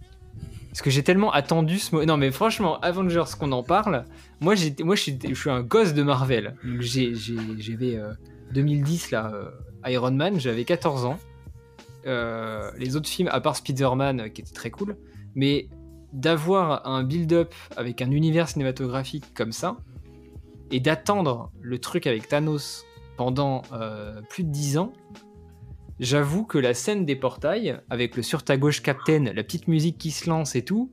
Parce que j'ai tellement attendu ce moment. Non, mais franchement, Avengers, qu'on en parle, moi, moi je, suis, un gosse de Marvel. J'avais euh, 2010, là, euh, Iron Man, j'avais 14 ans. Euh, les autres films, à part Spider-Man, euh, qui était très cool, mais d'avoir un build-up avec un univers cinématographique comme ça, et d'attendre le truc avec Thanos pendant euh, plus de 10 ans, j'avoue que la scène des portails, avec le sur ta gauche Captain, la petite musique qui se lance et tout,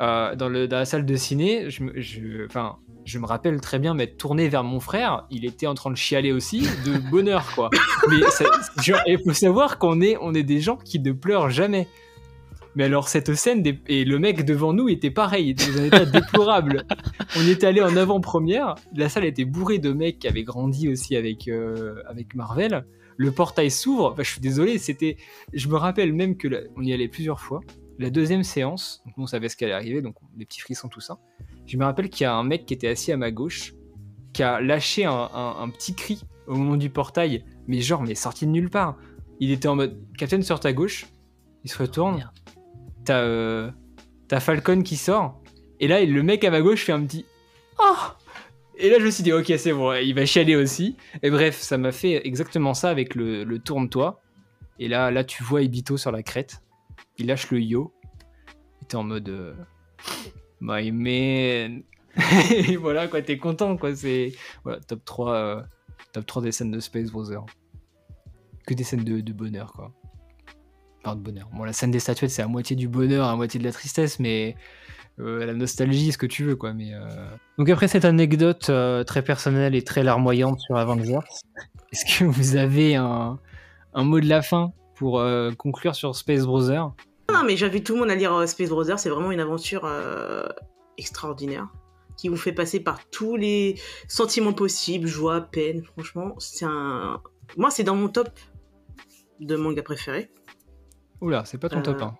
euh, dans, le, dans la salle de ciné, je, enfin, je me rappelle très bien m'être tourné vers mon frère. Il était en train de chialer aussi, de bonheur, quoi. Mais il faut savoir qu'on est, on est des gens qui ne pleurent jamais. Mais alors, cette scène, des- et le mec devant nous était pareil, il était dans un état déplorable. On était allé en avant-première, la salle était bourrée de mecs qui avaient grandi aussi avec, euh, avec Marvel. Le portail s'ouvre, Enfin, je suis désolé, c'était. Je me rappelle même que la- on y allait plusieurs fois. La deuxième séance, donc on savait ce qui allait arriver, donc des petits frissons, tout ça. Je me rappelle qu'il y a un mec qui était assis à ma gauche, qui a lâché un, un- un petit cri au moment du portail, mais genre, mais sorti de nulle part. Il était en mode Captain sur ta gauche, il se retourne, t'as euh, t'as Falcon qui sort, et là, le mec à ma gauche fait un petit Oh Et là, je me suis dit, ok, c'est bon, il va chialer aussi. Et bref, ça m'a fait exactement ça avec le, tourne-toi. Et là, là, tu vois Ibito sur la crête. Il lâche le yo. Il était en mode euh, My man. Et voilà, quoi, t'es content, quoi. C'est voilà, top 3, euh, top 3 des scènes de Space Brother. Que des scènes de, de bonheur, quoi. Enfin, de bonheur. Bon, la scène des statuettes, c'est à moitié du bonheur, à moitié de la tristesse, mais euh, la nostalgie, ce que tu veux, quoi. Mais, euh, Donc, après cette anecdote euh, très personnelle et très larmoyante sur Avengers, est-ce que vous avez un, un mot de la fin pour euh, conclure sur Space Brother? Non, mais j'invite tout le monde à lire Space Brothers. C'est vraiment une aventure euh, extraordinaire qui vous fait passer par tous les sentiments possibles, joie, peine. Franchement, c'est un. Moi, c'est dans mon top de manga préféré. Oula, c'est pas ton top Euh, 1.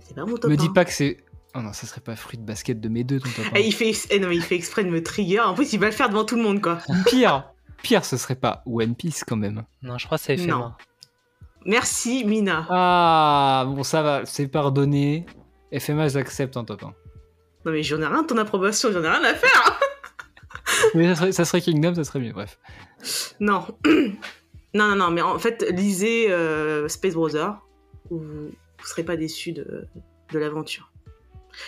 C'est pas mon top. Me dis hein. pas que c'est. Oh non, ça serait pas fruit de basket de mes deux, ton top 1. Eh, il fait, eh non, mais il fait exprès de me trigger. En plus, il va le faire devant tout le monde, quoi. Pire Pire, ce serait pas One Piece quand même. Non, je crois que c'est éphémère. Merci, Mina. Ah, bon, ça va, c'est pardonné. FMA, j'accepte en top 1. Non, mais j'en ai rien de ton approbation, j'en ai rien à faire. Mais ça serait, ça serait Kingdom, ça serait mieux, bref. Non. non, non, non, mais en fait, lisez euh, Space Brother. Vous, vous serez pas déçus de, de l'aventure.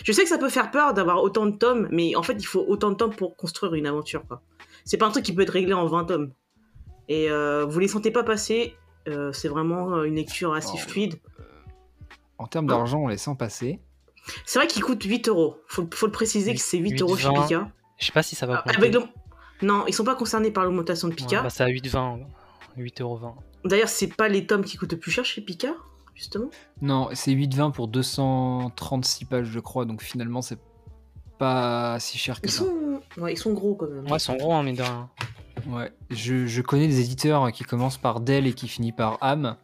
Je sais que ça peut faire peur d'avoir autant de tomes, mais en fait, il faut autant de tomes pour construire une aventure. quoi. C'est pas un truc qui peut être réglé en 20 tomes. Et euh, vous les sentez pas passer. euh, c'est vraiment euh, une lecture assez Oh. fluide. En termes d'argent, on les sent passer. C'est vrai qu'il coûte 8 euros. Faut, faut le préciser que c'est 8 8, euros chez 20. Pika. Je sais pas si ça va. Avec le- Non, ils sont pas concernés par l'augmentation de Pika. Ouais, bah, c'est à 8,20. 8,20€. D'ailleurs, c'est pas les tomes qui coûtent le plus cher chez Pika, justement. Non, c'est 8,20 pour 236 pages, je crois, donc finalement, c'est pas si cher que Ils ça. sont... Ouais, ils sont gros quand même. Ouais, ils sont gros, hein, mais de rien. Ouais, je, je connais des éditeurs qui commencent par Dell et qui finissent par Am,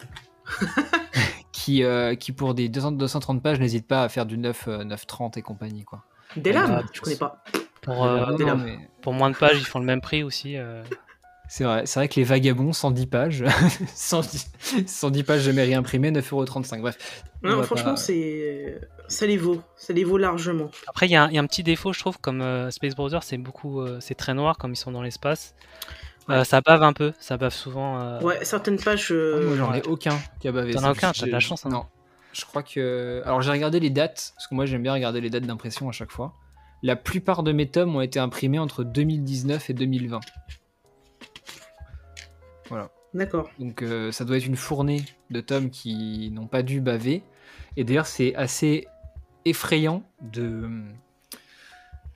qui, euh, qui pour des 200 230 pages n'hésitent pas à faire du 9, euh, 9,30 et compagnie, quoi. Lames, Ah, je connais pas. Pour, euh, Non, mais pour moins de pages, ils font le même prix aussi. C'est vrai, c'est vrai que les vagabonds, 110 pages, 110, 110 pages jamais réimprimées, 9,35€, bref. On Non, franchement, pas- c'est. Ça les vaut. Ça les vaut largement. Après, il y, a un- il y a un petit défaut, je trouve, comme euh, Space Brothers, c'est beaucoup, euh, c'est très noir comme ils sont dans l'espace. Euh, ça bave un peu, ça bave souvent. euh, Ouais, certaines pages. Ah, euh, moi, j'en ai aucun qui a bavé. T'en as aucun, t'as de la chance, hein. Non. Je crois que. Alors, j'ai regardé les dates, parce que moi, j'aime bien regarder les dates d'impression à chaque fois. La plupart de mes tomes ont été imprimés entre 2019 et 2020. D'accord. Donc, euh, ça doit être une fournée de tomes qui n'ont pas dû baver. Et d'ailleurs, c'est assez effrayant de.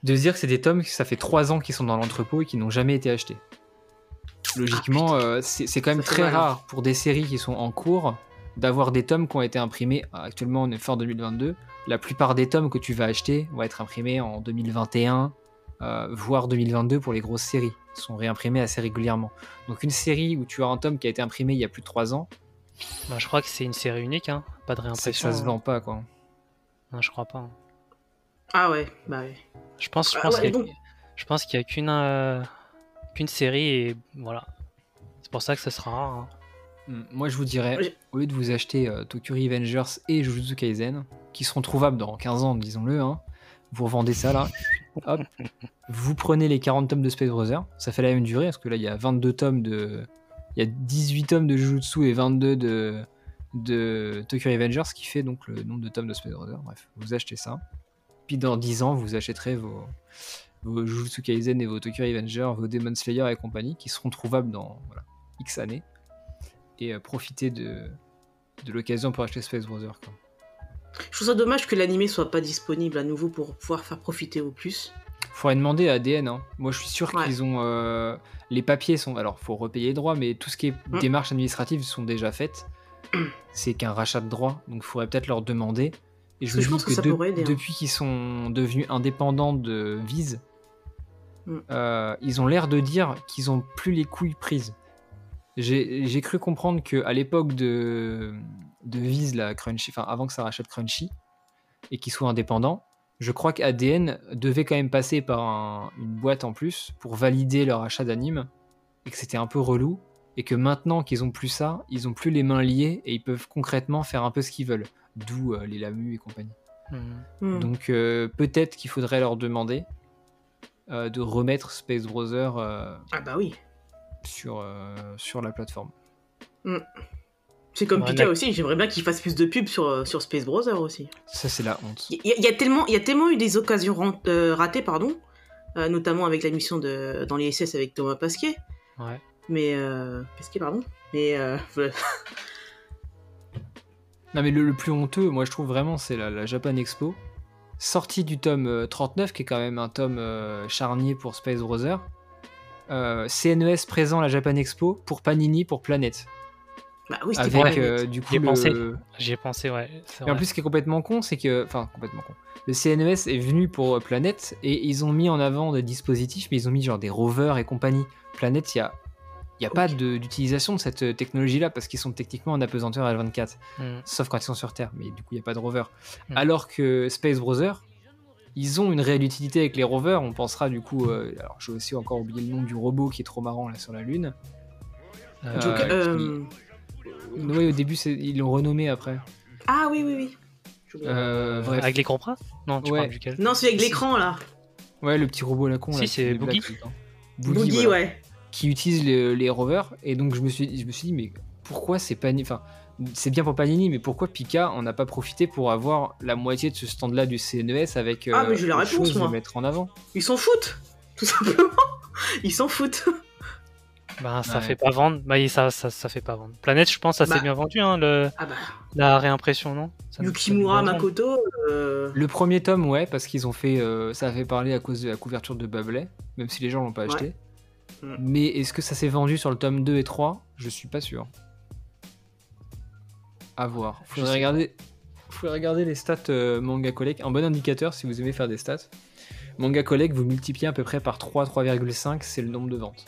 dire que c'est des tomes, ça fait 3 ans qu'ils sont dans l'entrepôt et qui n'ont jamais été achetés. Logiquement, euh, c'est quand même très mal, rare pour des séries qui sont en cours d'avoir des tomes qui ont été imprimés. Actuellement, on est fort 2022. La plupart des tomes que tu vas acheter vont être imprimés en 2021, euh, voire 2022 pour les grosses séries. Sont réimprimés assez régulièrement. Donc, une série où tu as un tome qui a été imprimé il y a plus de 3 ans, bah, je crois que c'est une série unique, hein. pas de réimpression. ça se hein. vend pas, quoi. Non, je crois pas. hein. Ah ouais, bah ouais. Je pense, je Ah pense ouais, qu'il y a- qu'une euh, qu'une série et voilà. C'est pour ça que ça sera rare. hein. Hmm, Moi, je vous dirais, au lieu de vous acheter euh, Tokyo Revengers et Jujutsu Kaisen, qui seront trouvables dans 15 ans, disons-le, hein, vous revendez ça là, hop, vous prenez les 40 tomes de Space Brother, ça fait la même durée, parce que là, il y a 22 tomes de. Il y a 18 tomes de Jujutsu et 22 de, de Tokyo Revengers, ce qui fait donc le nombre de tomes de Space Brother. Bref, vous achetez ça. Puis dans 10 ans, vous achèterez vos, Jujutsu Kaisen et vos Tokyo Revengers, vos Demon Slayer et compagnie, qui seront trouvables dans voilà, X années et euh, profiter de, l'occasion pour acheter Space Brother. quoi. Je trouve ça dommage que l'animé soit pas disponible à nouveau pour pouvoir faire profiter au plus. Faudrait demander à ADN. Hein. Moi, je suis sûr Ouais. qu'ils ont. euh, Les papiers sont. Alors, faut repayer les droits, mais tout ce qui est Mm. démarches administratives sont déjà faites. C'est qu'un rachat de droits, donc il faudrait peut-être leur demander. Et je pense que que ça de- pourrait aider, hein. depuis qu'ils sont devenus indépendants de Vise, Mm. euh, ils ont l'air de dire qu'ils ont plus les couilles prises. J'ai j'ai cru comprendre que à l'époque de, de Vise, la Crunchy, enfin avant que ça rachète Crunchy, et qu'ils soient indépendants, je crois qu'ADN devait quand même passer par un- une boîte en plus pour valider leur achat d'anime, et que c'était un peu relou, et que maintenant qu'ils ont plus ça, ils ont plus les mains liées et ils peuvent concrètement faire un peu ce qu'ils veulent, d'où euh, les Lamu et compagnie. Hmm. Hmm. Donc euh, peut-être qu'il faudrait leur demander euh, de remettre Space Browser Ah bah oui. sur, sur la plateforme. C'est comme Pika aussi, j'aimerais bien qu'il fasse plus de pubs sur, euh, sur Space Browser aussi. Ça c'est la honte. Il y, a- il y a tellement, il y a tellement eu des occasions euh, ratées, pardon, euh, notamment avec la mission de, dans les SS avec Thomas Pasquet. Ouais. Mais. Euh, Pasquet, pardon. Mais. Euh. Non mais le, le plus honteux, moi je trouve vraiment, c'est la, la Japan Expo, sortie du tome euh, 39, qui est quand même un tome euh, charnier pour Space Browser. Euh, CNES présent à la Japan Expo pour Panini pour Planète. Bah oui, c'était Avec euh, du coup J'y ai pensé. le, ai pensé, ouais. Et en plus, ce qui est complètement con, c'est que. Enfin, complètement con. Le CNES est venu pour euh, Planète et ils ont mis en avant des dispositifs, mais ils ont mis genre des rovers et compagnie. Planète, il n'y a, il y a pas de- d'utilisation de cette euh, technologie-là parce qu'ils sont techniquement en apesanteur L24, Hmm. sauf quand ils sont sur Terre, mais du coup, il n'y a pas de rover. Mm. Alors que Space Browser, ils ont une réelle utilité avec les rovers. On pensera du coup. euh, alors, j'ai aussi encore oublié le nom du robot qui est trop marrant là sur la Lune. Euh, Donc, euh, euh, Oui, au début, ils l'ont renommé après. Ah oui, oui, oui. Euh, bref. Avec les gros bras Non, tu Ouais. parles duquel Non, c'est avec l'écran là. Ouais, le petit robot à la con. Si, c'est Boogie. Boogie, voilà. ouais. qui utilise le- les rovers et donc je me suis je me suis dit mais pourquoi c'est Panini enfin c'est bien pour Panini mais pourquoi Pika en a pas profité pour avoir la moitié de ce stand là du CNES avec euh, Ah, mais j'ai la autre réponse, chose moi. mettre en avant? Ils s'en foutent, tout simplement. Ils s'en foutent. Bah, ça Ouais. fait pas vendre. Bah, ça, ça, ça fait pas vendre. Planète, je pense, ça Bah. s'est bien vendu, hein, le... Ah bah, la réimpression, non? Ça- Yukimura. Makoto. euh, le premier tome ouais parce qu'ils ont fait euh, ça a fait parler à cause de la couverture de Babley même si les gens l'ont pas acheté Mm. mais est-ce que ça s'est vendu sur le tome 2 et 3 je suis pas sûr à voir faudrait regarder faudrait regarder les stats euh, Manga Collect un bon indicateur si vous aimez faire des stats Manga Collect vous multipliez à peu près par 3 3,5 c'est le nombre de ventes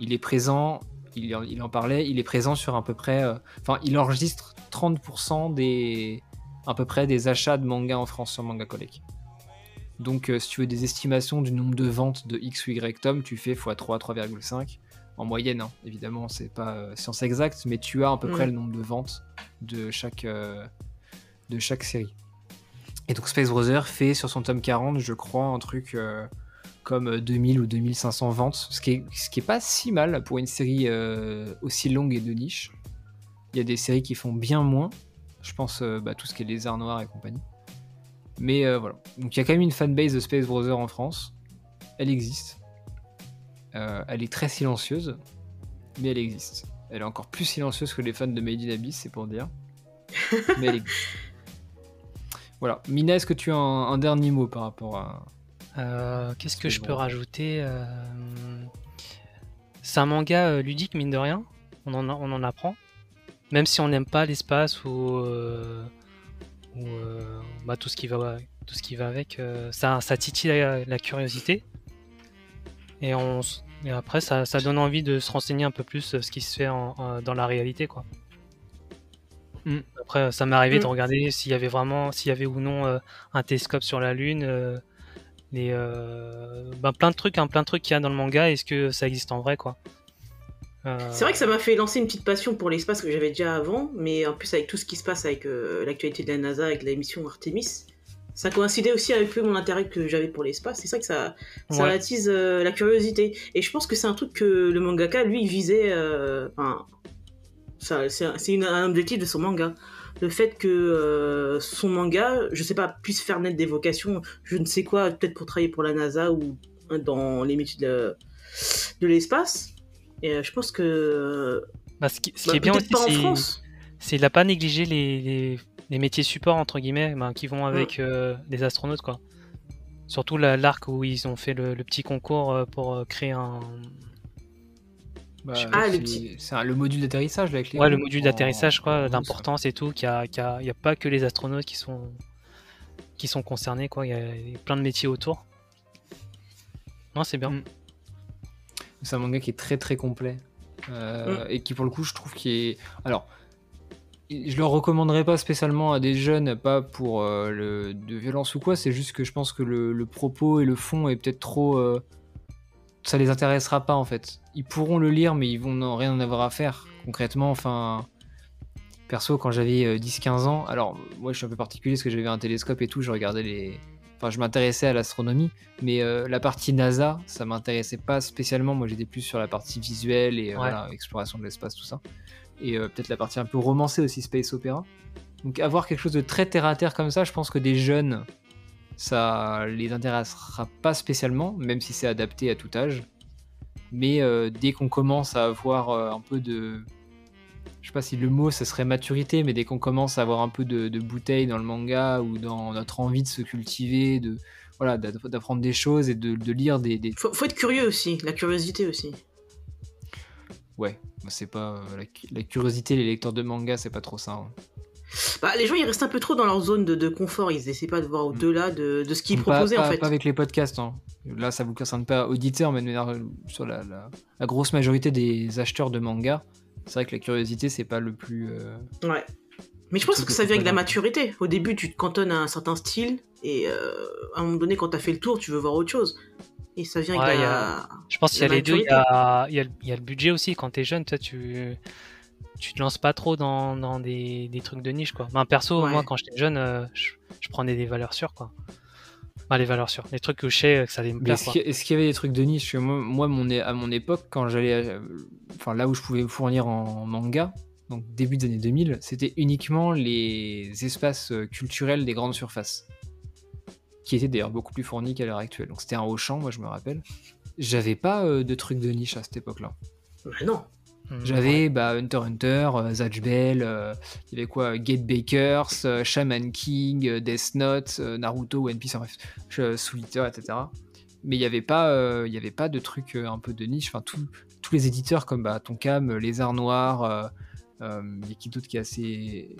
il est présent il, en- il en parlait il est présent sur à peu près euh, enfin il enregistre 30% des à peu près des achats de manga en France sur Manga Collect donc euh, si tu veux des estimations du nombre de ventes de X ou Y tome tu fais x3 3,5 en moyenne hein. évidemment c'est pas euh, science exacte mais tu as à peu Mm. près le nombre de ventes de chaque de chaque série et donc Space Browser fait sur son tome 40 je crois un truc comme euh, 2000 ou 2500 ventes ce qui est, ce qui est pas si mal pour une série euh, aussi longue et de niche. Il y a des séries qui font bien moins je pense euh, bah, tout ce qui est les arts noirs et compagnie. Mais euh, voilà. Donc il y a quand même une fanbase de Space Browser en France. Elle existe. Euh, elle est très silencieuse mais elle existe. Elle est encore plus silencieuse que les fans de Made in Abyss c'est pour dire. Mais elle existe. Voilà. Mina, est-ce que tu as un, un dernier mot par rapport à. Euh, Qu'est-ce que je bon. peux rajouter euh, C'est un manga euh, ludique, mine de rien. On en, on en apprend. Même si on n'aime pas l'espace ou, euh, ou euh, bah, tout, ce qui va, tout ce qui va avec, euh, ça, ça titille la, la curiosité. Et, on, et après, ça, ça donne envie de se renseigner un peu plus ce qui se fait en- en- dans la réalité. Quoi. Mm. Après, ça m'est arrivé de Mm. regarder s'il y avait vraiment, s'il y avait ou non euh, un télescope sur la Lune. euh, les, euh, ben, plein de trucs, hein, plein de trucs qu'il y a dans le manga. Est-ce que ça existe en vrai, quoi Euh, C'est vrai que ça m'a fait lancer une petite passion pour l'espace que j'avais déjà avant, mais en plus avec tout ce qui se passe avec euh, l'actualité de la NASA, avec la mission Artemis, ça coïncidait aussi avec peu mon intérêt que j'avais pour l'espace. C'est ça que ça, ça Ouais. attise euh, la curiosité. Et je pense que c'est un truc que le mangaka, lui, visait. euh, Enfin, c'est un objectif de son manga. Le fait que euh, son manga, je sais pas, puisse faire naître des vocations, je ne sais quoi, peut-être pour travailler pour la NASA ou dans les métiers de, de l'espace. Et euh, je pense que bah, ce qui, ce qui bah, est bien aussi, c'est- qu'il n'a pas négligé les, les, les métiers support entre guillemets, ben, qui vont avec euh, des astronautes quoi. Surtout la- l'arc où ils ont fait le, le petit concours euh, pour créer un, Bah, Ah, le c'est- petit- C'est un- le module d'atterrissage là, avec les ouais, le module en- d'atterrissage quoi, d'importance et tout, qu'il y a, qu'il y a- il y a pas que les astronautes qui sont qui sont concernés quoi, il y a il y a plein de métiers autour. Non, c'est bien. Mm. C'est un manga qui est très très complet euh, Mm. et qui pour le coup je trouve qui est alors je le recommanderais pas spécialement à des jeunes pas pour euh, le de violence ou quoi c'est juste que je pense que le, le propos et le fond est peut-être trop euh, ça les intéressera pas en fait ils pourront le lire mais ils vont n'en- rien en avoir à faire concrètement enfin perso quand j'avais 10-15 ans alors moi je suis un peu particulier parce que j'avais un télescope et tout je regardais les enfin je m'intéressais à l'astronomie mais euh, la partie NASA, ça m'intéressait pas spécialement. Moi, j'étais plus sur la partie visuelle et euh, Ouais. voilà, exploration de l'espace, tout ça. Et euh, peut-être la partie un peu romancée aussi, space opéra. Donc, avoir quelque chose de très terre à terre comme ça, je pense que des jeunes, ça les intéressera pas spécialement, même si c'est adapté à tout âge. Mais euh, dès qu'on commence à avoir euh, un peu de. Je sais pas si le mot ça serait maturité, mais dès qu'on commence à avoir un peu de, de bouteille dans le manga ou dans notre envie de se cultiver, de voilà, d'a- d'apprendre des choses et de, de lire des, des- Faut, faut être curieux aussi, la curiosité aussi. Ouais, c'est pas euh, la curiosité, les lecteurs de manga, c'est pas trop ça. hein. Bah, les gens ils restent un peu trop dans leur zone de, de confort, ils essaient pas de voir au-delà de, de ce qu'ils Pas- proposaient pas, en fait. pas avec les podcasts. hein. Là, ça vous concerne pas auditeurs, mais de manière, euh, sur la, la- la grosse majorité des acheteurs de manga, c'est vrai que la curiosité, c'est pas le plus. euh, Ouais. Mais je pense que que ça vient avec la maturité. Au début, tu te cantonnes à un certain style, et euh, à un moment donné, quand t'as fait le tour, tu veux voir autre chose. Et ça vient Ouais, avec la. Je pense qu'il y a les deux. Il y a, il y a le- il y a le budget aussi. Quand t'es jeune, toi, tu tu te lances pas trop dans, dans des, des trucs de niche, quoi. Ben, perso, Ouais. moi, quand j'étais jeune, euh, je, je prenais des valeurs sûres, quoi. Enfin, les valeurs sûres. Les trucs que je sais que ça allait me Mais plaire, est-ce quoi. qu'il y, est-ce qu'il y avait des trucs de niche? Moi, moi, mon, à mon époque, quand j'allais. euh, Enfin, là où je pouvais me fournir en manga, donc début des années 2000, c'était uniquement les espaces euh, culturels des grandes surfaces. Qui étaient d'ailleurs beaucoup plus fournis qu'à l'heure actuelle. Donc c'était un Auchan, moi je me rappelle. J'avais pas euh, de trucs de niche à cette époque-là. Bah non. Mm, J'avais bah, Hunter x Hunter, euh, Zatch Bell, euh, il y avait quoi Gate Bakers, euh, Shaman King, euh, Death Note, euh, Naruto, One Piece, enfin, bref, euh, etc. Mais il n'y avait, pas, euh, il y avait pas de trucs euh, un peu de niche. Enfin, tout- tous les éditeurs comme bah, Tonkam, euh, Les Arts Noirs, euh, euh, il y a qui d'autre qui est assez.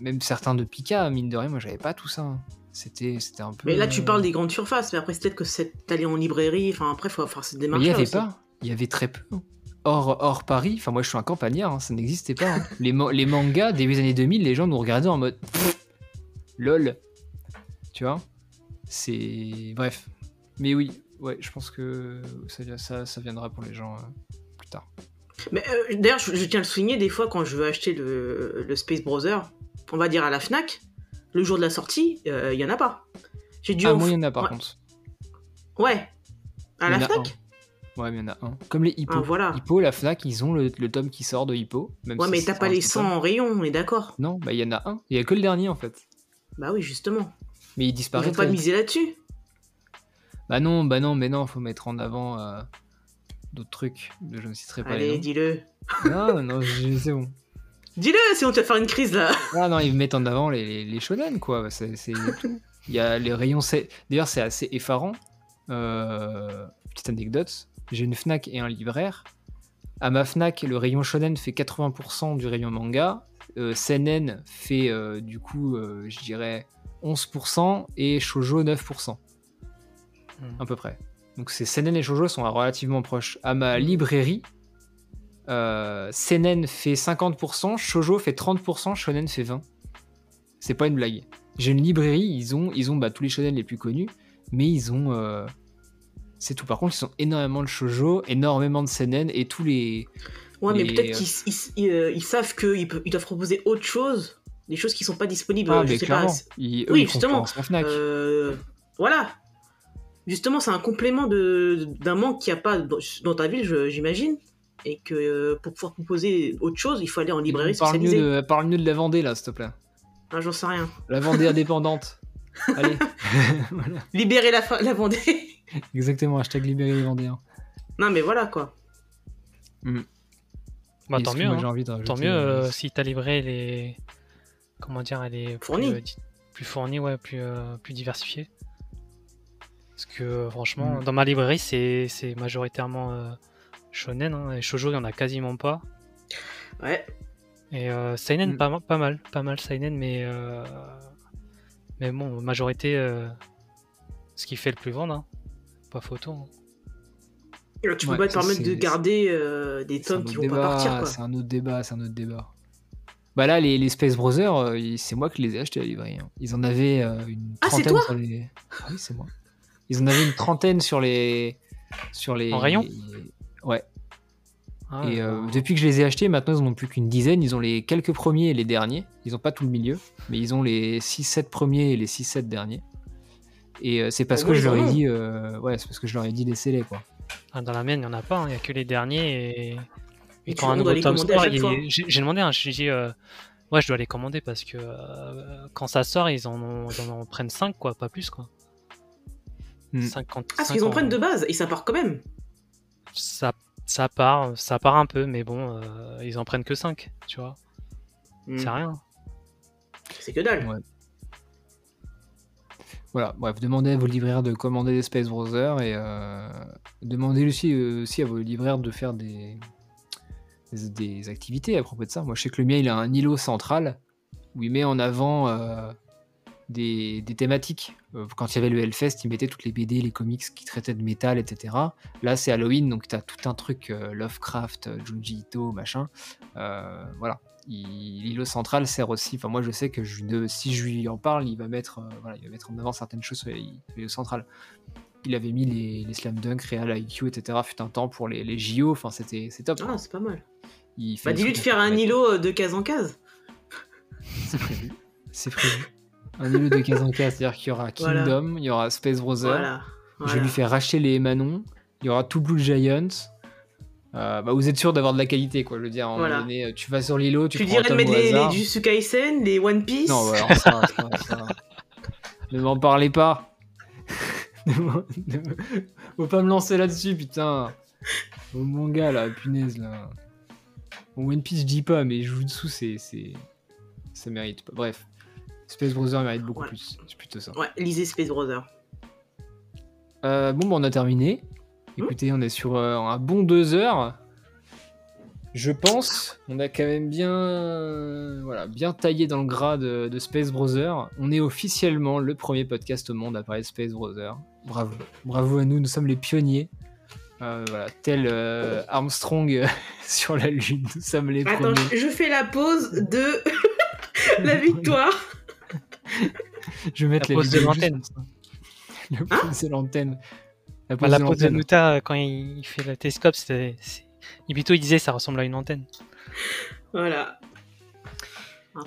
Même certains de Pika, mine de rien, moi j'avais pas tout ça. hein. C'était c'était un peu. Mais là, tu euh, parles des grandes surfaces, mais après, c'est peut-être que c'est allé en librairie, enfin, après, faut faire cette démarche. il n'y avait pas. Il y avait très peu. Hors, hors Paris, enfin moi je suis un campagnard, hein, ça n'existait pas. hein. Les, ma- les mangas, début des années 2000, les gens nous regardaient en mode lol. Tu vois? C'est. Bref. Mais oui, ouais, je pense que ça, ça, ça viendra pour les gens euh, plus tard. Mais euh, d'ailleurs, je, je tiens à le souligner, des fois, quand je veux acheter le, le Space Browser, on va dire à la Fnac, le jour de la sortie, euh, il y en a pas. J'ai dû. Ah, moi il y en a par ouais. contre. Ouais. À la Fnac? Ouais, mais il y en a un. Comme les Hippo. Ah, voilà. Hippo, la Fnac, ils ont le, le tome qui sort de Hippo. Même Ouais, si mais t'as pas les petit 100 tome. en rayon, on est d'accord. Non, bah il y en a un. Il y a que le dernier en fait. Bah oui, justement. Mais il Ils disparaît. vont pas miser là-dessus. Bah non, bah non, mais non, faut mettre en avant euh, d'autres trucs. Je ne citerai pas Allez, dis-le. Non, non, je- c'est bon. Dis-le, sinon tu vas faire une crise là. Ah non, ils mettent en avant les, les, les shonen, quoi. C'est c'est tout. Il y a les rayons. c'est- D'ailleurs, c'est assez effarant. Euh, petite anecdote j'ai une Fnac et un libraire. À ma Fnac, le rayon shonen fait 80% du rayon manga. Euh, fait euh, du coup, euh, je dirais, 11% et Shoujo 9%. Hmm. À peu près. Donc c'est Seinen et Shoujo sont relativement proches. À ma librairie, euh, Seinen fait 50%, Shoujo fait 30%, Shonen fait 20%. C'est pas une blague. J'ai une librairie, ils ont, ils ont bah, tous les shonen les plus connus, mais ils ont. Euh, C'est tout. Par contre, ils ont énormément de shoujo, énormément de seinen et tous les. Ouais, mais peut-être qu'ils ils- ils, euh, ils savent qu'ils ils doivent proposer autre chose, des choses qui sont pas disponibles. Ah, je mais sais clairement. pas. Ils, eux, Oui, justement. Fnac. Euh, voilà. Justement, c'est un complément de- d'un manque qu'il n'y a pas dans, ta ville, j'imagine. Et que euh, pour pouvoir proposer autre chose, il faut aller en librairie parle, mieux de, parle mieux de la Vendée, là, s'il te plaît. Ah, J'en sais rien. La Vendée indépendante. Allez. voilà. La, fa- la Vendée. Exactement, hashtag libérer les Vendéens. non, mais voilà quoi. Bah, Et tant mieux. hein. envie Tant mieux euh, si t'as livré les comment dire, elle est plus, Fournie. euh, plus fournie, ouais, plus, euh, plus diversifiée. Parce que euh, franchement, Mm. dans ma librairie, c'est c'est majoritairement euh, shonen. Hein, et shoujo, il y en a quasiment pas. Ouais. Et euh, seinen, Mm. pas, pas mal, pas mal seinen, mais euh, mais bon, majorité, euh, ce qui fait le plus vendre, hein. Pas photo. hein. Là, tu peux pas te permettre de garder euh, des tomes qui vont pas partir. C'est un autre débat, c'est un autre débat. Bah là, les, les Space Brothers, euh, c'est moi qui les ai achetés à la librairie. hein. Ils en avaient euh, une Ah, trentaine toi sur les. Ah oui, c'est moi. Ils en avaient une trentaine sur les. Sur les. En rayon Ouais. Ah, Et euh, depuis que je les ai achetés, maintenant ils en ont plus qu'une dizaine. Ils ont les quelques premiers et les derniers. Ils ont pas tout le milieu, mais ils ont les 6-7 premiers et les 6-7 derniers. Et euh, c'est parce Au que moins, je ils leur en ai ont. dit, euh, ouais, c'est parce que je leur ai dit laissez-les quoi. Ah, dans la mienne, il n'y en a pas, il n'y a que les derniers. Et, Et quand un nouveau les tome sort, il- j'ai j'ai demandé, hein, je lui ai dit, euh, ouais, je dois les commander parce que euh, quand ça sort, ils en, ont, ils en prennent 5, quoi, pas plus, quoi. Hmm. 50, Ah, parce qu'ils en prennent de base, et ça part quand même. Ça, ça part, ça part un peu, mais bon, euh, ils en prennent que 5, tu vois. Hmm. C'est rien. C'est que dalle. Ouais. Voilà, bref, demandez à vos libraires de commander des Space Brothers et euh, demandez aussi, euh, aussi à vos libraires de faire des, des, activités à propos de ça. Moi, je sais que le mien, il a un îlot central où il met en avant euh, des, des thématiques. Quand il y avait le Hellfest, il mettait toutes les BD, les comics qui traitaient de métal, etc. Là, c'est Halloween, donc tu as tout un truc Lovecraft, Junji Ito, machin. Voilà. L'îlot central sert aussi. Enfin, moi, je sais que je, de- si je lui en parle, il va mettre, euh, voilà, il va mettre en avant certaines choses sur l'îlot central. Il avait mis les, les slam dunk, Real IQ, etc. fut un temps pour les, les JO. Enfin, c'était c'est top. Ah, c'est pas mal. Il Bah, dis-lui de faire un îlot euh, de case en case. C'est prévu. C'est prévu. Un îlot de case en case, c'est-à-dire qu'il y aura Voilà. Kingdom, il y aura Space Brothers. Voilà. Je vais lui faire racheter les Manon. Il y aura tout Blue Giants. Euh, bah, vous êtes sûr d'avoir de la qualité, quoi. Je veux dire, moment Voilà. donné, euh, tu vas sur l'îlot, tu, Tu prends dirais de mettre les, les. Jujutsu Kaisen, les One Piece. Non, alors ça, ça, ça. Ne m'en parlez pas. Faut pas me lancer là-dessus, putain. Au manga, là, punaise, là. Bon, One Piece, je dis pas, mais Jujutsu, c'est. c'est- Ça mérite pas. Bref. Space Brother mérite beaucoup Ouais. plus. C'est plutôt ça. Ouais, lisez Space Brother. Euh, bon, bah, on a terminé. Écoutez, on est sur euh, un bon deux heures. Je pense, on a quand même bien, euh, voilà, bien taillé dans le gras de, de Space Brother. On est officiellement le premier podcast au monde à parler de Space Brother. Bravo, bravo à nous, nous sommes les pionniers. Euh, voilà, tel euh, Armstrong sur la Lune, nous sommes les Attends, premiers. je je fais la pause de la victoire. Je vais mettre La la pause de l'antenne. La pause de l'antenne. La la pause de. Nuta, euh, quand il, il fait le télescope, c'est. Ibito, il disait ça ressemble à une antenne. Voilà.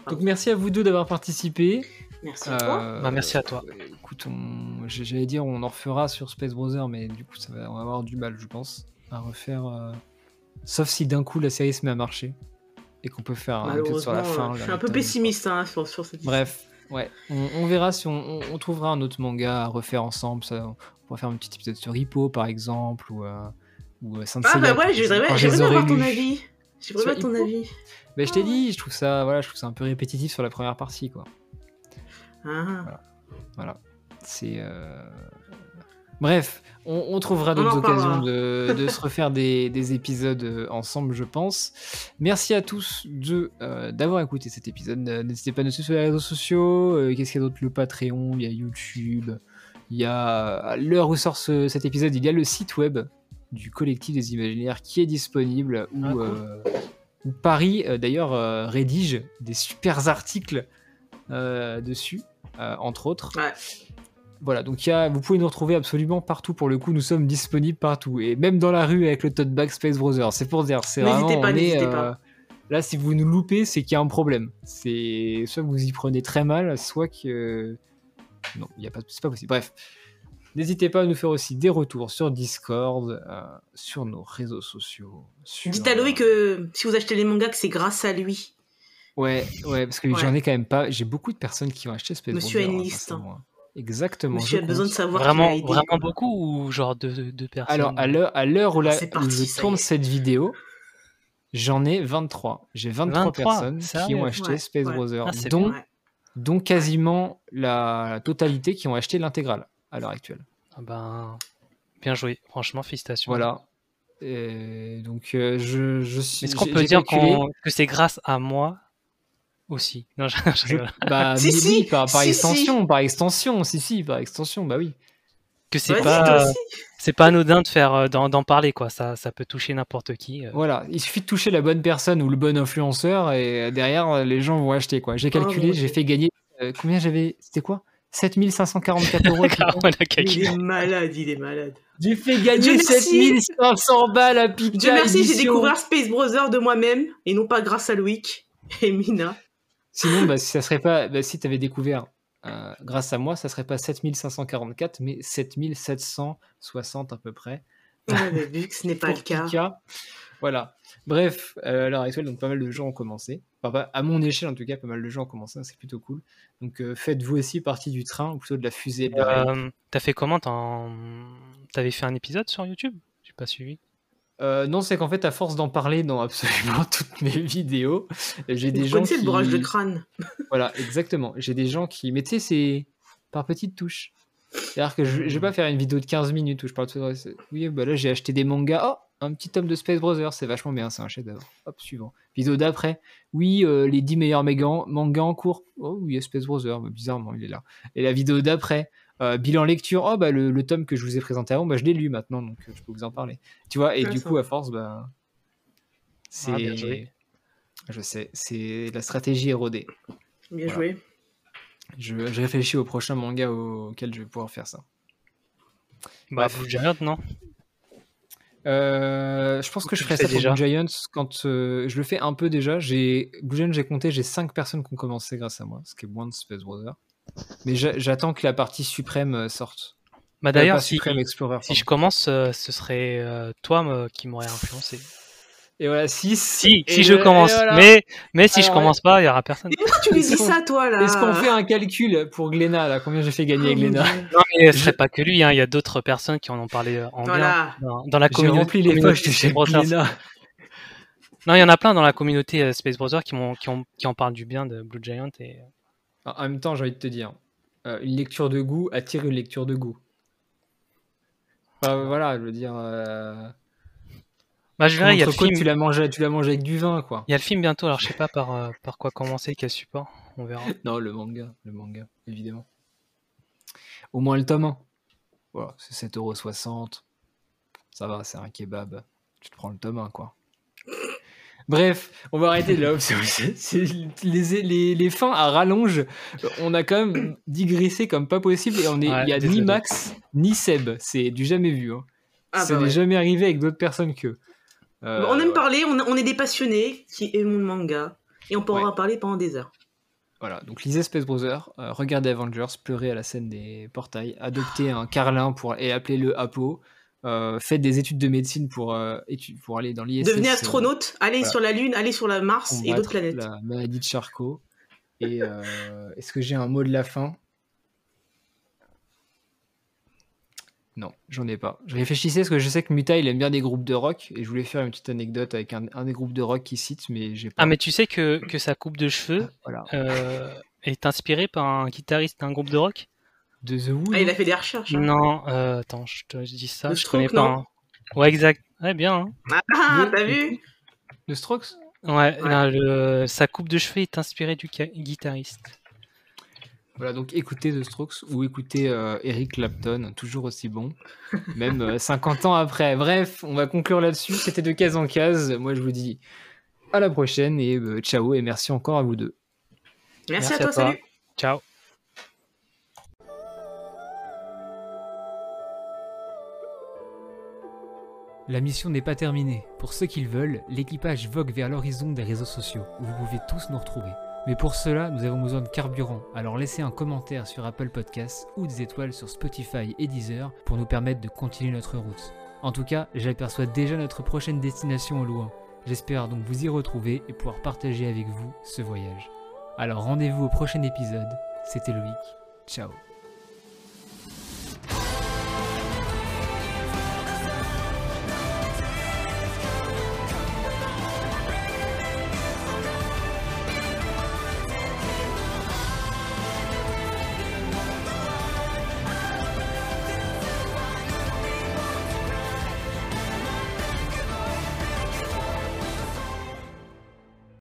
Donc merci à vous deux d'avoir participé. Merci à toi. Euh, Bah, merci à toi. euh, Écoute, on- j'allais dire on en refera sur Space Brother, mais du coup ça va, on va avoir du mal, je pense, à refaire. euh, Sauf si d'un coup la série se met à marcher et qu'on peut faire un épisode sur la fin. je suis un peu pessimiste hein, sur, sur cette Bref, ouais, on, on verra si on, on- on trouvera un autre manga à refaire ensemble. Ça, on pourra faire un petit épisode sur Hippo par exemple ou euh, ou euh, Saint Ah bah ouais, j'aimerais bien avoir ton avis. J'aimerais bien ton avis. Mais je t'ai dit, je trouve ça, voilà, je trouve ça un peu répétitif sur la première partie, quoi. Ah. Voilà. C'est. euh, Bref, on, on trouvera d'autres occasions de, de se refaire des, des épisodes euh, ensemble, je pense. Merci à tous de euh, d'avoir écouté cet épisode. N'hésitez pas à nous suivre sur les réseaux sociaux. Euh, Qu'est-ce qu'il y a d'autre? Le Patreon, il y a YouTube. Il y a, à l'heure où sort ce- cet épisode, il y a le site web du collectif des imaginaires qui est disponible, où, Ah, cool. euh, où Paris, euh, d'ailleurs, euh, rédige des super articles dessus, entre autres. Ouais. Voilà, donc y a, vous pouvez nous retrouver absolument partout. Pour le coup, nous sommes disponibles partout. Et même dans la rue avec le tote bag Space Brothers. C'est pour dire, c'est N'hésitez pas, n'hésitez pas. Là, si vous nous loupez, c'est qu'il y a un problème. C'est soit vous y prenez très mal, soit que. Non, il y a pas, c'est pas possible. Bref. N'hésitez pas à nous faire aussi des retours sur Discord, euh, sur nos réseaux sociaux. sur- Dites à Loïc que si vous achetez les mangas, que c'est grâce à lui. Ouais, ouais, parce que Ouais. j'en ai quand même pas. J'ai beaucoup de personnes qui ont acheté Space Monsieur a Brothers, une liste. Exactement. Monsieur a besoin de savoir qui Vraiment, a aidé. vraiment beaucoup ou genre deux, deux personnes? Alors, à l'heure, à l'heure où, la- où je tourne cette vidéo, J'en ai 23. J'ai 23, 23, personnes qui ont acheté Ouais, Space ouais. Brothers, Ah, dont. Dont quasiment la totalité qui ont acheté l'intégrale à l'heure actuelle. Ah ben, bien joué. Franchement, félicitations. Voilà. Et donc, euh, je, je suis. Est-ce qu'on peut dire que c'est grâce à moi aussi? Non, je, je bah, Si, mais si, oui, par, par si, extension, par extension, si, si, par extension, bah oui. Que c'est pas, c'est pas anodin de faire euh, d'en parler quoi. Ça, ça peut toucher n'importe qui. euh. Voilà, il suffit de toucher la bonne personne ou le bon influenceur et derrière, euh, les gens vont acheter. quoi. J'ai calculé, mon j'ai fait gagner. euh, combien j'avais C'était quoi? 7544 euros. Il calculé. est malade, il est malade. J'ai fait gagner merci. 7500 balles à Pika Dieu merci, j'ai découvert Space Brothers de moi-même et non pas grâce à Loïc et Mina. Sinon, bah, si ça serait pas, bah, si t'avais découvert euh, grâce à moi, ça serait pas 7544, mais 7760 à peu près. Ouais, mais vu que ce n'est pas le cas. Voilà. Bref, euh, à l'heure actuelle, donc pas mal de gens ont commencé. Enfin, pas- à mon échelle, en tout cas, pas mal de gens ont commencé. C'est plutôt cool. Donc, euh, faites-vous aussi partie du train, ou plutôt de la fusée. Euh, T'as fait comment? T'avais fait un épisode sur YouTube? J'ai pas suivi. Euh, non, c'est qu'en fait, à force d'en parler dans absolument toutes mes vidéos, j'ai des gens qui... le bourrage de crâne Voilà, exactement. J'ai des gens qui. Mais tu sais, c'est par petites touches. C'est-à-dire que je, je vais pas faire une vidéo de 15 minutes où je parle de. Oui, bah là, j'ai acheté des mangas. Oh, un petit tome de Space Brothers, c'est vachement bien, c'est un chef-d'œuvre. Hop, suivant. Vidéo d'après. Oui, euh, les 10 meilleurs mangas en cours. Oh, oui, Space Brothers, bizarrement, il est là. Et la vidéo d'après. Euh, bilan lecture, oh bah le, le tome que je vous ai présenté avant, bah je l'ai lu maintenant, donc euh, je peux vous en parler. Tu vois, et du ça coup, à force, bah, c'est, Ah, bien joué. je sais, c'est la stratégie érodée. Bien Voilà. joué. Je, je réfléchis au prochain manga au- auquel je vais pouvoir faire ça. Bah, Bref. Blue Giant, non? Euh, je pense que je ferai ça pour déjà? Blue Giants quand euh, je le fais un peu déjà. J'ai Blue Giants, j'ai compté, j'ai 5 personnes qui ont commencé grâce à moi, ce qui est moins de Space Brother. Mais j'a- j'attends que la partie suprême euh, sorte. Bah Euh, d'ailleurs, si, Explorer. si je commence, euh, ce serait euh, toi qui m'aurait influencé. Et voilà, 6. Si, si je commence. Mais, mais si je commence pas, il y aura personne. Mais pourquoi tu lui dis ça, toi, là Est-ce qu'on fait un calcul pour Gléna là? Combien j'ai fait gagner Oh, mon Gléna Dieu. Non, mais ce serait pas que lui, hein, il y a d'autres personnes qui en ont parlé en bien. Voilà. Dans, dans la communauté. rempli les poches de. Gléna. Non, il y en a plein dans la communauté Space Brothers qui, qui, ont- qui en parlent du bien de Blue Giant. Et... En même temps, j'ai envie de te dire, euh, une lecture de goût attire une lecture de goût. Enfin, voilà, je veux dire. Euh... Bah, je verrai, il y a le film. tu l'as mangé, tu l'as mangé avec du vin, quoi. Il y a le film bientôt, alors je sais pas par, euh, par quoi commencer, quel support. On verra. Non, le manga, le manga, évidemment. Au moins le tome 1. Voilà, c'est 7,60€. Ça va, c'est un kebab. Tu te prends le tome 1, quoi. Bref, on va arrêter de là. C'est- les, les, les fins à rallonge, on a quand même digressé comme pas possible et on est, il Ouais, y a ni. Max ni Seb. C'est du jamais vu. Hein. Ah, Ça bah n'est ouais. jamais arrivé avec d'autres personnes qu'eux. Euh, Bon, on aime voilà. parler, on, on est des passionnés qui aiment le manga. Et on pourra Ouais. en parler pendant des heures. Voilà, donc lisez Space Brothers, euh, regardez Avengers, pleurez à la scène des portails, adoptez un Carlin pour, et appelez-le Apo, euh, faites des études de médecine pour, euh, pour aller dans l'ISS. Devenez euh, astronaute, allez voilà. sur la Lune, allez sur la Mars et d'autres planètes. La maladie de Charcot. Et euh, est-ce que j'ai un mot de la fin? Non, j'en ai pas. Je réfléchissais parce que je sais que Muta il aime bien des groupes de rock et je voulais faire une petite anecdote avec un, un des groupes de rock qui cite, mais j'ai pas. Ah, mais tu sais que, que sa coupe de cheveux Voilà. euh, est inspirée par un guitariste d'un groupe de rock? De The Who Ah, il a fait des recherches. hein. Non, euh, attends, je te dis ça, Le je connais Stroke, pas. non hein. Ouais, exact. Ouais, bien. hein. Ah, Le- t'as vu The Strokes Ouais, Ouais. non, le- sa coupe de cheveux est inspirée du guitariste. Voilà, donc écoutez The Strokes ou écoutez euh, Eric Clapton, toujours aussi bon, même euh, 50 ans après. Bref, on va conclure là-dessus. C'était de case en case. Moi, je vous dis à la prochaine et euh, ciao et merci encore à vous deux. Merci, Merci à à toi, toi. salut. Ciao. La mission n'est pas terminée. Pour ceux qui le veulent, l'équipage vogue vers l'horizon des réseaux sociaux, où vous pouvez tous nous retrouver. Mais pour cela, nous avons besoin de carburant, alors laissez un commentaire sur Apple Podcasts ou des étoiles sur Spotify et Deezer pour nous permettre de continuer notre route. En tout cas, j'aperçois déjà notre prochaine destination au loin. J'espère donc vous y retrouver et pouvoir partager avec vous ce voyage. Alors rendez-vous au prochain épisode. C'était Loïc. Ciao